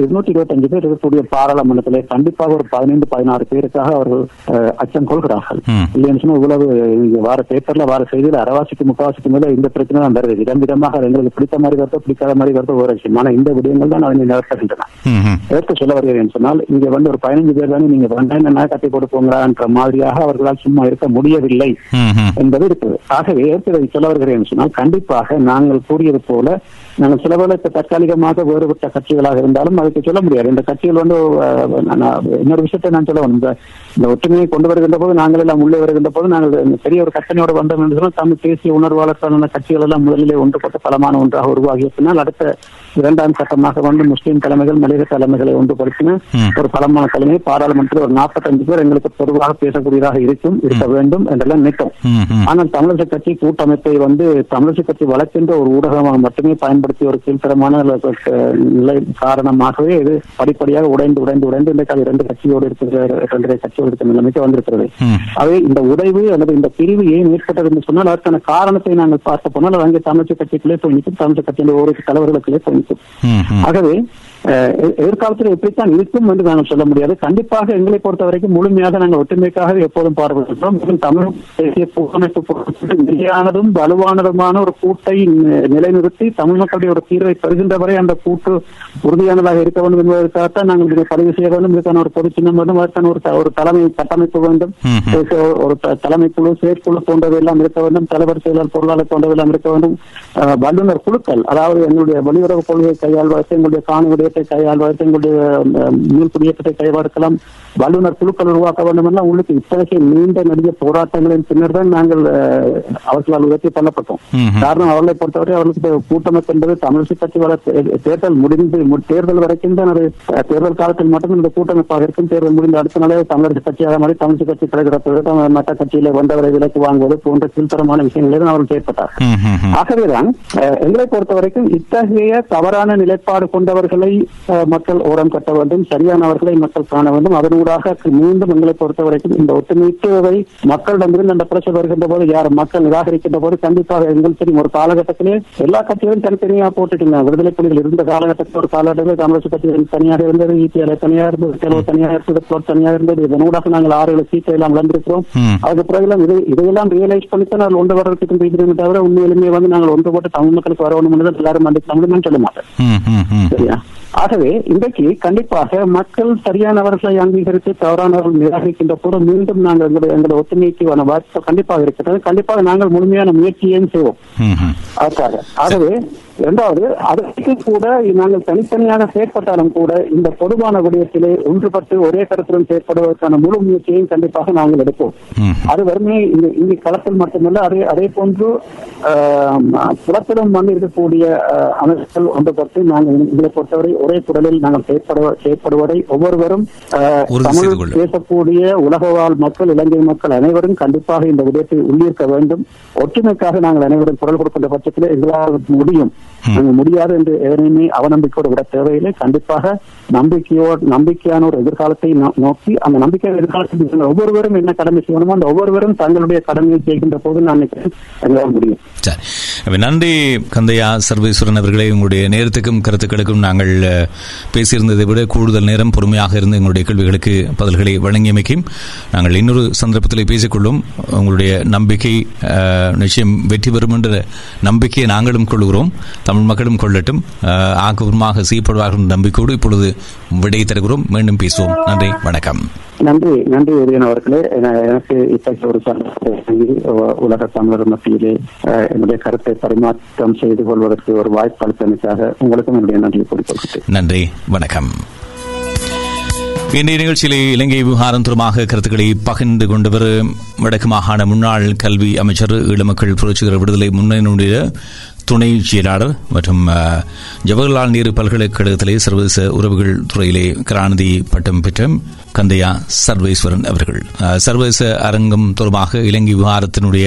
இருநூற்றி இருபத்தஞ்சு பேர் இருக்கக்கூடிய பாராளுமன்றத்திலே கண்டிப்பாக ஒரு பதினைந்து பதினாறு பேருக்காக அவர்கள் அச்சம் கொள்கிறார்கள். இல்லைன்னு சொன்னா இவ்வளவு வார பேப்பர்ல வார செய்தியில அரைவாசிக்கு முக்காவாசிக்கு மேல இந்த பிரச்சனை தான் வருது விதம் விதமாக எங்களுக்கு பிடித்த மாதிரி வருதோ பிடிக்காத மாதிரி வருதோ ஒரு விஷயம் ஆனா இந்த விடயங்கள் தான் அதனை நிறுத்துகின்றன. எதற்கு சொல்ல வருகிறேன் சொன்னால் இங்க வந்து ஒரு பதினஞ்சு பேர் தானே நீங்க வேண்டாம் என்ன கட்டி கொடுப்போங்களான்ற மாதிரியாக அவர்களால் சும்மா இருக்க முடியவில்லை. என்பது இருக்குது ஆகவே இதை சொல்ல வருகிறேன் சொன்னால் கண்டிப்பாக நாங்கள் கூறியது போல நாங்கள் சில வேளை இப்ப தற்காலிகமாக வேறுபட்ட கட்சிகளாக இருந்தாலும் அதுக்கு சொல்ல முடியாது இந்த கட்சிகள் வந்து இன்னொரு விஷயத்தை நான் சொல்ல இந்த இந்த ஒற்றுமையை கொண்டு வருகின்ற போது நாங்கள் எல்லாம் உள்ளே வருகின்ற போது நாங்கள் பெரிய ஒரு கட்டணையோட வந்தோம் என்று சொன்னால் தமிழ் தேசிய உணர்வாளர்களான கட்சிகள் எல்லாம் முதலிலே ஒன்றுபட்ட பலமான ஒன்றாக உருவாகிய பின்னால் அடுத்த இரண்டாம் கட்டமாக வந்து முஸ்லீம் தலைமைகள் மனித தலைமைகளை ஒன்றுபடுத்தின. ஒரு பலமான தலைமை பாராளுமன்றத்தில் ஒரு நாற்பத்தஞ்சு பேர் எங்களுக்கு பொதுவாக பேசக்கூடியதாக இருக்கும் இருக்க வேண்டும் என்றெல்லாம் நினைத்தோம். ஆனால் தமிழரசு கட்சி கூட்டமைப்பை வந்து தமிழரசு கட்சி வளர்க்கின்ற ஒரு ஊடகமாக மட்டுமே பயன்படுத்தி ஒரு கீழ்த்தரமான நிலை காரணமாகவே இது படிப்படியாக உடைந்து உடைந்து உடைந்து இன்றைக்கு இரண்டு கட்சியோடு இருக்கிற இரண்டரை கட்சியோடு இருக்கிற நிலைமைக்கு வந்திருக்கிறது. அவை இந்த உடைவு அல்லது இந்த பிரிவு ஏன் ஏற்பட்டது என்று சொன்னால் அதற்கான காரணத்தை நாங்கள் பார்க்க போனால் அது அங்கே தமிழக கட்சிக்குள்ளே நிற்கும் தமிழக கட்சியின் ஒவ்வொரு தலைவர்களுக்குள்ளே போய் நிற்கும் ம், ம். ஆகவே எதிர்காலத்தில் எப்படித்தான் இருக்கும் என்று நாங்கள் சொல்ல முடியாது. கண்டிப்பாக எங்களை பொறுத்த வரைக்கும் முழுமையாக நாங்கள் ஒற்றுமைக்காக எப்போதும் பாடுபடுகிறோம் மேலும் தமிழ் தேசிய கூட்டமைப்பு நிலையானதும் வலுவானதுமான ஒரு கூட்டை நிலைநிறுத்தி தமிழ் மக்களுடைய ஒரு தீர்வை பெறுகின்ற வரை அந்த கூட்டு உறுதியானதாக இருக்க வேண்டும் என்பதற்காகத்தான் நாங்கள் இதை பதிவு செய்ய வேண்டும். இதுக்கான ஒரு பொது சின்னம் வேண்டும். அதற்கான ஒரு ஒரு தலைமை கட்டமைப்பு வேண்டும். ஒரு- தலைமை குழு செயற்குழு போன்றவை எல்லாம் இருக்க வேண்டும். தலைவர் செயலர் பொருளாளர் போன்றவை எல்லாம் இருக்க வேண்டும். வல்லுநர் குழுக்கள் அதாவது எங்களுடைய வெளியுறவு கொள்கையை கையாள்வதற்கு எங்களுடைய காணி விடயத்தை கையாள்வதற்கு எங்களுடைய மீள் குடியேற்றத்தை கைவார்க்கலாம் வல்லுநர் குழுக்கள் உருவாக்க வேண்டும் எல்லாம் உங்களுக்கு இத்தகைய நீண்ட நெடிய போராட்டங்களின் பின்னர் தான் நாங்கள் அவர்களால் உயர்த்தி தள்ளப்பட்டோம். காரணம் அவர்களை பொறுத்தவரை அவர்களுக்கு கூட்டமைப்பு என்பது தமிழிசை கட்சி வர தேர்தல் முடிந்து தேர்தல் வரைக்கும் தான் அது தேர்தல் காலத்தில் மட்டும் இந்த கூட்டமைப்பாக இருக்கும் தேர்தல் முடிந்த அடுத்த நாளே தமிழரசு கட்சியாக மாறி தமிழிசை கட்சி தலைவர் மற்ற கட்சியில வந்தவரை விலக்கு வாங்குவது போன்ற கீழ்த்தரமான விஷயங்களை தான் அவர்கள் செயற்பட்டார். ஆகவேதான் எங்களை பொறுத்த வரைக்கும் இத்தகைய தவறான நிலைப்பாடு கொண்டவர்களை மக்கள் ஓரம் கட்ட வேண்டும் சரியானவர்களை மக்கள் காண வேண்டும். அதனூடாக மீண்டும் எங்களை பொறுத்த வரைக்கும் இந்த ஒட்டுமீட்டுவை மக்களிடமிருந்து அந்த பிரச்சனை வருகின்ற போது யார் மக்கள் நிராகரிக்கின்ற போது கண்டிப்பாக எங்கள் தெரியும் ஒரு காலகட்டத்திலே எல்லா கட்சிகளும் தனித்தனியா போட்டுட்டீங்க. விடுதலை புலிகள் இருந்த காலகட்டத்தில் ஒரு காலகட்டத்தில் காங்கிரஸ் கட்சி தனியாக இருந்தது இபிஎல் தனியாக இருந்தது தெலுங்கு தனியாக இருந்தது பிளோட் தனியாக இருந்தது. இதனூடாக நாங்கள் ஆறு ஏழு சீட்டை எல்லாம் இழந்திருக்கிறோம். அதுக்கு பிறகு இதை இதையெல்லாம் ரியலைஸ் பண்ணித்தான் நாங்கள் ஒன்று வரதுக்கு இருக்கிறோமே தவிர உண்மையிலுமே வந்து நாங்கள் ஒன்று போட்டு தமிழ் மக்களுக்கு வரணும் எல்லாரும் வந்து தமிழ்னு சொல்ல மாட்டேன். சரியா? ஆகவே இன்றைக்கு கண்டிப்பாக மக்கள் சரியானவர்களை அங்கீகரித்து தவறானவர்கள் நிராகரிக்கின்ற போது மீண்டும் நாங்கள் எங்களுடைய எங்களுடைய ஒத்துழைக்கான வாய்ப்பு கண்டிப்பாக இருக்கிறது கண்டிப்பாக நாங்கள் முழுமையான முயற்சியையும் செய்வோம். அதற்காக. ஆகவே இரண்டாவது அதற்கு கூட நாங்கள் தனித்தனியாக செயற்பட்டாலும் கூட இந்த பொதுவான விடயத்திலே ஒன்றுபட்டு ஒரே கருத்துடன் செயற்படுவதற்கான முழு முயற்சியையும் கண்டிப்பாக நாங்கள் எடுப்போம். அது வெறுமே இங்க களத்தில் மட்டுமல்ல அதே அதே போன்று ஆஹ், புலத்திலும் வந்து இருக்கக்கூடிய அமைப்புகள் ஒன்றுபட்டு நாங்கள் எங்களை பொறுத்தவரை ஒரே குரலில் நாங்கள் செயற்படுவ செயற்படுவதை ஒவ்வொருவரும் தமிழ். பேசக்கூடிய உலக வாழ் மக்கள் இலங்கை மக்கள் அனைவரும் கண்டிப்பாக இந்த விடயத்தை உள்ளிருக்க வேண்டும் ஒற்றுமைக்காக நாங்கள் அனைவரும் குரல் கொடுக்கின்ற பட்சத்தில் எங்களால் முடியும் நாங்கள் முடியாது என்று எவரையுமே அவநம்பிக்கையோடு விட தேவையில்லை. கண்டிப்பாக நம்பிக்கையோடு நம்பிக்கையான ஒரு எதிர்காலத்தை நோக்கி அந்த நம்பிக்கையான எதிர்காலத்தில் ஒவ்வொருவரும் என்ன கடமை செய்யணுமோ அந்த ஒவ்வொருவரும் தங்களுடைய கடமையை செய்கின்ற போது நான் நினைக்கிறேன் முடியும். நன்றி கந்தையா சர்வேஸ்வரன் அவர்களே. உங்களுடைய நேரத்துக்கும் கருத்துக்களுக்கும் நாங்கள் பேசியிருந்ததை விட கூடுதல் நேரம் பொறுமையாக இருந்து எங்களுடைய கேள்விகளுக்கு பதில்களை வழங்கியமைக்கும் நாங்கள் இன்னொரு சந்தர்ப்பத்தில் பேசிக்கொள்ளும். உங்களுடைய நம்பிக்கை நிச்சயம் வெற்றி பெறும் என்ற நம்பிக்கையை நாங்களும் கொள்கிறோம். தமிழ் மக்களும் கொள்ளட்டும். ஆக்கப்பூர்வமாக செய்யப்படுவார்கள் நம்பிக்கையோடு இப்பொழுது விடை தருகிறோம். மீண்டும் பேசுவோம். நன்றி. வணக்கம். நன்றி. நன்றி உதயன் அவர்களே. என- எனக்கு இத்தகைய ஒரு உலக தமிழர் மத்தியிலே என்னுடைய கருத்தை பரிமாற்றம் செய்து கொள்வதற்கு ஒரு வாய்ப்பு அளித்தமைக்காக உங்களுக்கும் என்னுடைய நன்றியை கூறிக்கொள்கிறேன் நன்றி. வணக்கம். இன்றைய நிகழ்ச்சியிலே இலங்கை விவகாரம் தொடர்பாக கருத்துக்களை பகிர்ந்து கொண்டவர் வடக்கு மாகாண முன்னாள் கல்வி அமைச்சர் ஈழமக்கள் புரட்சிகர விடுதலை முன்னணியுடைய துணை செயலாளர் மற்றும் ஜவஹர்லால் நேரு பல்கலைக்கழகத்திலே சர்வதேச உறவுகள் துறையிலே கலாநிதி பட்டம் பெற்ற கந்தையா சர்வேஸ்வரன் அவர்கள். சர்வதேச அரங்கம் தொடர்பாக இலங்கை விவகாரத்தினுடைய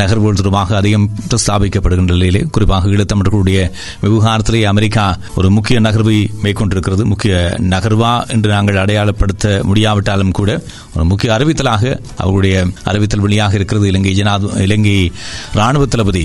நகர்வுகள் தொடர்பாக அதிகம் பிரஸ்தாபிக்கப்படுகின்ற நிலையிலே குறிப்பாக ஈழத்தமிழர்களுடைய விவகாரத்திலே அமெரிக்கா ஒரு முக்கிய நகர்வை மேற்கொண்டிருக்கிறது. முக்கிய நகர்வா என்று நாங்கள் அடையாளப்படுத்த முடியாவிட்டாலும் கூட ஒரு முக்கிய அறிவித்தலாக அவருடைய அறிவித்தல் வழியாக இருக்கிறது இலங்கை ஜனாத இலங்கை ராணுவ தளபதி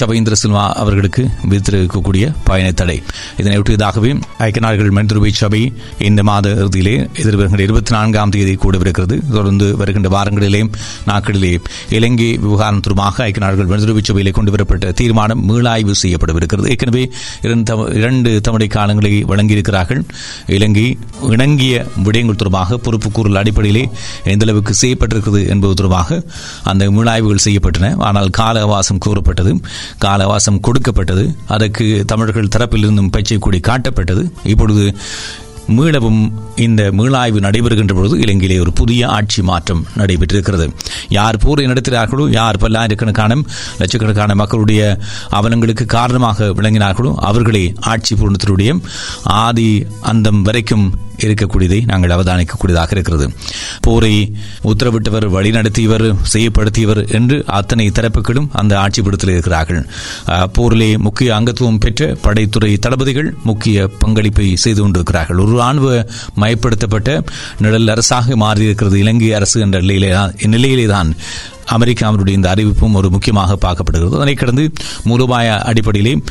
ஷபேந்திர சில்வா அவர்களுக்கு விதித்திருக்கக்கூடிய பயண தடை. இதனை ஒட்டியதாகவே ஐக்கிய நாடுகள் மனிதருவை சபை இந்த மாத இறுதியிலே எதிர்வருகின்ற இருபத்தி நான்காம் தேதி கூடவிருக்கிறது. தொடர்ந்து வருகின்ற வாரங்களிலே நாட்களிலே இலங்கை விவகாரம் தொடர்பாக ஐக்கிய நாடுகள் மனிதருவை சபையிலே கொண்டு வரப்பட்ட தீர்மானம் மீளாய்வு செய்யப்படவிருக்கிறது. ஏற்கனவே இரண்டு தவ- இரண்டு தவணை காலங்களை வழங்கியிருக்கிறார்கள். இலங்கை இணங்கிய விடயங்கள் தொடர்பாக பொறுப்புக்கூறல் அடிப்படையிலே எந்த அளவுக்கு செய்யப்பட்டிருக்கிறது என்பது தொடர்பாக அந்த மீளாய்வுகள் செய்யப்பட்டன. ஆனால் கால அவகாசம் கூறப்பட்டது கால அவகாசம் கொடுக்கப்பட்டது. அதற்கு தமிழர்கள் தரப்பிலிருந்தும் பச்சை கொடி காட்டப்பட்டது. இப்பொழுது மீளவும் இந்த மீளாய்வு நடைபெறுகின்ற பொழுது இலங்கையிலே ஒரு புதிய ஆட்சி மாற்றம் நடைபெற்றிருக்கிறது. யார் போரை நடத்தினார்களோ யார் பல்லாயிரக்கணக்கான லட்சக்கணக்கான மக்களுடைய அவலங்களுக்கு காரணமாக விளங்கினார்களோ அவர்களே ஆட்சி பூர்ணத்தினுடைய ஆதி அந்தம் வரைக்கும் இருக்கக்கூடியதை நாங்கள் அவதானிக்கக்கூடியதாக இருக்கிறது. போரை உத்தரவிட்டவர் வழிநடத்தியவர் செய்யப்படுத்தியவர் என்று அத்தனை தரப்புகளும் அந்த ஆட்சிப்படத்தில் இருக்கிறார்கள். போரிலே முக்கிய அங்கத்துவம் பெற்ற படைத்துறை தளபதிகள் முக்கிய பங்களிப்பை செய்து கொண்டிருக்கிறார்கள். ஒரு ராணுவ மயப்படுத்தப்பட்ட நிழல் அரசாக மாறியிருக்கிறது. இலங்கை அரசு என்ற நிலையிலே நிலையிலே தான் அமெரிக்காவினுடைய இந்த அறிவிப்பும் ஒரு முக்கியமாக பார்க்கப்படுகிறது. அதனை கடந்து மூலோபாய அடிப்படையிலே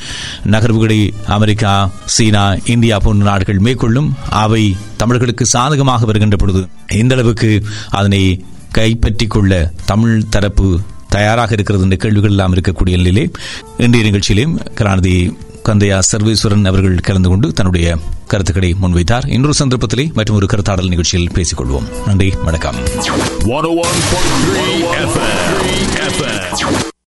நகர்வுகளை அமெரிக்கா சீனா இந்தியா போன்ற நாடுகள் மேற்கொள்ளும். அவை தமிழர்களுக்கு சாதகமாக வருகின்ற பொழுது எந்த அளவுக்கு அதனை கைப்பற்றிக் கொள்ள தமிழ் தரப்பு தயாராக இருக்கிறது என்ற கேள்விகள் எல்லாம் இருக்கக்கூடிய நிலையிலே இன்றைய நிகழ்ச்சியிலேயும் கருணாநிதி கந்தையா சர்வேஸ்வரன் அவர்கள் கலந்து கொண்டு தன்னுடைய கருத்துக்களை முன்வைத்தார். இன்னொரு சந்தர்ப்பத்திலே மற்றும் ஒரு கருத்தாடல் நிகழ்ச்சியில் பேசிக் கொள்வோம் நன்றி வணக்கம்.